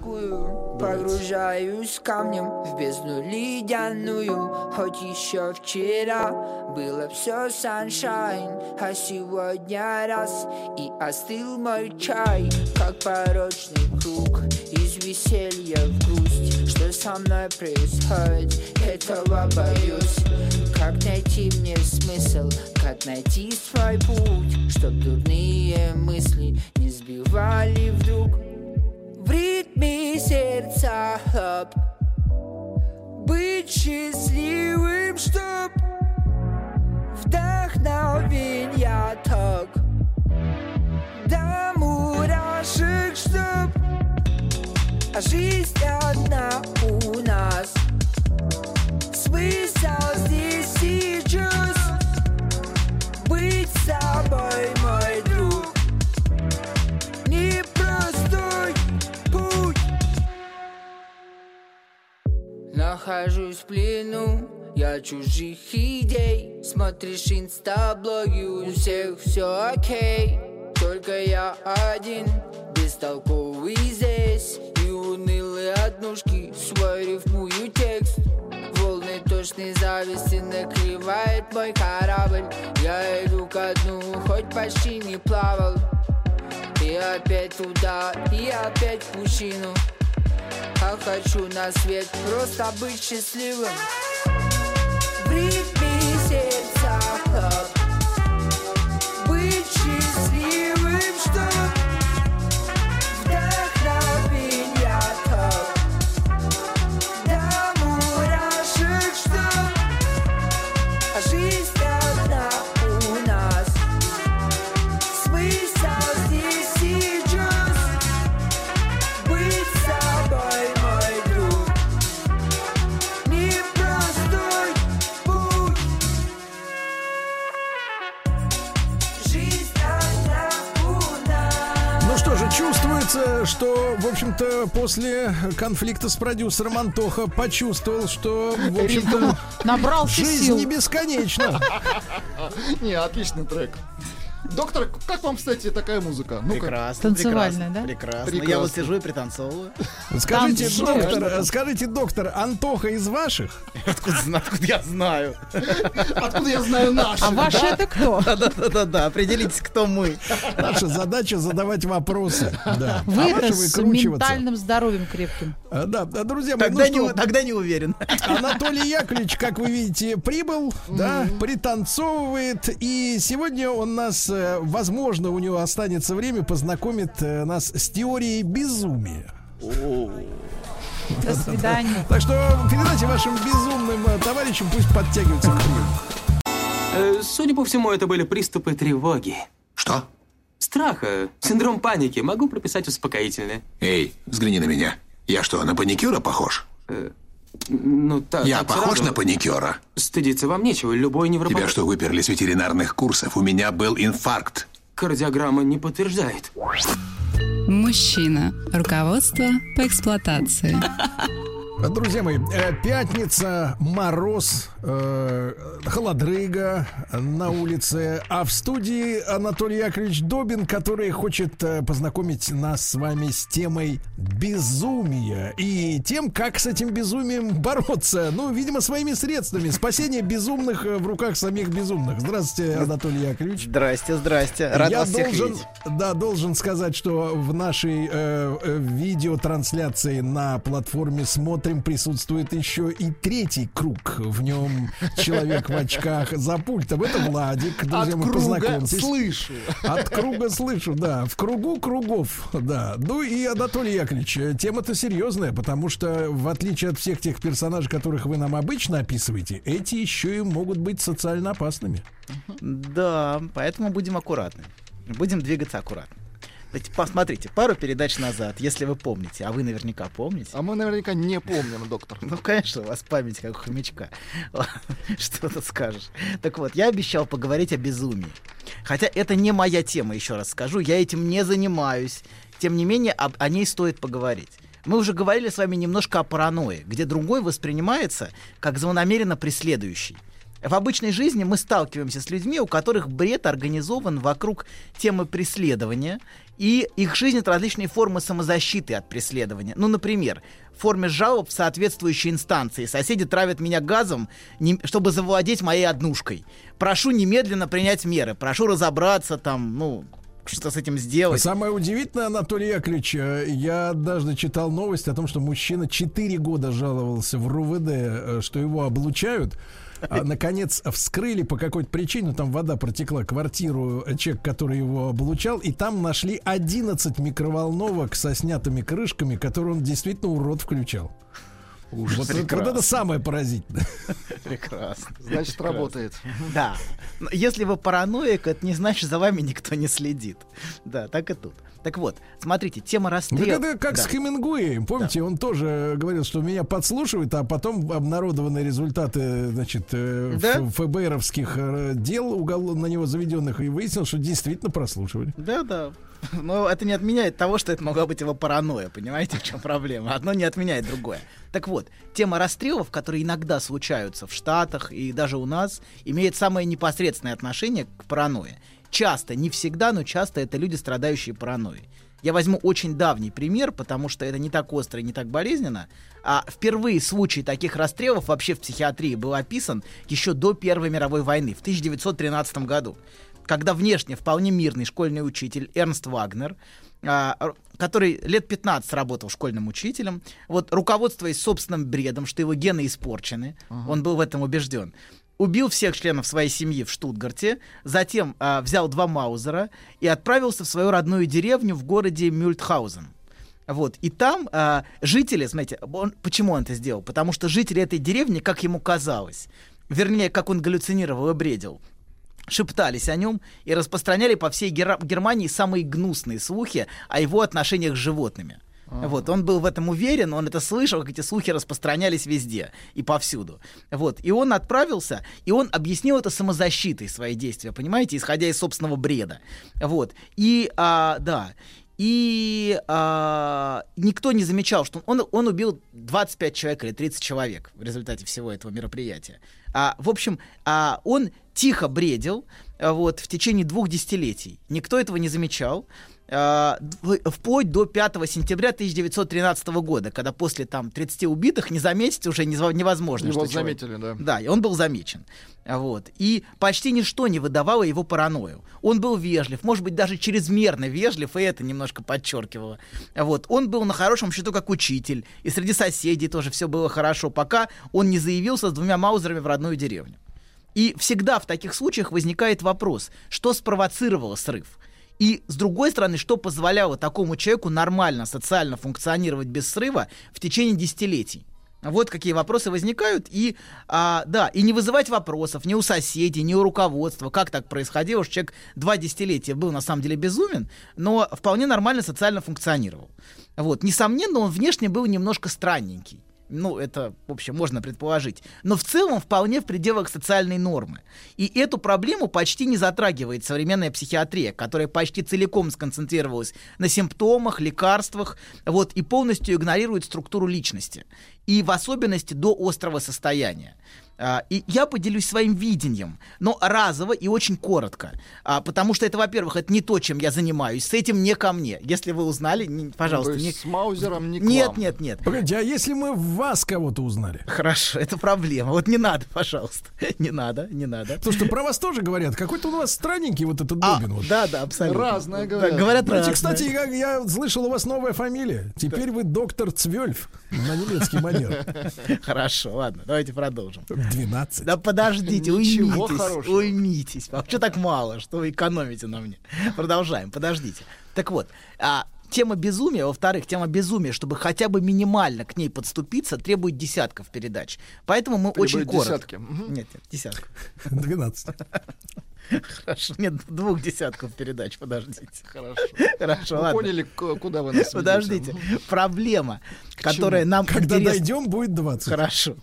Погружаюсь камнем в бездну ледяную Хоть еще вчера было все саншайн А сегодня раз и остыл мой чай Как порочный круг веселья в грусть. Что со мной происходит, этого боюсь Как найти мне смысл, как найти свой путь? Чтоб дурные мысли не сбивали вдруг. В ритме сердца хлоп Быть счастливым, чтоб Вдохновенья ток. До мурашек, чтоб А жизнь одна у нас. Смысл здесь сейчас Быть собой, мой друг. Непростой путь. Нахожусь в плену я чужих идей. Смотришь инстаблоги, у всех все окей. Только я один, бестолковый здесь унылые однушки, свой рифмую текст. Волны тошной зависти накрывает мой корабль. Я иду ко дну, хоть почти не плавал. И опять туда, и опять в пучину. А хочу на свет просто быть счастливым. В ритме сердца что, в общем-то, после конфликта с продюсером Антоха почувствовал, что, в общем-то, Набрался жизнь сил. не бесконечна. Не, отличный трек. Доктор, как вам, кстати, такая музыка? Ну-ка. Прекрасно, Танцевальная, прекрасно, да? Прекрасно. Прекрасно. Я вот сижу и пританцовываю. Скажите, Там доктор, скажите, доктор, Антоха из ваших? Откуда, откуда я знаю? Откуда я знаю наши? А ваши это кто? Да-да-да, определитесь, кто мы. Наша задача задавать вопросы. Да. Вы а ваши с ментальным здоровьем крепким. А, Да, да, друзья мои, Тогда ну не, что, тогда не уверен. Анатолий Яковлевич, как вы видите, прибыл, да, пританцовывает, и сегодня он нас, э, возможно, у него останется время, познакомит э, нас с теорией безумия. До свидания. Так что передайте вашим безумным э, товарищам, пусть подтягиваются к ним. Э, Судя по всему, это были приступы тревоги. Что? Страха, синдром паники. Могу прописать успокоительное. Эй, взгляни на меня. Я что, на паникюра похож? Ну, так, Я так похож сразу. на паникюра? Стыдиться вам нечего. Любой невропат... Тебя что, выперли с ветеринарных курсов? У меня был инфаркт. Кардиограмма не подтверждает. Мужчина. Руководство по эксплуатации. Друзья мои, э, пятница, мороз, э, холодрыга на улице, а в студии Анатолий Яковлевич Добин, который хочет э, познакомить нас с вами с темой безумия и тем, как с этим безумием бороться. Ну, видимо, своими средствами. Спасение безумных э, в руках самих безумных. Здравствуйте, Анатолий Яковлевич. Здрасте, здрасте. Рад Я вас всех должен, видеть. да, должен сказать, что в нашей э, э, видеотрансляции на платформе «Смотрим» присутствует еще и третий круг. В нем человек в очках за пультом. Это Владик. Друзья, мы круга познакомьтесь. слышу. От круга слышу, да. В кругу кругов, да. Ну и Анатолий Яковлевич, э, тема-то серьезная, потому что в отличие от всех тех персонажей, которых вы нам обычно описываете, эти еще и могут быть социально опасными. Да, поэтому будем аккуратны. Будем двигаться аккуратно. Посмотрите, пару передач назад, если вы помните, а вы наверняка помните. А мы наверняка не помним, доктор. Ну, конечно, у вас память как у хомячка. Что тут скажешь? Так вот, я обещал поговорить о безумии. Хотя это не моя тема, еще раз скажу, я этим не занимаюсь. Тем не менее, об- о ней стоит поговорить. Мы уже говорили с вами немножко о паранойи, где другой воспринимается как злонамеренно преследующий. В обычной жизни мы сталкиваемся с людьми, у которых бред организован вокруг темы преследования, и их жизнь это различные формы самозащиты от преследования. Ну, например, в форме жалоб в соответствующей инстанции. Соседи травят меня газом, не- чтобы завладеть моей однушкой. Прошу немедленно принять меры, прошу разобраться там, ну, что с этим сделать. Самое удивительное, Анатолий Яковлевич, э, я однажды читал новость о том, что мужчина 4 года жаловался в РУВД, э, что его облучают. А, наконец вскрыли по какой-то причине, там вода протекла квартиру э, человек, который его облучал, и там нашли 11 микроволновок со снятыми крышками, которые он действительно урод включал. Вот, это- вот это самое поразительное. Прекрасно. Значит, работает. Да. Но если вы параноик, это не значит, за вами никто не следит. Да, так и тут. Так вот, смотрите, тема Так расстрела. это как с Хемингуэем. Помните, он тоже говорил, что меня подслушивают, а потом обнародованы результаты, значит, э, Да? ФБРовских э, дел уголовно на него заведенных, и выяснилось, что действительно прослушивали. Да, да. Но это не отменяет того, что это могла быть его паранойя. Понимаете, в чем проблема? Одно не отменяет другое. Так вот, тема расстрелов, которые иногда случаются в Штатах и даже у нас, имеет самое непосредственное отношение к паранойе. Часто, не всегда, но часто это люди, страдающие паранойей. Я возьму очень давний пример, потому что это не так остро и не так болезненно. А впервые случай таких расстрелов вообще в психиатрии был описан еще до Первой мировой войны, в 1913 году когда внешне вполне мирный школьный учитель Эрнст Вагнер, а, который лет 15 работал школьным учителем, вот руководствуясь собственным бредом, что его гены испорчены, он был в этом убежден, убил всех членов своей семьи в Штутгарте, затем а, взял два маузера и отправился в свою родную деревню в городе Мюльтхаузен. Вот. И там а, жители, смотрите, он, почему он это сделал? Потому что жители этой деревни, как ему казалось, вернее, как он галлюцинировал и бредил, шептались о нем и распространяли по всей Гера- Германии самые гнусные слухи о его отношениях с животными. Вот, он был в этом уверен, он это слышал, как эти слухи распространялись везде и повсюду. Вот, и он отправился, и он объяснил это самозащитой свои действия, понимаете, исходя из собственного бреда. Вот, и, а, да, И а, никто не замечал, что он, он убил 25 человек или 30 человек в результате всего этого мероприятия. А, в общем, а, он тихо бредил а, вот, в течение двух десятилетий. Никто этого не замечал. В- вплоть до 5 сентября 1913 года, когда после там 30 убитых не заметить уже невозможно. Его что человек- заметили, да. Да, и он был замечен. Вот. И почти ничто не выдавало его паранойю. Он был вежлив, может быть, даже чрезмерно вежлив, и это немножко подчеркивало. Вот. Он был на хорошем счету как учитель, и среди соседей тоже все было хорошо, пока он не заявился с двумя маузерами в родную деревню. И всегда в таких случаях возникает вопрос, что спровоцировало срыв? И, с другой стороны, что позволяло такому человеку нормально социально функционировать без срыва в течение десятилетий? Вот какие вопросы возникают, и а, да, и не вызывать вопросов ни у соседей, ни у руководства, как так происходило, что человек два десятилетия был на самом деле безумен, но вполне нормально социально функционировал. Вот, несомненно, он внешне был немножко странненький. Ну, это, в общем, можно предположить. Но в целом вполне в пределах социальной нормы. И эту проблему почти не затрагивает современная психиатрия, которая почти целиком сконцентрировалась на симптомах, лекарствах, вот, и полностью игнорирует структуру личности. И в особенности до острого состояния. А, И я поделюсь своим видением, но разово и очень коротко. А, Потому что это, во-первых, это не то, чем я занимаюсь. С этим не ко мне. Если вы узнали, не- пожалуйста. Не- с Маузером не к Нет, вам. нет, нет. Погодите, а если мы в вас кого-то узнали? Хорошо, это проблема. Вот не надо, пожалуйста. Не надо, не надо. Слушай, про вас тоже говорят. Какой-то у вас странненький вот этот А, Добин. вот. да, да, абсолютно. Разное Да, говорят. говорят Знаете, разное. кстати, я, я слышал, у вас новая фамилия. Теперь вы доктор Цвельф на немецкий манер. Хорошо, ладно, давайте продолжим. 12. Да подождите, Ничего уймитесь, хорошего. уймитесь. А что так мало, что вы экономите на мне? Продолжаем, подождите. Так вот, а, тема безумия, во-вторых, тема безумия, чтобы хотя бы минимально к ней подступиться, требует десятков передач. Поэтому мы очень Требует коротко. десятки. Нет, нет, десятку. 12. Хорошо, нет, двух десятков передач, подождите. Хорошо. Хорошо, ладно. поняли, куда вы нас ведете. Подождите, проблема, которая чему? нам Когда интересна- дойдем, будет 20. Хорошо.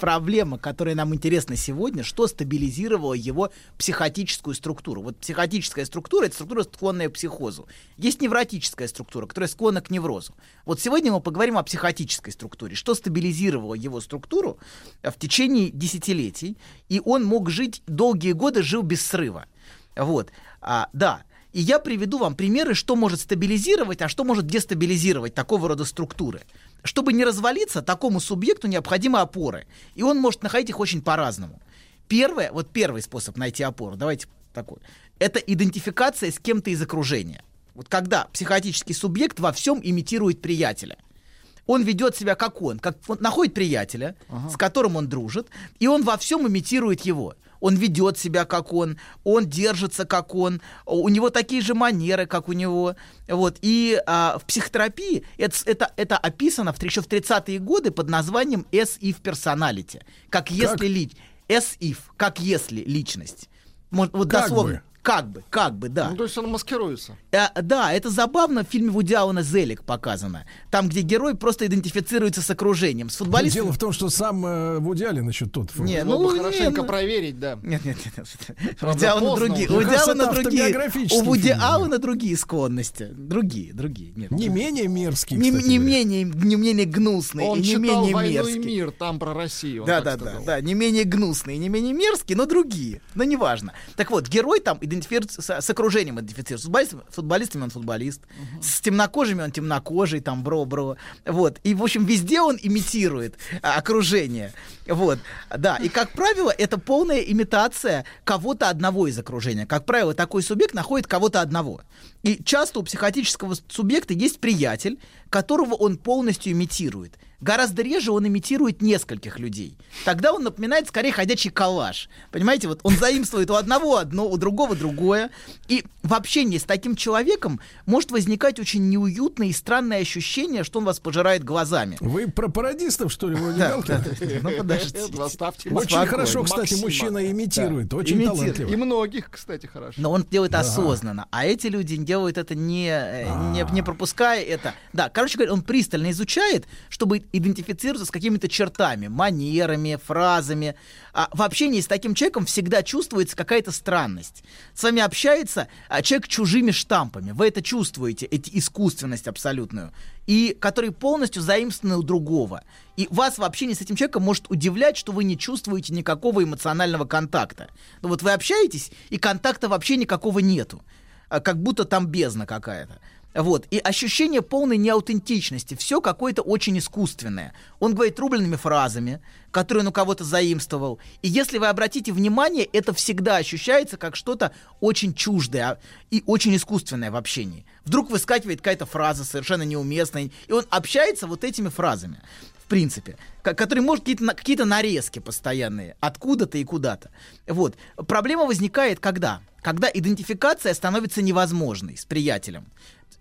Проблема, которая нам интересна сегодня, что стабилизировало его психотическую структуру. Вот психотическая структура — это структура, склонная к психозу. Есть невротическая структура, которая склонна к неврозу. Вот сегодня мы поговорим о психотической структуре. Что стабилизировало его структуру э, в течение десятилетий, и он мог жить долгие годы, жил без срыва. Вот. А, да. И я приведу вам примеры, что может стабилизировать, а что может дестабилизировать такого рода структуры. Чтобы не развалиться, такому субъекту необходимы опоры. И он может находить их очень по-разному. Первое, вот первый способ найти опору, давайте такой, это идентификация с кем-то из окружения. Вот когда психотический субъект во всем имитирует приятеля. Он ведет себя как он, как он находит приятеля, с которым он дружит, и он во всем имитирует его. Он ведет себя как он, он держится как он, у него такие же манеры, как у него. Вот. И а, в психотерапии это, это, это описано в, еще в 30-е годы под названием S-if personality. Как если ли... S-if, как если личность. Может, вот Как дословно. бы. Как бы, как бы, да. Ну, то есть он маскируется. А, да, это забавно в фильме Вуди Аллена «Зелик» показано. Там, где герой просто идентифицируется с окружением. С футболистом... Дело в том, что сам э, Вуди Аллен еще тот. Не, ну, бы не, хорошенько ну- проверить, да. Нет, нет, нет. нет. Вуди Аллена другие. Вуди Аллена другие. У Вуди. Аллена другие склонности. Другие, другие. Нет. Не менее мерзкий, Не, кстати не менее, не менее гнусные Он и не читал менее «Войну и мерзкие. мир», там про Россию. Да, да, да, да, не менее гнусные, не менее мерзкие, но другие. Но неважно. Так вот, герой там идентифицируется с, с окружением идентифицируется. С футболистами, футболистами он футболист. С темнокожими он темнокожий, там бро-бро. Вот. И, в общем, везде он имитирует а, окружение. Вот. Да. И, как правило, это полная имитация кого-то одного из окружения. Как правило, такой субъект находит кого-то одного. И часто у психотического субъекта есть приятель, которого он полностью имитирует. Гораздо реже он имитирует нескольких людей. Тогда он напоминает скорее ходячий коллаж. Понимаете, вот он заимствует у одного одно, у другого другое. И в общении с таким человеком может возникать очень неуютное и странное ощущение, что он вас пожирает глазами. Вы про пародистов, что ли, Владимир Да, да, да. Ну, подождите. Очень Спокойно. хорошо, кстати, Максима. мужчина имитирует. Да. Очень Имитирует. талантливо. И многих, кстати, хорошо. Но он делает Да. осознанно, а эти люди делают это не, э, не, не пропуская это. Да, короче говоря, он пристально изучает, чтобы идентифицироваться с какими-то чертами, манерами, фразами. А в общении с таким человеком всегда чувствуется какая-то странность. С вами общается а, человек чужими штампами. Вы это чувствуете, эти искусственность абсолютную. И которые полностью заимствованы у другого. И вас в общении с этим человеком может удивлять, что вы не чувствуете никакого эмоционального контакта. Ну вот вы общаетесь, и контакта вообще никакого нету. А, Как будто там бездна какая-то. Вот. И ощущение полной неаутентичности. Все какое-то очень искусственное. Он говорит рубленными фразами, которые он у кого-то заимствовал. И если вы обратите внимание, это всегда ощущается как что-то очень чуждое а, и очень искусственное в общении. Вдруг выскакивает какая-то фраза совершенно неуместная, и он общается вот этими фразами. В принципе, ко- который может какие-то, какие-то нарезки постоянные, откуда-то и куда-то. Вот. Проблема возникает когда? Когда идентификация становится невозможной с приятелем.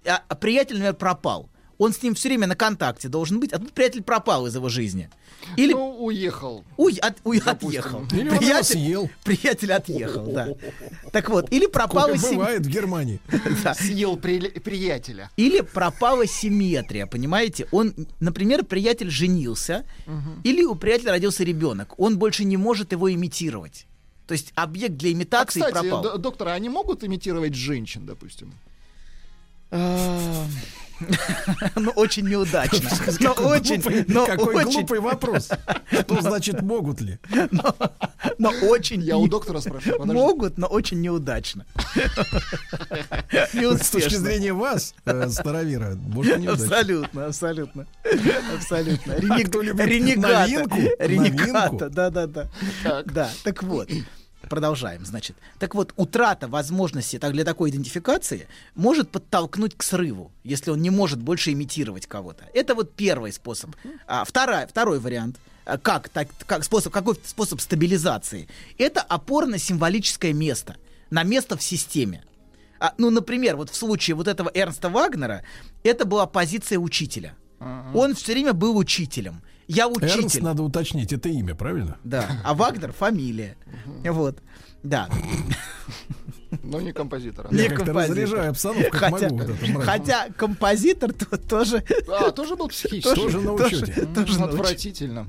А, а приятель, например, пропал. Он с ним все время на контакте должен быть, а тут приятель пропал из его жизни. Или Ну, уехал. Уй, от- Допустим. отъехал. Или он приятель, съел. приятель отъехал, да. Так вот, или пропала Сколько сем- бывает в Германии. Съел при- приятеля. Или пропала симметрия, понимаете? Он, например, приятель женился, или у приятеля родился ребенок. Он больше не может его имитировать. То есть объект для А, имитации кстати, пропал. д- доктор, а они могут имитировать женщин, допустим? А, Ну, очень неудачно. Но Какой очень, глупый- но Какой очень, глупый вопрос. Что значит могут ли? но очень Я у доктора спрашиваю. подожди. могут, но очень неудачно. С точки зрения вас, э, старовира, может не Абсолютно, абсолютно. Абсолютно. А Ренегата. новинку? Ренегата, да-да-да. Да, так вот. Продолжаем, значит. Так вот, утрата возможности так, для такой идентификации может подтолкнуть к срыву, если он не может больше имитировать кого-то. Это вот первый способ. А, вторая, второй вариант. А, Как, так, как способ, какой способ стабилизации? Это опорно-символическое место. На место в системе. А, ну, например, вот в случае вот этого Эрнста Вагнера, это была позиция учителя. Он все время был учителем. Я учитель. Эрнст, надо уточнить, это имя, правильно? Да. А Вагнер фамилия. Вот. Да. Но не композитора. Я Не композитор. разряжаю обстановку, как хотя, могу вот хотя композитор то- тоже... А, тоже был психический. Тоже на учете. тоже- тоже на учете. Отвратительно.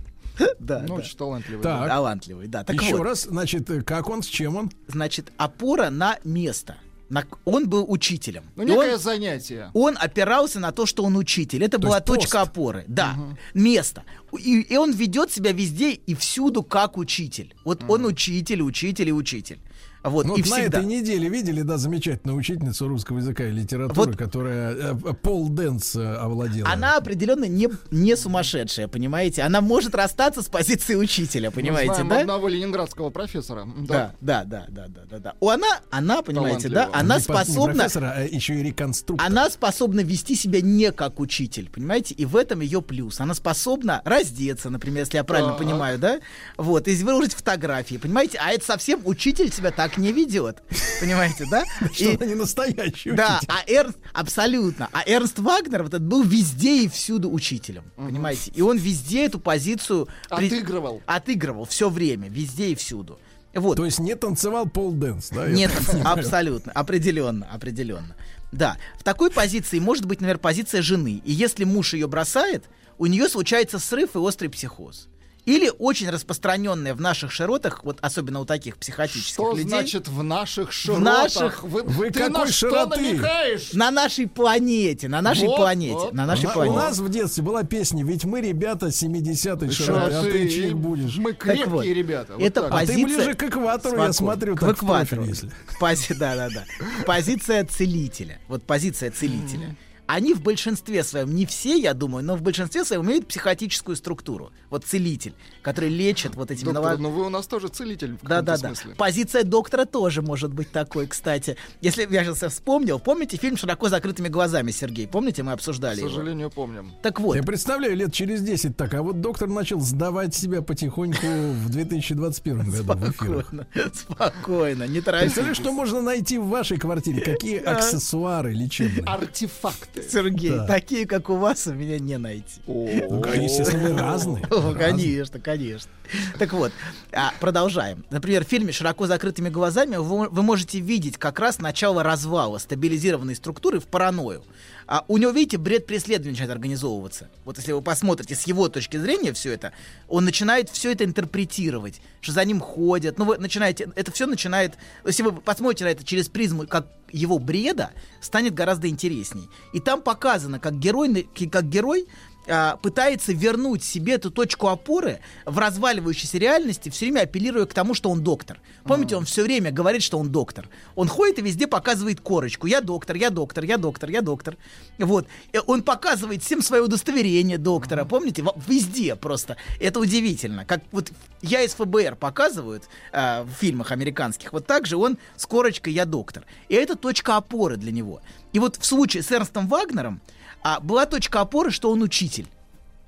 Да, Ну, да. очень талантливый. Так. да. Талантливый, да. Так Еще вот, раз, значит, э, как он, с чем он? значит, опора на место. На- он был учителем. Ну, некое он- занятие. Он опирался на то, что он учитель. Это была есть пост. точка опоры. Да, место. И, и он ведет себя везде и всюду как учитель. Вот он учитель, учитель и учитель. Вот, Ну, и вот на всегда. этой неделе видели, да, замечательную учительницу русского языка и литературы, Вот. которая э, pole dance э, овладела. Она определенно не, не сумасшедшая, понимаете? Она может расстаться с позиции учителя, понимаете, Мы знаем да? одного ленинградского профессора. Да, да, да, да, да, да, да. У она, она, понимаете, да, она Не по- не способна, профессора, а еще и реконструктор. она способна вести себя не как учитель, понимаете? И в этом ее плюс. Она способна раздеться, например, если я правильно Так. понимаю, да? Вот, и выложить фотографии, понимаете? А это совсем учитель себя так не ведет, понимаете, да? Что И- она не настоящий Да, учитель. а Эрнст, абсолютно. А Эрнст Вагнер вот этот был везде и всюду учителем, понимаете? И он везде эту позицию при- Отыгрывал. отыгрывал все время, везде и всюду. Вот. То есть не танцевал pole dance, да? Нет, так абсолютно, определенно, определенно. Да, в такой позиции может быть, например, позиция жены. И если муж ее бросает, у нее случается срыв и острый психоз. Или очень распространенная в наших широтах, вот особенно у таких психотических Что людей. значит в наших широтах? наших- Вы, Вы ты какой на что широты? намекаешь? На нашей планете, на нашей Вот, планете, вот. на нашей У на- планете. У нас в детстве была песня «Ведь мы, ребята, 70-й широты, а ты чьих будешь?» Мы крепкие вот, ребята. вот это так. А ты позиция- ближе к экватору, я Спокойно. смотрю, к так в экватору. профиль, если. Пози- да, да, да. Позиция целителя. Вот позиция целителя. Они в большинстве своем, не все, я думаю, но в большинстве своем имеют психотическую структуру. Вот целитель, который лечит вот этими Доктор, ново- ну вы у нас тоже целитель в да, каком-то да, да. смысле. Позиция доктора тоже может быть такой, кстати. Если я сейчас вспомнил, помните фильм «Широко закрытыми глазами», Сергей? Помните, мы К обсуждали его? сожалению, помним. Так вот, Я представляю, лет через 10 так, а вот доктор начал сдавать себя потихоньку в 2021 году спокойно, спокойно, не торопитесь. Представляешь, что можно найти в вашей квартире? Какие аксессуары лечебные? Артефакты. Сергей, Да. такие, как у вас, у меня не найти. Ну, естественно, разные. Конечно, конечно. Так вот, а, продолжаем. Например, в фильме «Широко закрытыми глазами» вы, вы можете видеть как раз начало развала стабилизированной структуры в паранойю. А у него, видите, бред преследования начинает организовываться. Вот если вы посмотрите с его точки зрения все это, он начинает все это интерпретировать, что за ним ходят. Ну, вы начинаете, это все начинает, если вы посмотрите на это через призму как его бреда, станет гораздо интересней. И там показано, как герой, как герой а, пытается вернуть себе эту точку опоры в разваливающейся реальности, все время апеллируя к тому, что он доктор. Помните, он все время говорит, что он доктор. Он ходит и везде показывает корочку. Я доктор, я доктор, я доктор, я доктор. Вот. И он показывает всем свое удостоверение доктора. Помните? Везде просто. Это удивительно. Как вот я из ФБР показывают а, в фильмах американских. Вот так же он с корочкой «я доктор». И это точка опоры для него. И вот в случае с Эрнстом Вагнером а, была точка опоры, что он учитель.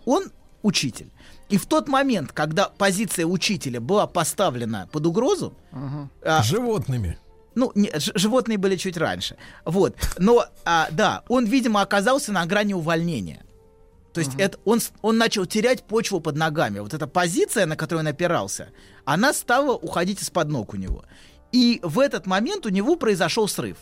Он учитель. И в тот момент, когда позиция учителя была поставлена под угрозу, а, Животными. ну, не, животные были чуть раньше. Вот. Но, а, да, он, видимо, оказался на грани увольнения. То есть это, он, он начал терять почву под ногами. Вот эта позиция, на которую он опирался, она стала уходить из-под ног у него. И в этот момент у него произошел срыв.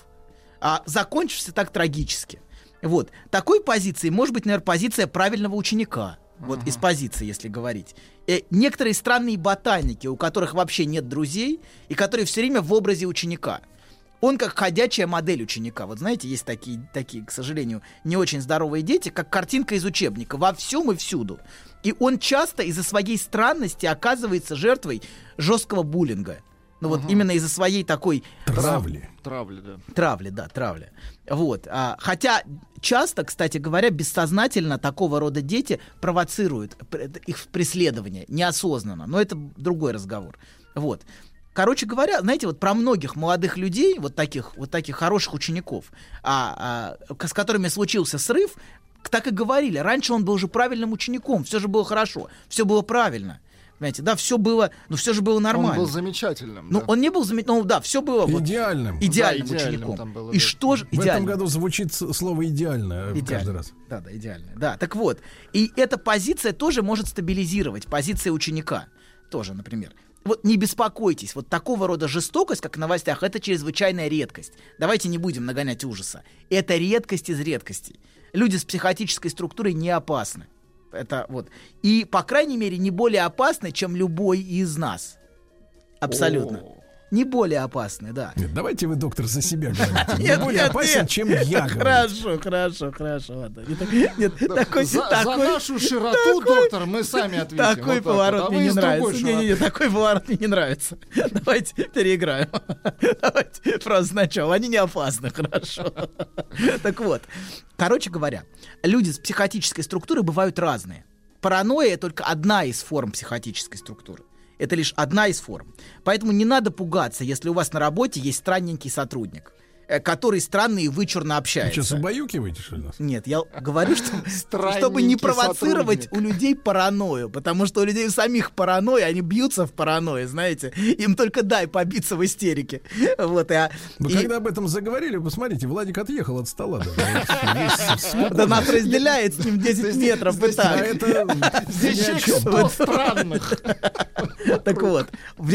А закончился так трагически. Вот. Такой позиции может быть, наверное, позиция правильного ученика. Вот из позиции, если говорить. Э, некоторые странные ботаники, у которых вообще нет друзей, и которые все время в образе ученика. Он как ходячая модель ученика. Вот знаете, есть такие, такие, к сожалению, не очень здоровые дети, как картинка из учебника, во всем и всюду. И он часто из-за своей странности оказывается жертвой жесткого буллинга. Ну вот именно из-за своей такой Травли. Травли, да. Травли, да, травли. Вот. А, хотя часто, кстати говоря, бессознательно такого рода дети провоцируют пр- их преследование неосознанно. Но это другой разговор. Вот. Короче говоря, знаете, вот про многих молодых людей, вот таких, вот таких хороших учеников, а, а, с которыми случился срыв, так и говорили. Раньше он был же правильным учеником, все же было хорошо, все было правильно. Понимаете, да, все было, но все же было нормально. Он был замечательным. Ну, да. он не был заметным, ну да, все было вот Идеальным. идеальным Да, идеальным учеником. было, И что же В этом идеально? году звучит слово идеально э, каждый Идеально. раз. Да, да, идеально. Да, так вот. И эта позиция тоже может стабилизировать. Позиция ученика тоже, например. Вот не беспокойтесь, вот такого рода жестокость, как в новостях, это чрезвычайная редкость. Давайте не будем нагонять ужаса. Это редкость из редкостей. Люди с психотической структурой не опасны. Это вот. И, по крайней мере, не более опасны, чем любой из нас. Абсолютно. Не более опасны, да. Нет, давайте вы, доктор, за себя говорите. Не более нет, опасен, нет. чем я говорю. Хорошо, хорошо, хорошо. ладно. Не так- Нет, такой, за, за такой, нашу широту, доктор, мы сами ответим. такой Вот так вот. поворот А мне не нравится. Не-не-не, широты. такой поворот мне не нравится. Давайте переиграем. Давайте просто сначала. Они не опасны, хорошо. Так вот, короче говоря, люди с психотической структурой бывают разные. Паранойя только одна из форм психотической структуры. Это лишь одна из форм. Поэтому не надо пугаться, если у вас на работе есть странненький сотрудник, который странно и вычурно Вы общается. что, убаюкиваете, что ли, нас? Нет, я говорю, что чтобы не провоцировать сотрудник. у людей паранойю, потому что у людей у самих паранойя, они бьются в паранойю, знаете, им только дай побиться в истерике. Вот, а, Вы и- когда об этом заговорили, вы посмотрите, Владик отъехал от стола. да нас разделяет с ним 10 метров и А так. это Здесь о человек чем. 100 странных. Так вот,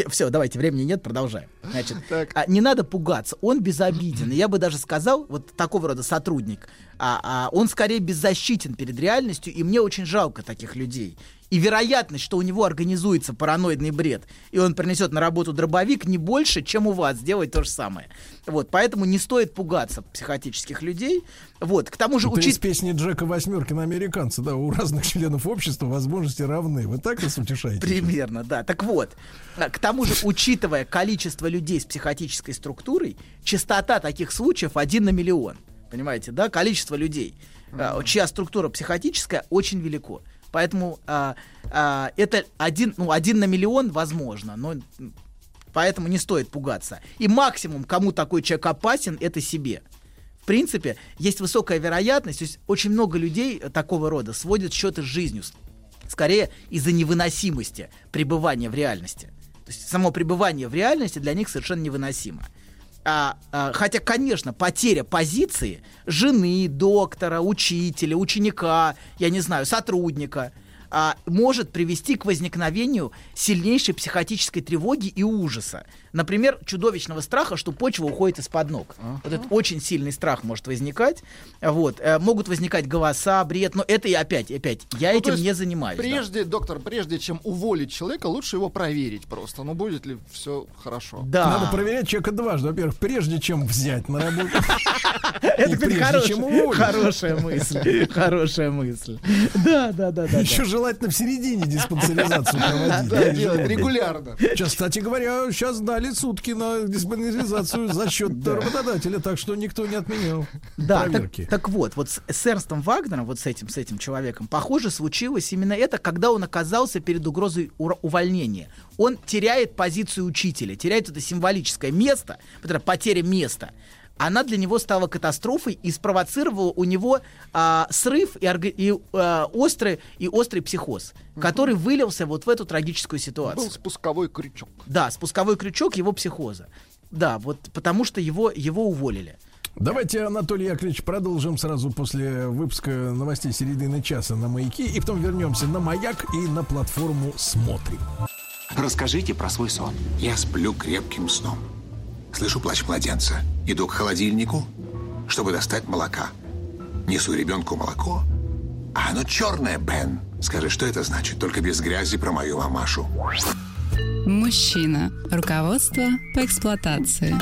все, давайте, времени нет, продолжаем. Значит, а, не надо пугаться, он безобиден. И я бы даже сказал, вот такого рода сотрудник, а, а, он скорее беззащитен перед реальностью, и мне очень жалко таких людей. И вероятность, что у него организуется параноидный бред, и он принесет на работу дробовик, не больше, чем у вас сделать то же самое. Вот, поэтому не стоит пугаться психотических людей. Вот, к тому же Это из учить... песни Джека Восьмеркина американца, да, у разных членов общества возможности равны. Вы так нас утешаете? Примерно, да. Так вот, а, к тому же, учитывая количество людей с психотической структурой, частота таких случаев один на миллион. Понимаете, да? Количество людей, а, чья структура психотическая, очень велико. Поэтому а, а, это один, ну, один на миллион возможно, но поэтому не стоит пугаться. И максимум, кому такой человек опасен, это себе. В принципе, есть высокая вероятность, то есть очень много людей такого рода сводят счеты с жизнью, скорее из-за невыносимости пребывания в реальности. То есть само пребывание в реальности для них совершенно невыносимо. А, а, хотя, конечно, потеря позиции жены, доктора, учителя, ученика, я не знаю, сотрудника, а, может привести к возникновению сильнейшей психотической тревоги и ужаса. Например, чудовищного страха, что почва уходит из-под ног. Вот этот очень сильный страх может возникать. Вот. Э, могут возникать голоса, бред, но это и опять, опять, я Ну, этим есть не занимаюсь. да. Прежде, доктор, прежде чем уволить человека, лучше его проверить просто. Ну, будет ли все хорошо. Надо проверять человека дважды. Во-первых, прежде чем взять на работу. Это, кстати, хорошая- мысль. Хорошая мысль. Да, да, да, да. Еще желательно в середине диспансеризацию проводить. Да, Да, регулярно. Сейчас, кстати говоря, сейчас дали сутки на диспансеризацию за счет работодателя, так что никто не отменял Да, так, проверки. так вот, вот с, с Эрнстом Вагнером, вот с этим, с этим человеком, похоже, случилось именно это, когда он оказался перед угрозой увольнения. Он теряет позицию учителя, теряет это символическое место, потеря места. Она для него стала катастрофой и спровоцировала у него а, срыв и, и, а, острый, и острый психоз, который вылился вот в эту трагическую ситуацию. Был спусковой крючок. Да, спусковой крючок его психоза. Да, вот потому что его, его уволили. Давайте, Анатолий Яковлевич, продолжим сразу после выпуска новостей середины часа на маяке, и потом вернемся на маяк и на платформу Смотрим. Расскажите про свой сон. Я сплю крепким сном. Слышу плач младенца. Иду к холодильнику, чтобы достать молока. Несу ребенку молоко. А оно черное, Бен. Скажи, что это значит? Только без грязи про мою мамашу. Мужчина. Руководство по эксплуатации.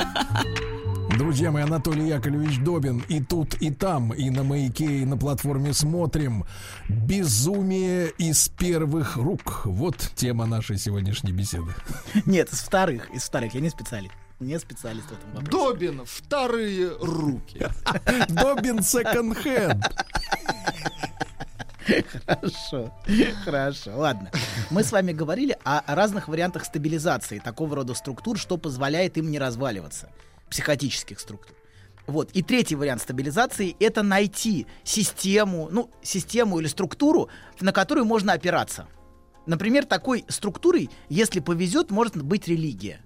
Друзья мои, Анатолий Яковлевич Добин и тут, и там, и на маяке, и на платформе смотрим. Безумие из первых рук. Вот тема нашей сегодняшней беседы. Нет, из вторых, из вторых. Я не специалист. Не специалист в этом вопросе. Добин, вторые руки. Добин секонд-хенд. Хорошо, хорошо, ладно. Мы с вами говорили о разных вариантах стабилизации такого рода структур, что позволяет им не разваливаться, психотических структур. Вот. И третий вариант стабилизации — это найти систему, ну, систему или структуру, на которую можно опираться. Например, такой структурой, если повезет, может быть религия.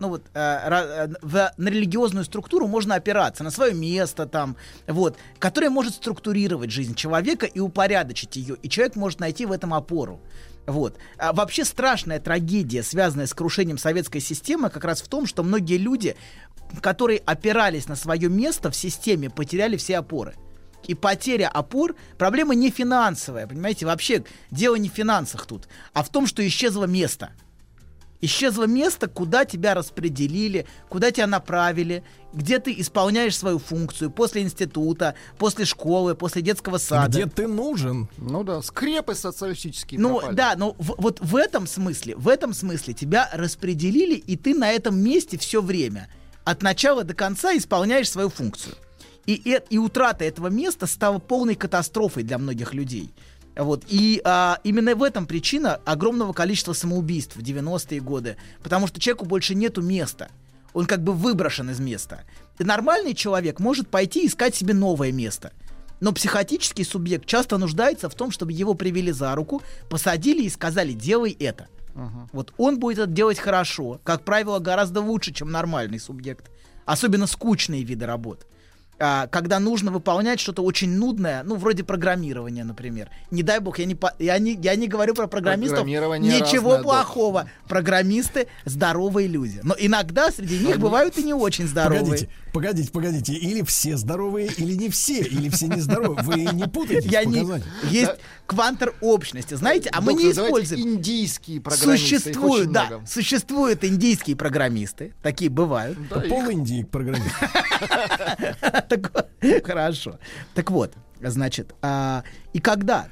Ну вот э, э, в- на религиозную структуру можно опираться, на свое место там, вот, которая может структурировать жизнь человека и упорядочить ее, и человек может найти в этом опору. Вот. А вообще страшная трагедия, связанная с крушением советской системы, как раз в том, что многие люди, которые опирались на свое место в системе, потеряли все опоры. И потеря опор проблема не финансовая, понимаете, вообще дело не в финансах тут, а в том, что исчезло место. Исчезло место, куда тебя распределили, куда тебя направили, где ты исполняешь свою функцию после института, после школы, после детского сада. Где ты нужен? Ну да, скрепы социалистические Ну пропали. да, но в- вот в этом смысле, в этом смысле тебя распределили, и ты на этом месте все время, от начала до конца исполняешь свою функцию. И, э- и утрата этого места стала полной катастрофой для многих людей. Вот. И а, именно в этом причина огромного количества самоубийств в 90-е годы. Потому что человеку больше нету места. Он как бы выброшен из места. И нормальный человек может пойти искать себе новое место. Но психотический субъект часто нуждается в том, чтобы его привели за руку, посадили и сказали «делай это». Вот он будет это делать хорошо, как правило, гораздо лучше, чем нормальный субъект. Особенно скучные виды работ. А, когда нужно выполнять что-то очень нудное, ну, вроде программирования, например. Не дай бог, я не, по- я не, я не говорю про программистов. Программирование Ничего разное, плохого. Программисты здоровые люди. Но иногда среди них бывают и не очень здоровые. Погодите, погодите, погодите. Или все здоровые, или не все, или все нездоровые. Вы не путаете Я не... Есть квантер общности, знаете, а мы не используем. индийские программисты, их Существуют, да, много. существуют индийские программисты, такие бывают. Пол Индии программист. Так- Хорошо. Так вот, значит, а, и когда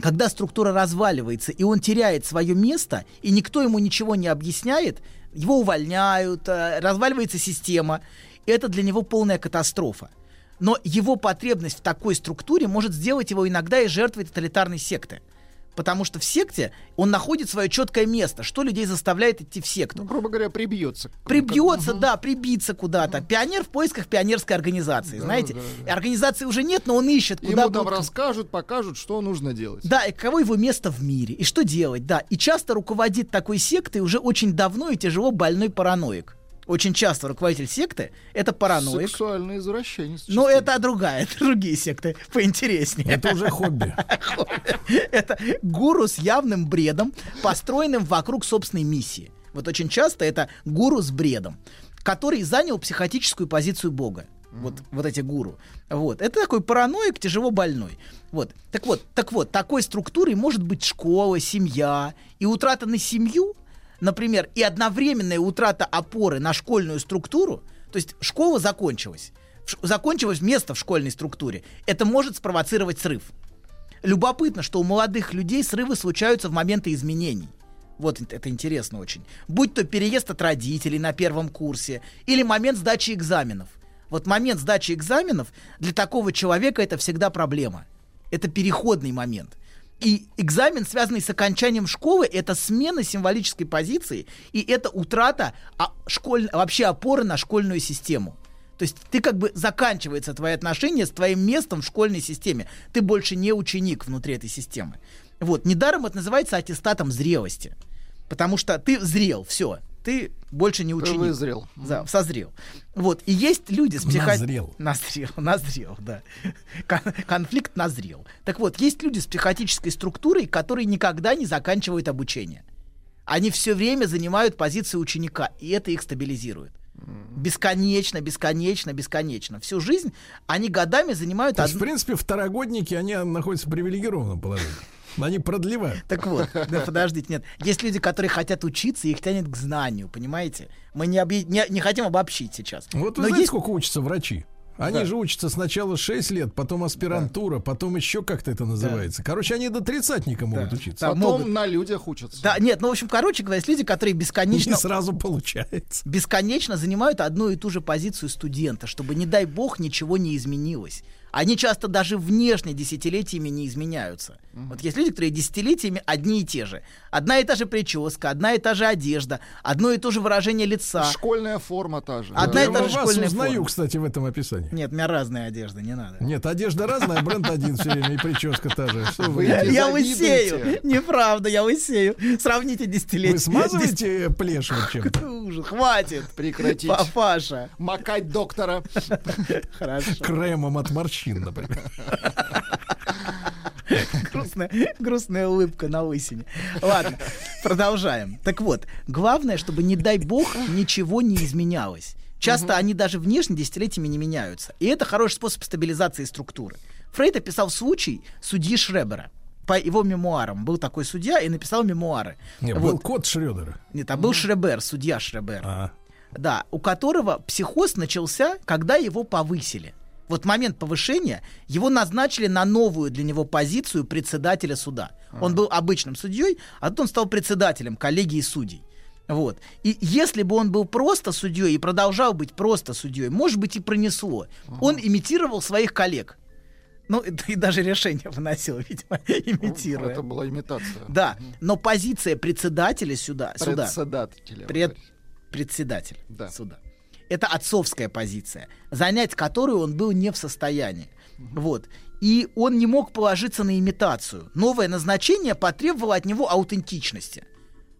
когда структура разваливается, и он теряет свое место, и никто ему ничего не объясняет, его увольняют, а, разваливается система, это для него полная катастрофа. Но его потребность в такой структуре может сделать его иногда и жертвой тоталитарной секты. Потому что в секте он находит свое четкое место, что людей заставляет идти в секту. Ну, грубо говоря, прибьется. Прибьется, да, прибиться куда-то. Пионер в поисках пионерской организации, знаете. Организации уже нет, но он ищет, куда Ему там будут- расскажут, покажут, что нужно делать. Да, и каково его место в мире, и что делать, да. И часто руководит такой сектой уже очень давно и тяжело больной параноик. Очень часто руководитель секты это параноик. Сексуальный извращенец. Но это другая, это другие секты, поинтереснее. Это уже хобби. Это гуру с явным бредом, построенным вокруг собственной миссии. Вот очень часто это гуру с бредом, который занял психотическую позицию Бога. Вот, вот эти гуру. Вот. Это такой параноик, тяжело больной. Вот. Так вот, так вот, такой структурой может быть школа, семья. И утрата на семью, например, и одновременная утрата опоры на школьную структуру, то есть школа закончилась, закончилось место в школьной структуре, это может спровоцировать срыв. Любопытно, что у молодых людей срывы случаются в моменты изменений. Вот это интересно очень. Будь то переезд от родителей на первом курсе или момент сдачи экзаменов. Вот момент сдачи экзаменов для такого человека это всегда проблема. Это переходный момент. И экзамен, связанный с окончанием школы, это смена символической позиции, и это утрата а, школь... вообще опоры на школьную систему. То есть ты как бы заканчивается твои отношения с твоим местом в школьной системе. Ты больше не ученик внутри этой системы. Вот, недаром это называется аттестатом зрелости. Потому что ты зрел, все. Ты больше не ученик. вызрел. Да, созрел. Вот. И есть люди с психо... Назрел. Назрел, назрел, да. Кон- конфликт назрел. Так вот, есть люди с психотической структурой, которые никогда не заканчивают обучение. Они все время занимают позицию ученика, и это их стабилизирует. Бесконечно, бесконечно, бесконечно. Всю жизнь они годами занимают То есть, в принципе, второгодники, они находятся в привилегированном положении. Они продлевают. Так вот, да, подождите, нет. Есть люди, которые хотят учиться, и их тянет к знанию, понимаете? Мы не, объ- не, не хотим обобщить сейчас. Вот вы Но знаете, есть сколько учатся врачи? Они Да. же учатся сначала 6 лет, потом аспирантура, потом еще как-то это называется. Короче, они до тридцатника могут учиться. Да, Потом могут. на людях учатся. Да, нет, ну, в общем, короче говоря, есть люди, которые бесконечно... Не сразу получается. Бесконечно занимают одну и ту же позицию студента, чтобы, не дай бог, ничего не изменилось. Они часто даже внешне десятилетиями не изменяются. Вот есть люди, которые десятилетиями одни и те же. Одна и та же прическа, одна и та же одежда, одно и то же выражение лица. Школьная форма та же. Одна Я и та же вас школьная узнаю, форма. кстати, в этом описании. Нет, у меня разная одежда, не надо. Нет, одежда разная, бренд один все время, и прическа та же. Что вы? Я лысею. Неправда, я лысею. Сравните десятилетия. Вы смазываете плешь? Ужас, хватит. Прекратить. Папаша. Макать доктора. Хорошо. Кремом от морщин, например. грустная, грустная улыбка на лысине. Ладно, продолжаем. Так вот, главное, чтобы, не дай бог, ничего не изменялось. Часто они даже внешне десятилетиями не меняются. И это хороший способ стабилизации структуры. Фрейд описал случай судьи Шребера. По его мемуарам был такой судья и написал мемуары. Не, Вот. был кот Шредера. Нет, а был Шребер, судья Шребер. А. Да, у которого психоз начался, когда его повысили. Вот момент повышения его назначили на новую для него позицию председателя суда. Он был обычным судьей, а тут он стал председателем коллегии судей. Вот. И если бы он был просто судьей и продолжал быть просто судьей, может быть, и пронесло. Он имитировал своих коллег. Ну, и, и даже решение выносил, видимо, имитируя. Это была имитация. Да, но позиция председателя сюда, сюда Председателя. пред, председатель Да. суда. Это отцовская позиция, занять которую он был не в состоянии. Вот. И он не мог положиться на имитацию. Новое назначение потребовало от него аутентичности.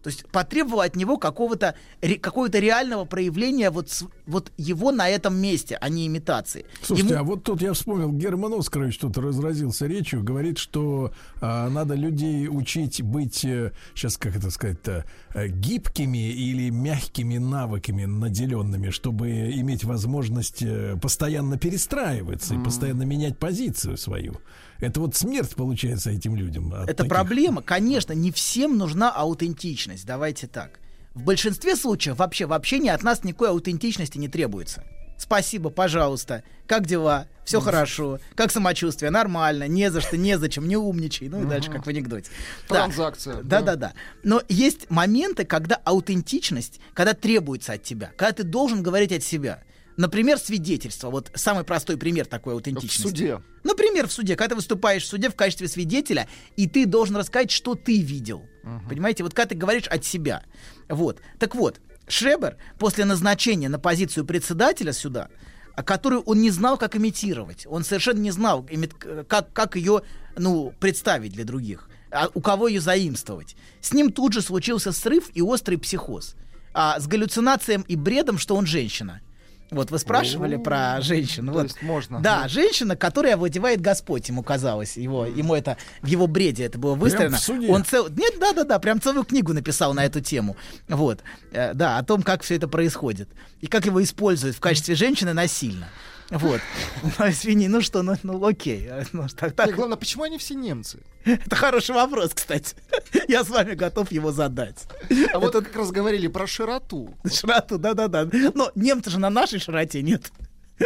То есть потребовало от него какого-то ре- какого-то реального проявления вот, вот его на этом месте, а не имитации. Слушайте, Ему- а вот тут я вспомнил, Герман Оскарович тут разразился речью, говорит, что а, надо людей учить быть, сейчас как это сказать-то, э, гибкими или мягкими навыками наделенными, чтобы иметь возможность э, постоянно перестраиваться и постоянно менять позицию свою. Это вот смерть получается этим людям. Это таких. проблема. Конечно, не всем нужна аутентичность. Давайте так. В большинстве случаев вообще в общении от нас никакой аутентичности не требуется. Спасибо, пожалуйста. Как дела? Все хорошо. Как самочувствие? Нормально. Не за что, незачем, не умничай. Ну и дальше, как в анекдоте. Да. Транзакция. Да, да, да. Но есть моменты, когда аутентичность, когда требуется от тебя, когда ты должен говорить от себя. Например, свидетельство. Вот самый простой пример такой В аутентичности. суде. Например, в суде, когда ты выступаешь в суде в качестве свидетеля, и ты должен рассказать, что ты видел. Понимаете, вот когда ты говоришь от себя. Вот. Так вот, Шребер после назначения на позицию председателя суда, а которую он не знал, как имитировать. Он совершенно не знал, как, как ее ну, представить для других, а у кого ее заимствовать. С ним тут же случился срыв и острый психоз. а, с галлюцинацией и бредом, что он женщина. Вот вы спрашивали про женщину. Вот. есть можно. Да, женщина, которая овладевает Господь, ему казалось. Его, ему это в его бреде это было выстроено. в суде? Он цел... Нет, да, да, да, прям целую книгу написал на эту тему. Вот. Э, да, о том, как все это происходит. И как его используют в качестве женщины насильно. Вот. Ну, извини, ну что, ну, ну окей. Э, Ну, так, так. Главное, почему они все немцы? Это хороший вопрос, кстати. Я с вами готов его задать. А вот как раз говорили про широту. Широту, да-да-да. Но немцы же на нашей широте нет.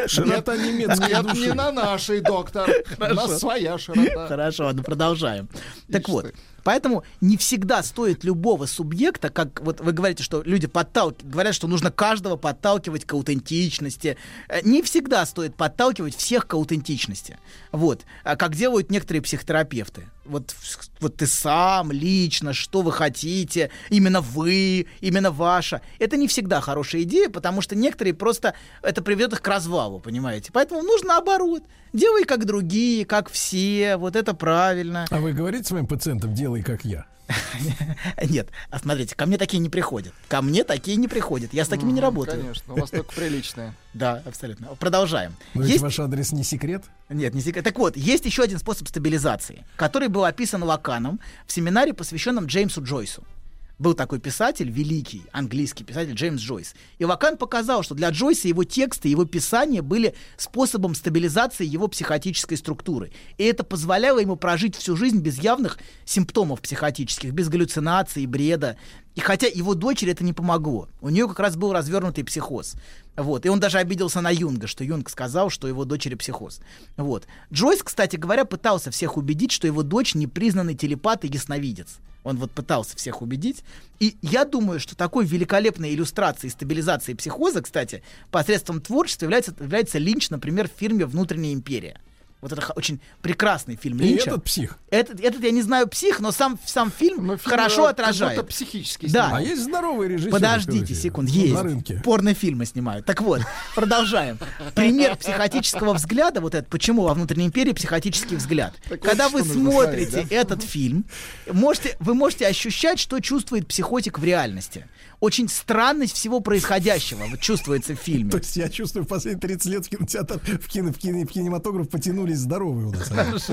Широта немецкой Нет, души. не на нашей, доктор. У нас Хорошо. своя широта. Хорошо, ладно, продолжаем. Так вот, поэтому не всегда стоит любого субъекта, как вот вы говорите, что люди подталкивают, говорят, что нужно каждого подталкивать к аутентичности. Э, Не всегда стоит подталкивать всех к аутентичности. Вот, А как делают некоторые психотерапевты. Вот, вот ты сам, лично, что вы хотите, именно вы, именно ваша. Это не всегда хорошая идея, потому что некоторые просто это приведет их к развалу, понимаете? Поэтому нужно наоборот. Делай как другие, как все, вот это правильно. А вы говорите своим пациентам, делай как я. Нет, а смотрите, ко мне такие не приходят. Ко мне такие не приходят. Я с такими не работаю. Конечно, у вас только приличное. Да, абсолютно. Продолжаем. Но ведь Есть- ваш адрес не секрет. Нет, не секрет. Так вот, есть еще один способ стабилизации, который был описан Лаканом в семинаре, посвященном Джеймсу Джойсу. Был такой писатель, великий английский писатель Джеймс Джойс. И Лакан показал, что для Джойса его тексты, его писания были способом стабилизации его психотической структуры. И это позволяло ему прожить всю жизнь без явных симптомов психотических, без галлюцинаций, бреда. И хотя его дочери это не помогло. У нее как раз был развернутый психоз. Вот. И он даже обиделся на Юнга, что Юнг сказал, что его дочери психоз. Вот. Джойс, кстати говоря, пытался всех убедить, что его дочь непризнанный телепат и ясновидец. Он вот пытался всех убедить. И я думаю, что такой великолепной иллюстрацией стабилизации психоза, кстати, посредством творчества является, является Линч, например, в фильме «Внутренняя империя». Вот это очень прекрасный фильм И Линча. этот псих. Этот, этот я не знаю псих, но сам, сам фильм хорошо как отражает. будто психически Да. А есть здоровый режиссер. Подождите Ну, есть. На рынке. Порнофильмы снимают. Так вот, продолжаем. Пример психотического взгляда, вот это, почему во внутренней империи психотический взгляд. Так Когда вы смотрите ставить, да? этот фильм, можете, вы можете ощущать, что чувствует психотик в реальности. Очень странность всего происходящего вот чувствуется в фильме. То есть я чувствую, в последние 30 лет в кинотеатр, в, кино, в, кино, в кинематограф потянулись здоровые у нас.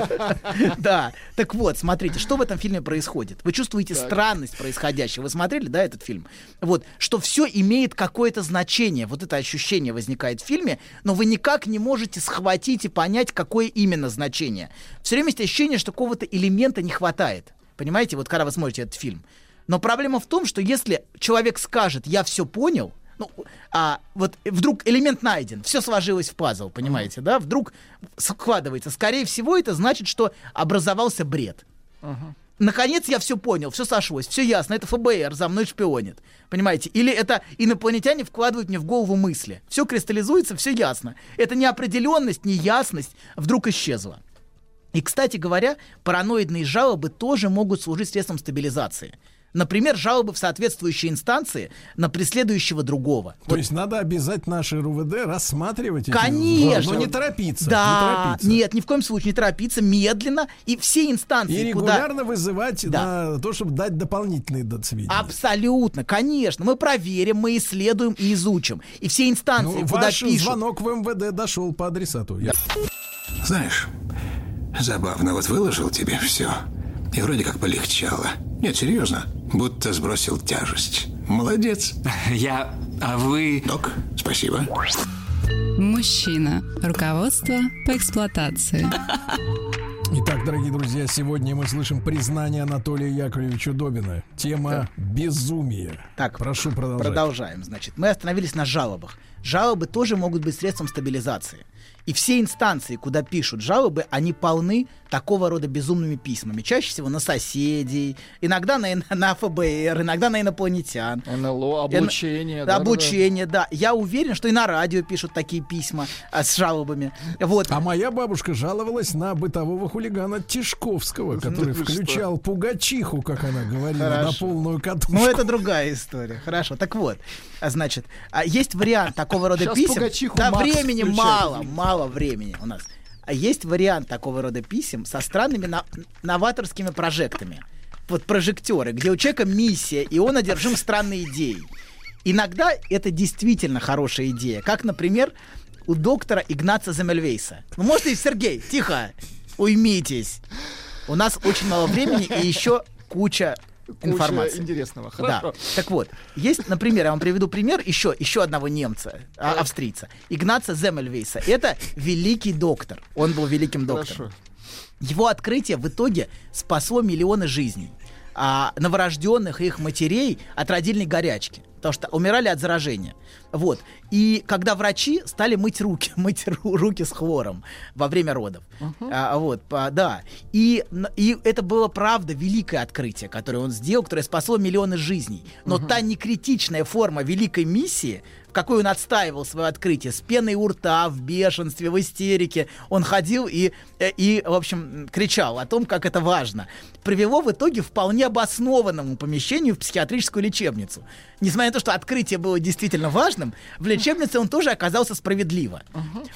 Да. Так вот, смотрите, что в этом фильме происходит. Вы чувствуете странность происходящего. Вы смотрели, да, этот фильм? Вот, что все имеет какое-то значение. Вот это ощущение возникает в фильме, но вы никак не можете схватить и понять, какое именно значение. Все время есть ощущение, что какого-то элемента не хватает. Понимаете, вот когда вы смотрите этот фильм. Но проблема в том, что если человек скажет, я все понял, ну, а вот вдруг элемент найден, все сложилось в пазл, понимаете, да? Вдруг складывается. Скорее всего, это значит, что образовался бред. Наконец я все понял, все сошлось, все ясно, это ФБР за мной шпионит. Понимаете? Или это инопланетяне вкладывают мне в голову мысли. Все кристаллизуется, все ясно. Это неопределенность, неясность вдруг исчезла. И, кстати говоря, параноидные жалобы тоже могут служить средством стабилизации. Например, жалобы в соответствующие инстанции на преследующего другого. То есть надо обязательно наши РУВД рассматривать эти Конечно. Но не торопиться. Да, не торопиться. нет, ни в коем случае не торопиться, медленно. И все инстанции, И куда... регулярно вызывать на то, чтобы дать дополнительные сведения. Абсолютно, конечно. Мы проверим, мы исследуем и изучим. И все инстанции, Ну, куда ваш пишут... звонок в МВД дошел по адресату. Я- Знаешь, забавно, вот выложил тебе все. И вроде как полегчало. Нет, серьезно. Будто сбросил тяжесть. Молодец. Я... А вы... Док, спасибо. Мужчина. Руководство по эксплуатации. Итак, дорогие друзья, сегодня мы слышим признание Анатолия Яковлевича Добина. Тема безумие. Так, прошу продолжать. Продолжаем, значит. Мы остановились на жалобах. Жалобы тоже могут быть средством стабилизации. И все инстанции, куда пишут жалобы, они полны такого рода безумными письмами. Чаще всего на соседей, иногда на, на ФБР, иногда на инопланетян. НЛО, Н- облучение. да, обучение, да, Я уверен, что и на радио пишут такие письма а, с жалобами. Вот. А моя бабушка жаловалась на бытового хулигана Тишковского, который Ну, что? включал пугачиху, как она говорила, на Хорошо. полную катушку. Ну, это другая история. Хорошо. Так вот, а, значит, а, есть вариант такого рода Щас писем. Пугачиху Да, Макс времени включает. мало, мало времени у нас. А есть вариант такого рода писем со странными новаторскими прожектами. Вот прожекторы, где у человека миссия, и он одержим странной идеей. Иногда это действительно хорошая идея. Как, например, у доктора Игнаца Замельвейса. Ну, может, и Сергей, тихо, уймитесь. У нас очень мало времени и еще Куча информации. интересного. Да. Хорошо. Так вот, есть, например, я вам приведу пример еще, еще одного немца, а, австрийца, Игнаца Земельвейса. Это великий доктор. Он был великим доктором. Хорошо. Его открытие в итоге спасло миллионы жизней. А новорожденных и их матерей от родильной горячки. Потому что умирали от заражения. Вот. И когда врачи стали мыть руки, мыть ру- руки с хлором во время родов. А, вот, по- да. И, и это было, правда, великое открытие, которое он сделал, которое спасло миллионы жизней. Но та некритичная форма великой миссии, в какой он отстаивал свое открытие, с пеной у рта, в бешенстве, в истерике, он ходил и, э, и, в общем, кричал о том, как это важно, привело в итоге вполне обоснованному помещению в психиатрическую лечебницу. Несмотря на то, что открытие было действительно важным, в лечебнице он тоже оказался справедливо.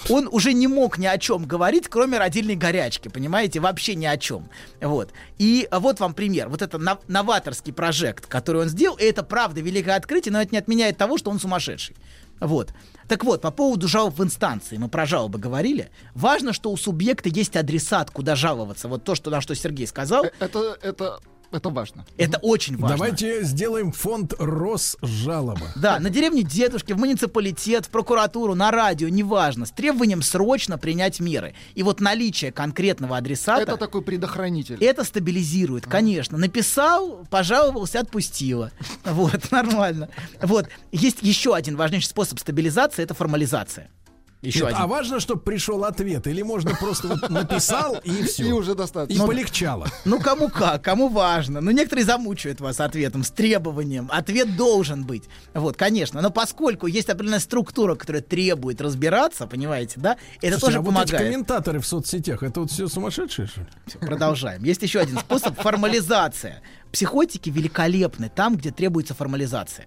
Он уже не мог ни о чем говорить, кроме родильной горячки, понимаете, вообще ни о чем. Вот. И вот вам пример. Вот это нов- новаторский прожект, который он сделал, и это правда великое открытие, но это не отменяет того, что он сумасшедший. Вот. Так вот, по поводу жалоб в инстанции, мы про жалобы говорили. Важно, что у субъекта есть адресат, куда жаловаться. Вот то, что, на что Сергей сказал. Это, это, это важно. Это очень важно. Давайте сделаем фонд Росжалоба. Да, на деревне дедушки, в муниципалитет, в прокуратуру, на радио, неважно, с требованием срочно принять меры. И вот наличие конкретного адресата... Это такой предохранитель. Это стабилизирует, конечно. Написал, пожаловался, отпустила. Вот, нормально. Вот. Есть еще один важнейший способ стабилизации, это формализация. Еще Нет, один. А важно, чтобы пришел ответ, или можно просто вот написал и все. И уже достаточно. И полегчало. Ну, кому как, кому важно. Ну, некоторые замучают вас ответом, с требованием. Ответ должен быть. Вот, конечно. Но поскольку есть определенная структура, которая требует разбираться, понимаете, да, это Слушайте, тоже а вот эти помогает. комментаторы в соцсетях, это вот все сумасшедшие, что ли? Продолжаем. Есть еще один способ формализация. Психотики великолепны там, где требуется формализация.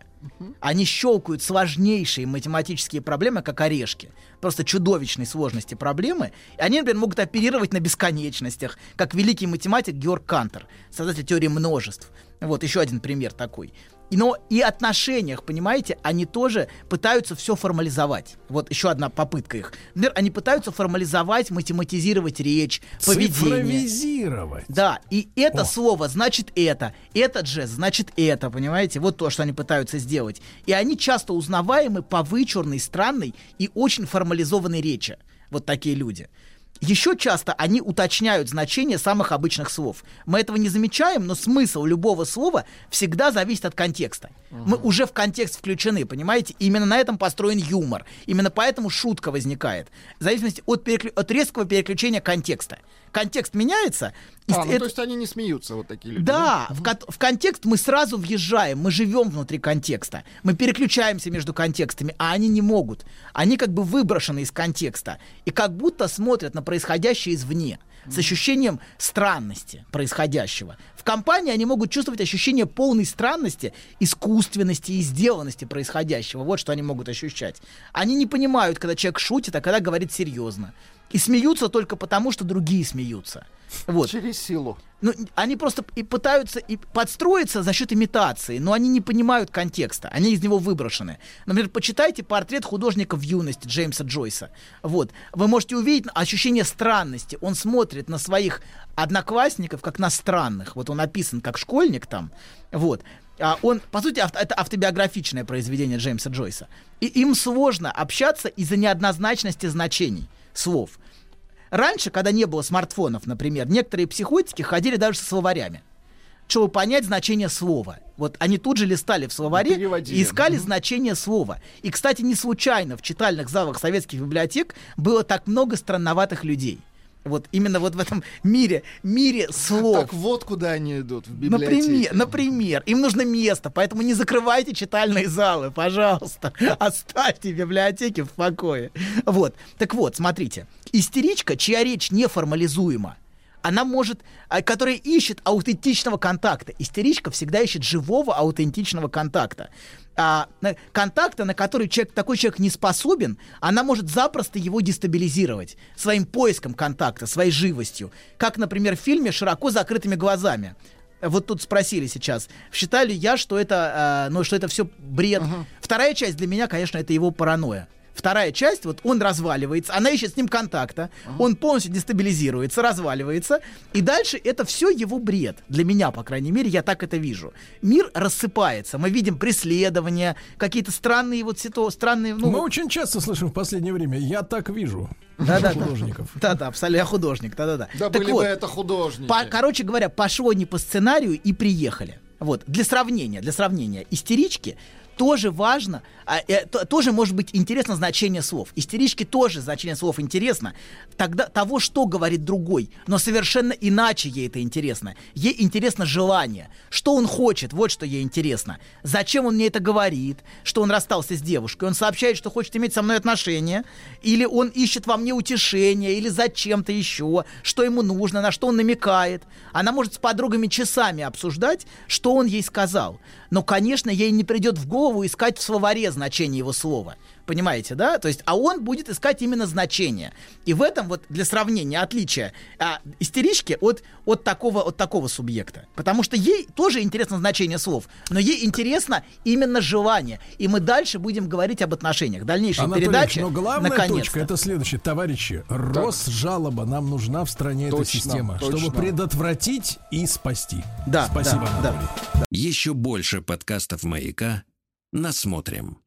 Они щелкают сложнейшие математические проблемы, как орешки. Просто чудовищной сложности проблемы. И они, например, могут оперировать на бесконечностях, как великий математик Георг Кантер, создатель теории множеств. Вот еще один пример такой. Но и отношениях, понимаете, они тоже пытаются все формализовать. Вот еще одна попытка их. Например, они пытаются формализовать, математизировать речь, поведение. Цифровизировать. Да, и это О. слово значит это, этот же значит это, понимаете? Вот то, что они пытаются сделать. И они часто узнаваемы по вычурной, странной и очень формализованной речи. Вот такие люди. Еще часто они уточняют значение самых обычных слов. Мы этого не замечаем, но смысл любого слова всегда зависит от контекста. Мы уже в контекст включены, понимаете? Именно на этом построен юмор. Именно поэтому шутка возникает. В зависимости от, переклю- от резкого переключения контекста. Контекст меняется. А, ну, это- то есть они не смеются, вот такие люди. да, в, кон- в контекст мы сразу въезжаем, мы живем внутри контекста, мы переключаемся между контекстами, а они не могут. Они как бы выброшены из контекста и как будто смотрят на происходящее извне с ощущением странности происходящего. В компании они могут чувствовать ощущение полной странности, искусственности и сделанности происходящего. Вот что они могут ощущать. Они не понимают, когда человек шутит, а когда говорит серьезно. И смеются только потому, что другие смеются. Вот. Через силу. Ну, они просто и пытаются и подстроиться за счет имитации, но они не понимают контекста, они из него выброшены. Например, почитайте портрет художника в юности Джеймса Джойса. Вот. Вы можете увидеть ощущение странности. Он смотрит на своих одноклассников как на странных. Вот он описан как школьник там. Вот. А он, по сути, ав- это автобиографичное произведение Джеймса Джойса. И им сложно общаться из-за неоднозначности значений слов. Раньше, когда не было смартфонов, например, некоторые психотики ходили даже со словарями чтобы понять значение слова. Вот они тут же листали в словаре Переводили. и искали Мгм. значение слова. И, кстати, не случайно в читальных залах советских библиотек было так много странноватых людей. Вот именно вот в этом мире, мире слов. Так вот куда они идут, в библиотеке. Например, например, им нужно место, поэтому не закрывайте читальные залы, пожалуйста. Оставьте библиотеки в покое. Вот. Так вот, смотрите. Истеричка, чья речь неформализуема, она может, а, которая ищет аутентичного контакта. Истеричка всегда ищет живого аутентичного контакта. А, контакта, на который человек, такой человек не способен, она может запросто его дестабилизировать своим поиском контакта, своей живостью. Как, например, в фильме «Широко закрытыми глазами». вот тут спросили сейчас, считаю ли я, что это, э, ну, что это все бред. Вторая часть для меня, конечно, это его паранойя. Вторая часть, вот он разваливается, она ищет с ним контакта, он полностью дестабилизируется, разваливается, и дальше это все его бред. Для меня, по крайней мере, я так это вижу. Мир рассыпается, мы видим преследования, какие-то странные вот сито, странные, ну, Мы очень часто слышим в последнее время, я так вижу. Да-да, да. художников. Да-да, абсолютно, я художник, да-да-да. Да Так были вот, бы это художники. по- короче говоря, пошло не по сценарию и приехали. Вот, для сравнения, для сравнения, истерички тоже важно, а, э, то- тоже может быть интересно значение слов. Истерички тоже значение слов интересно. Тогда того, что говорит другой, но совершенно иначе ей это интересно. Ей интересно желание, что он хочет, вот что ей интересно. Зачем он мне это говорит, что он расстался с девушкой, он сообщает, что хочет иметь со мной отношения, или он ищет во мне утешение, или зачем-то еще, что ему нужно, на что он намекает. Она может с подругами часами обсуждать, что он ей сказал. Но, конечно, ей не придет в голову искать в словаре значение его слова. Понимаете, да? То есть, а он будет искать именно значение. И в этом вот для сравнения отличие а, истерички от, от, такого, от такого субъекта. Потому что ей тоже интересно значение слов, но ей интересно именно желание. И мы дальше будем говорить об отношениях. Дальнейшие Анатолий передачи. Ильич, но главная наконец-то. точка это следующее, товарищи. Росжалоба нам нужна в стране эта Точно, система, точно. чтобы предотвратить и спасти. Да, Спасибо, да, да. Анатолий. Еще больше подкастов «Маяка» насмотрим.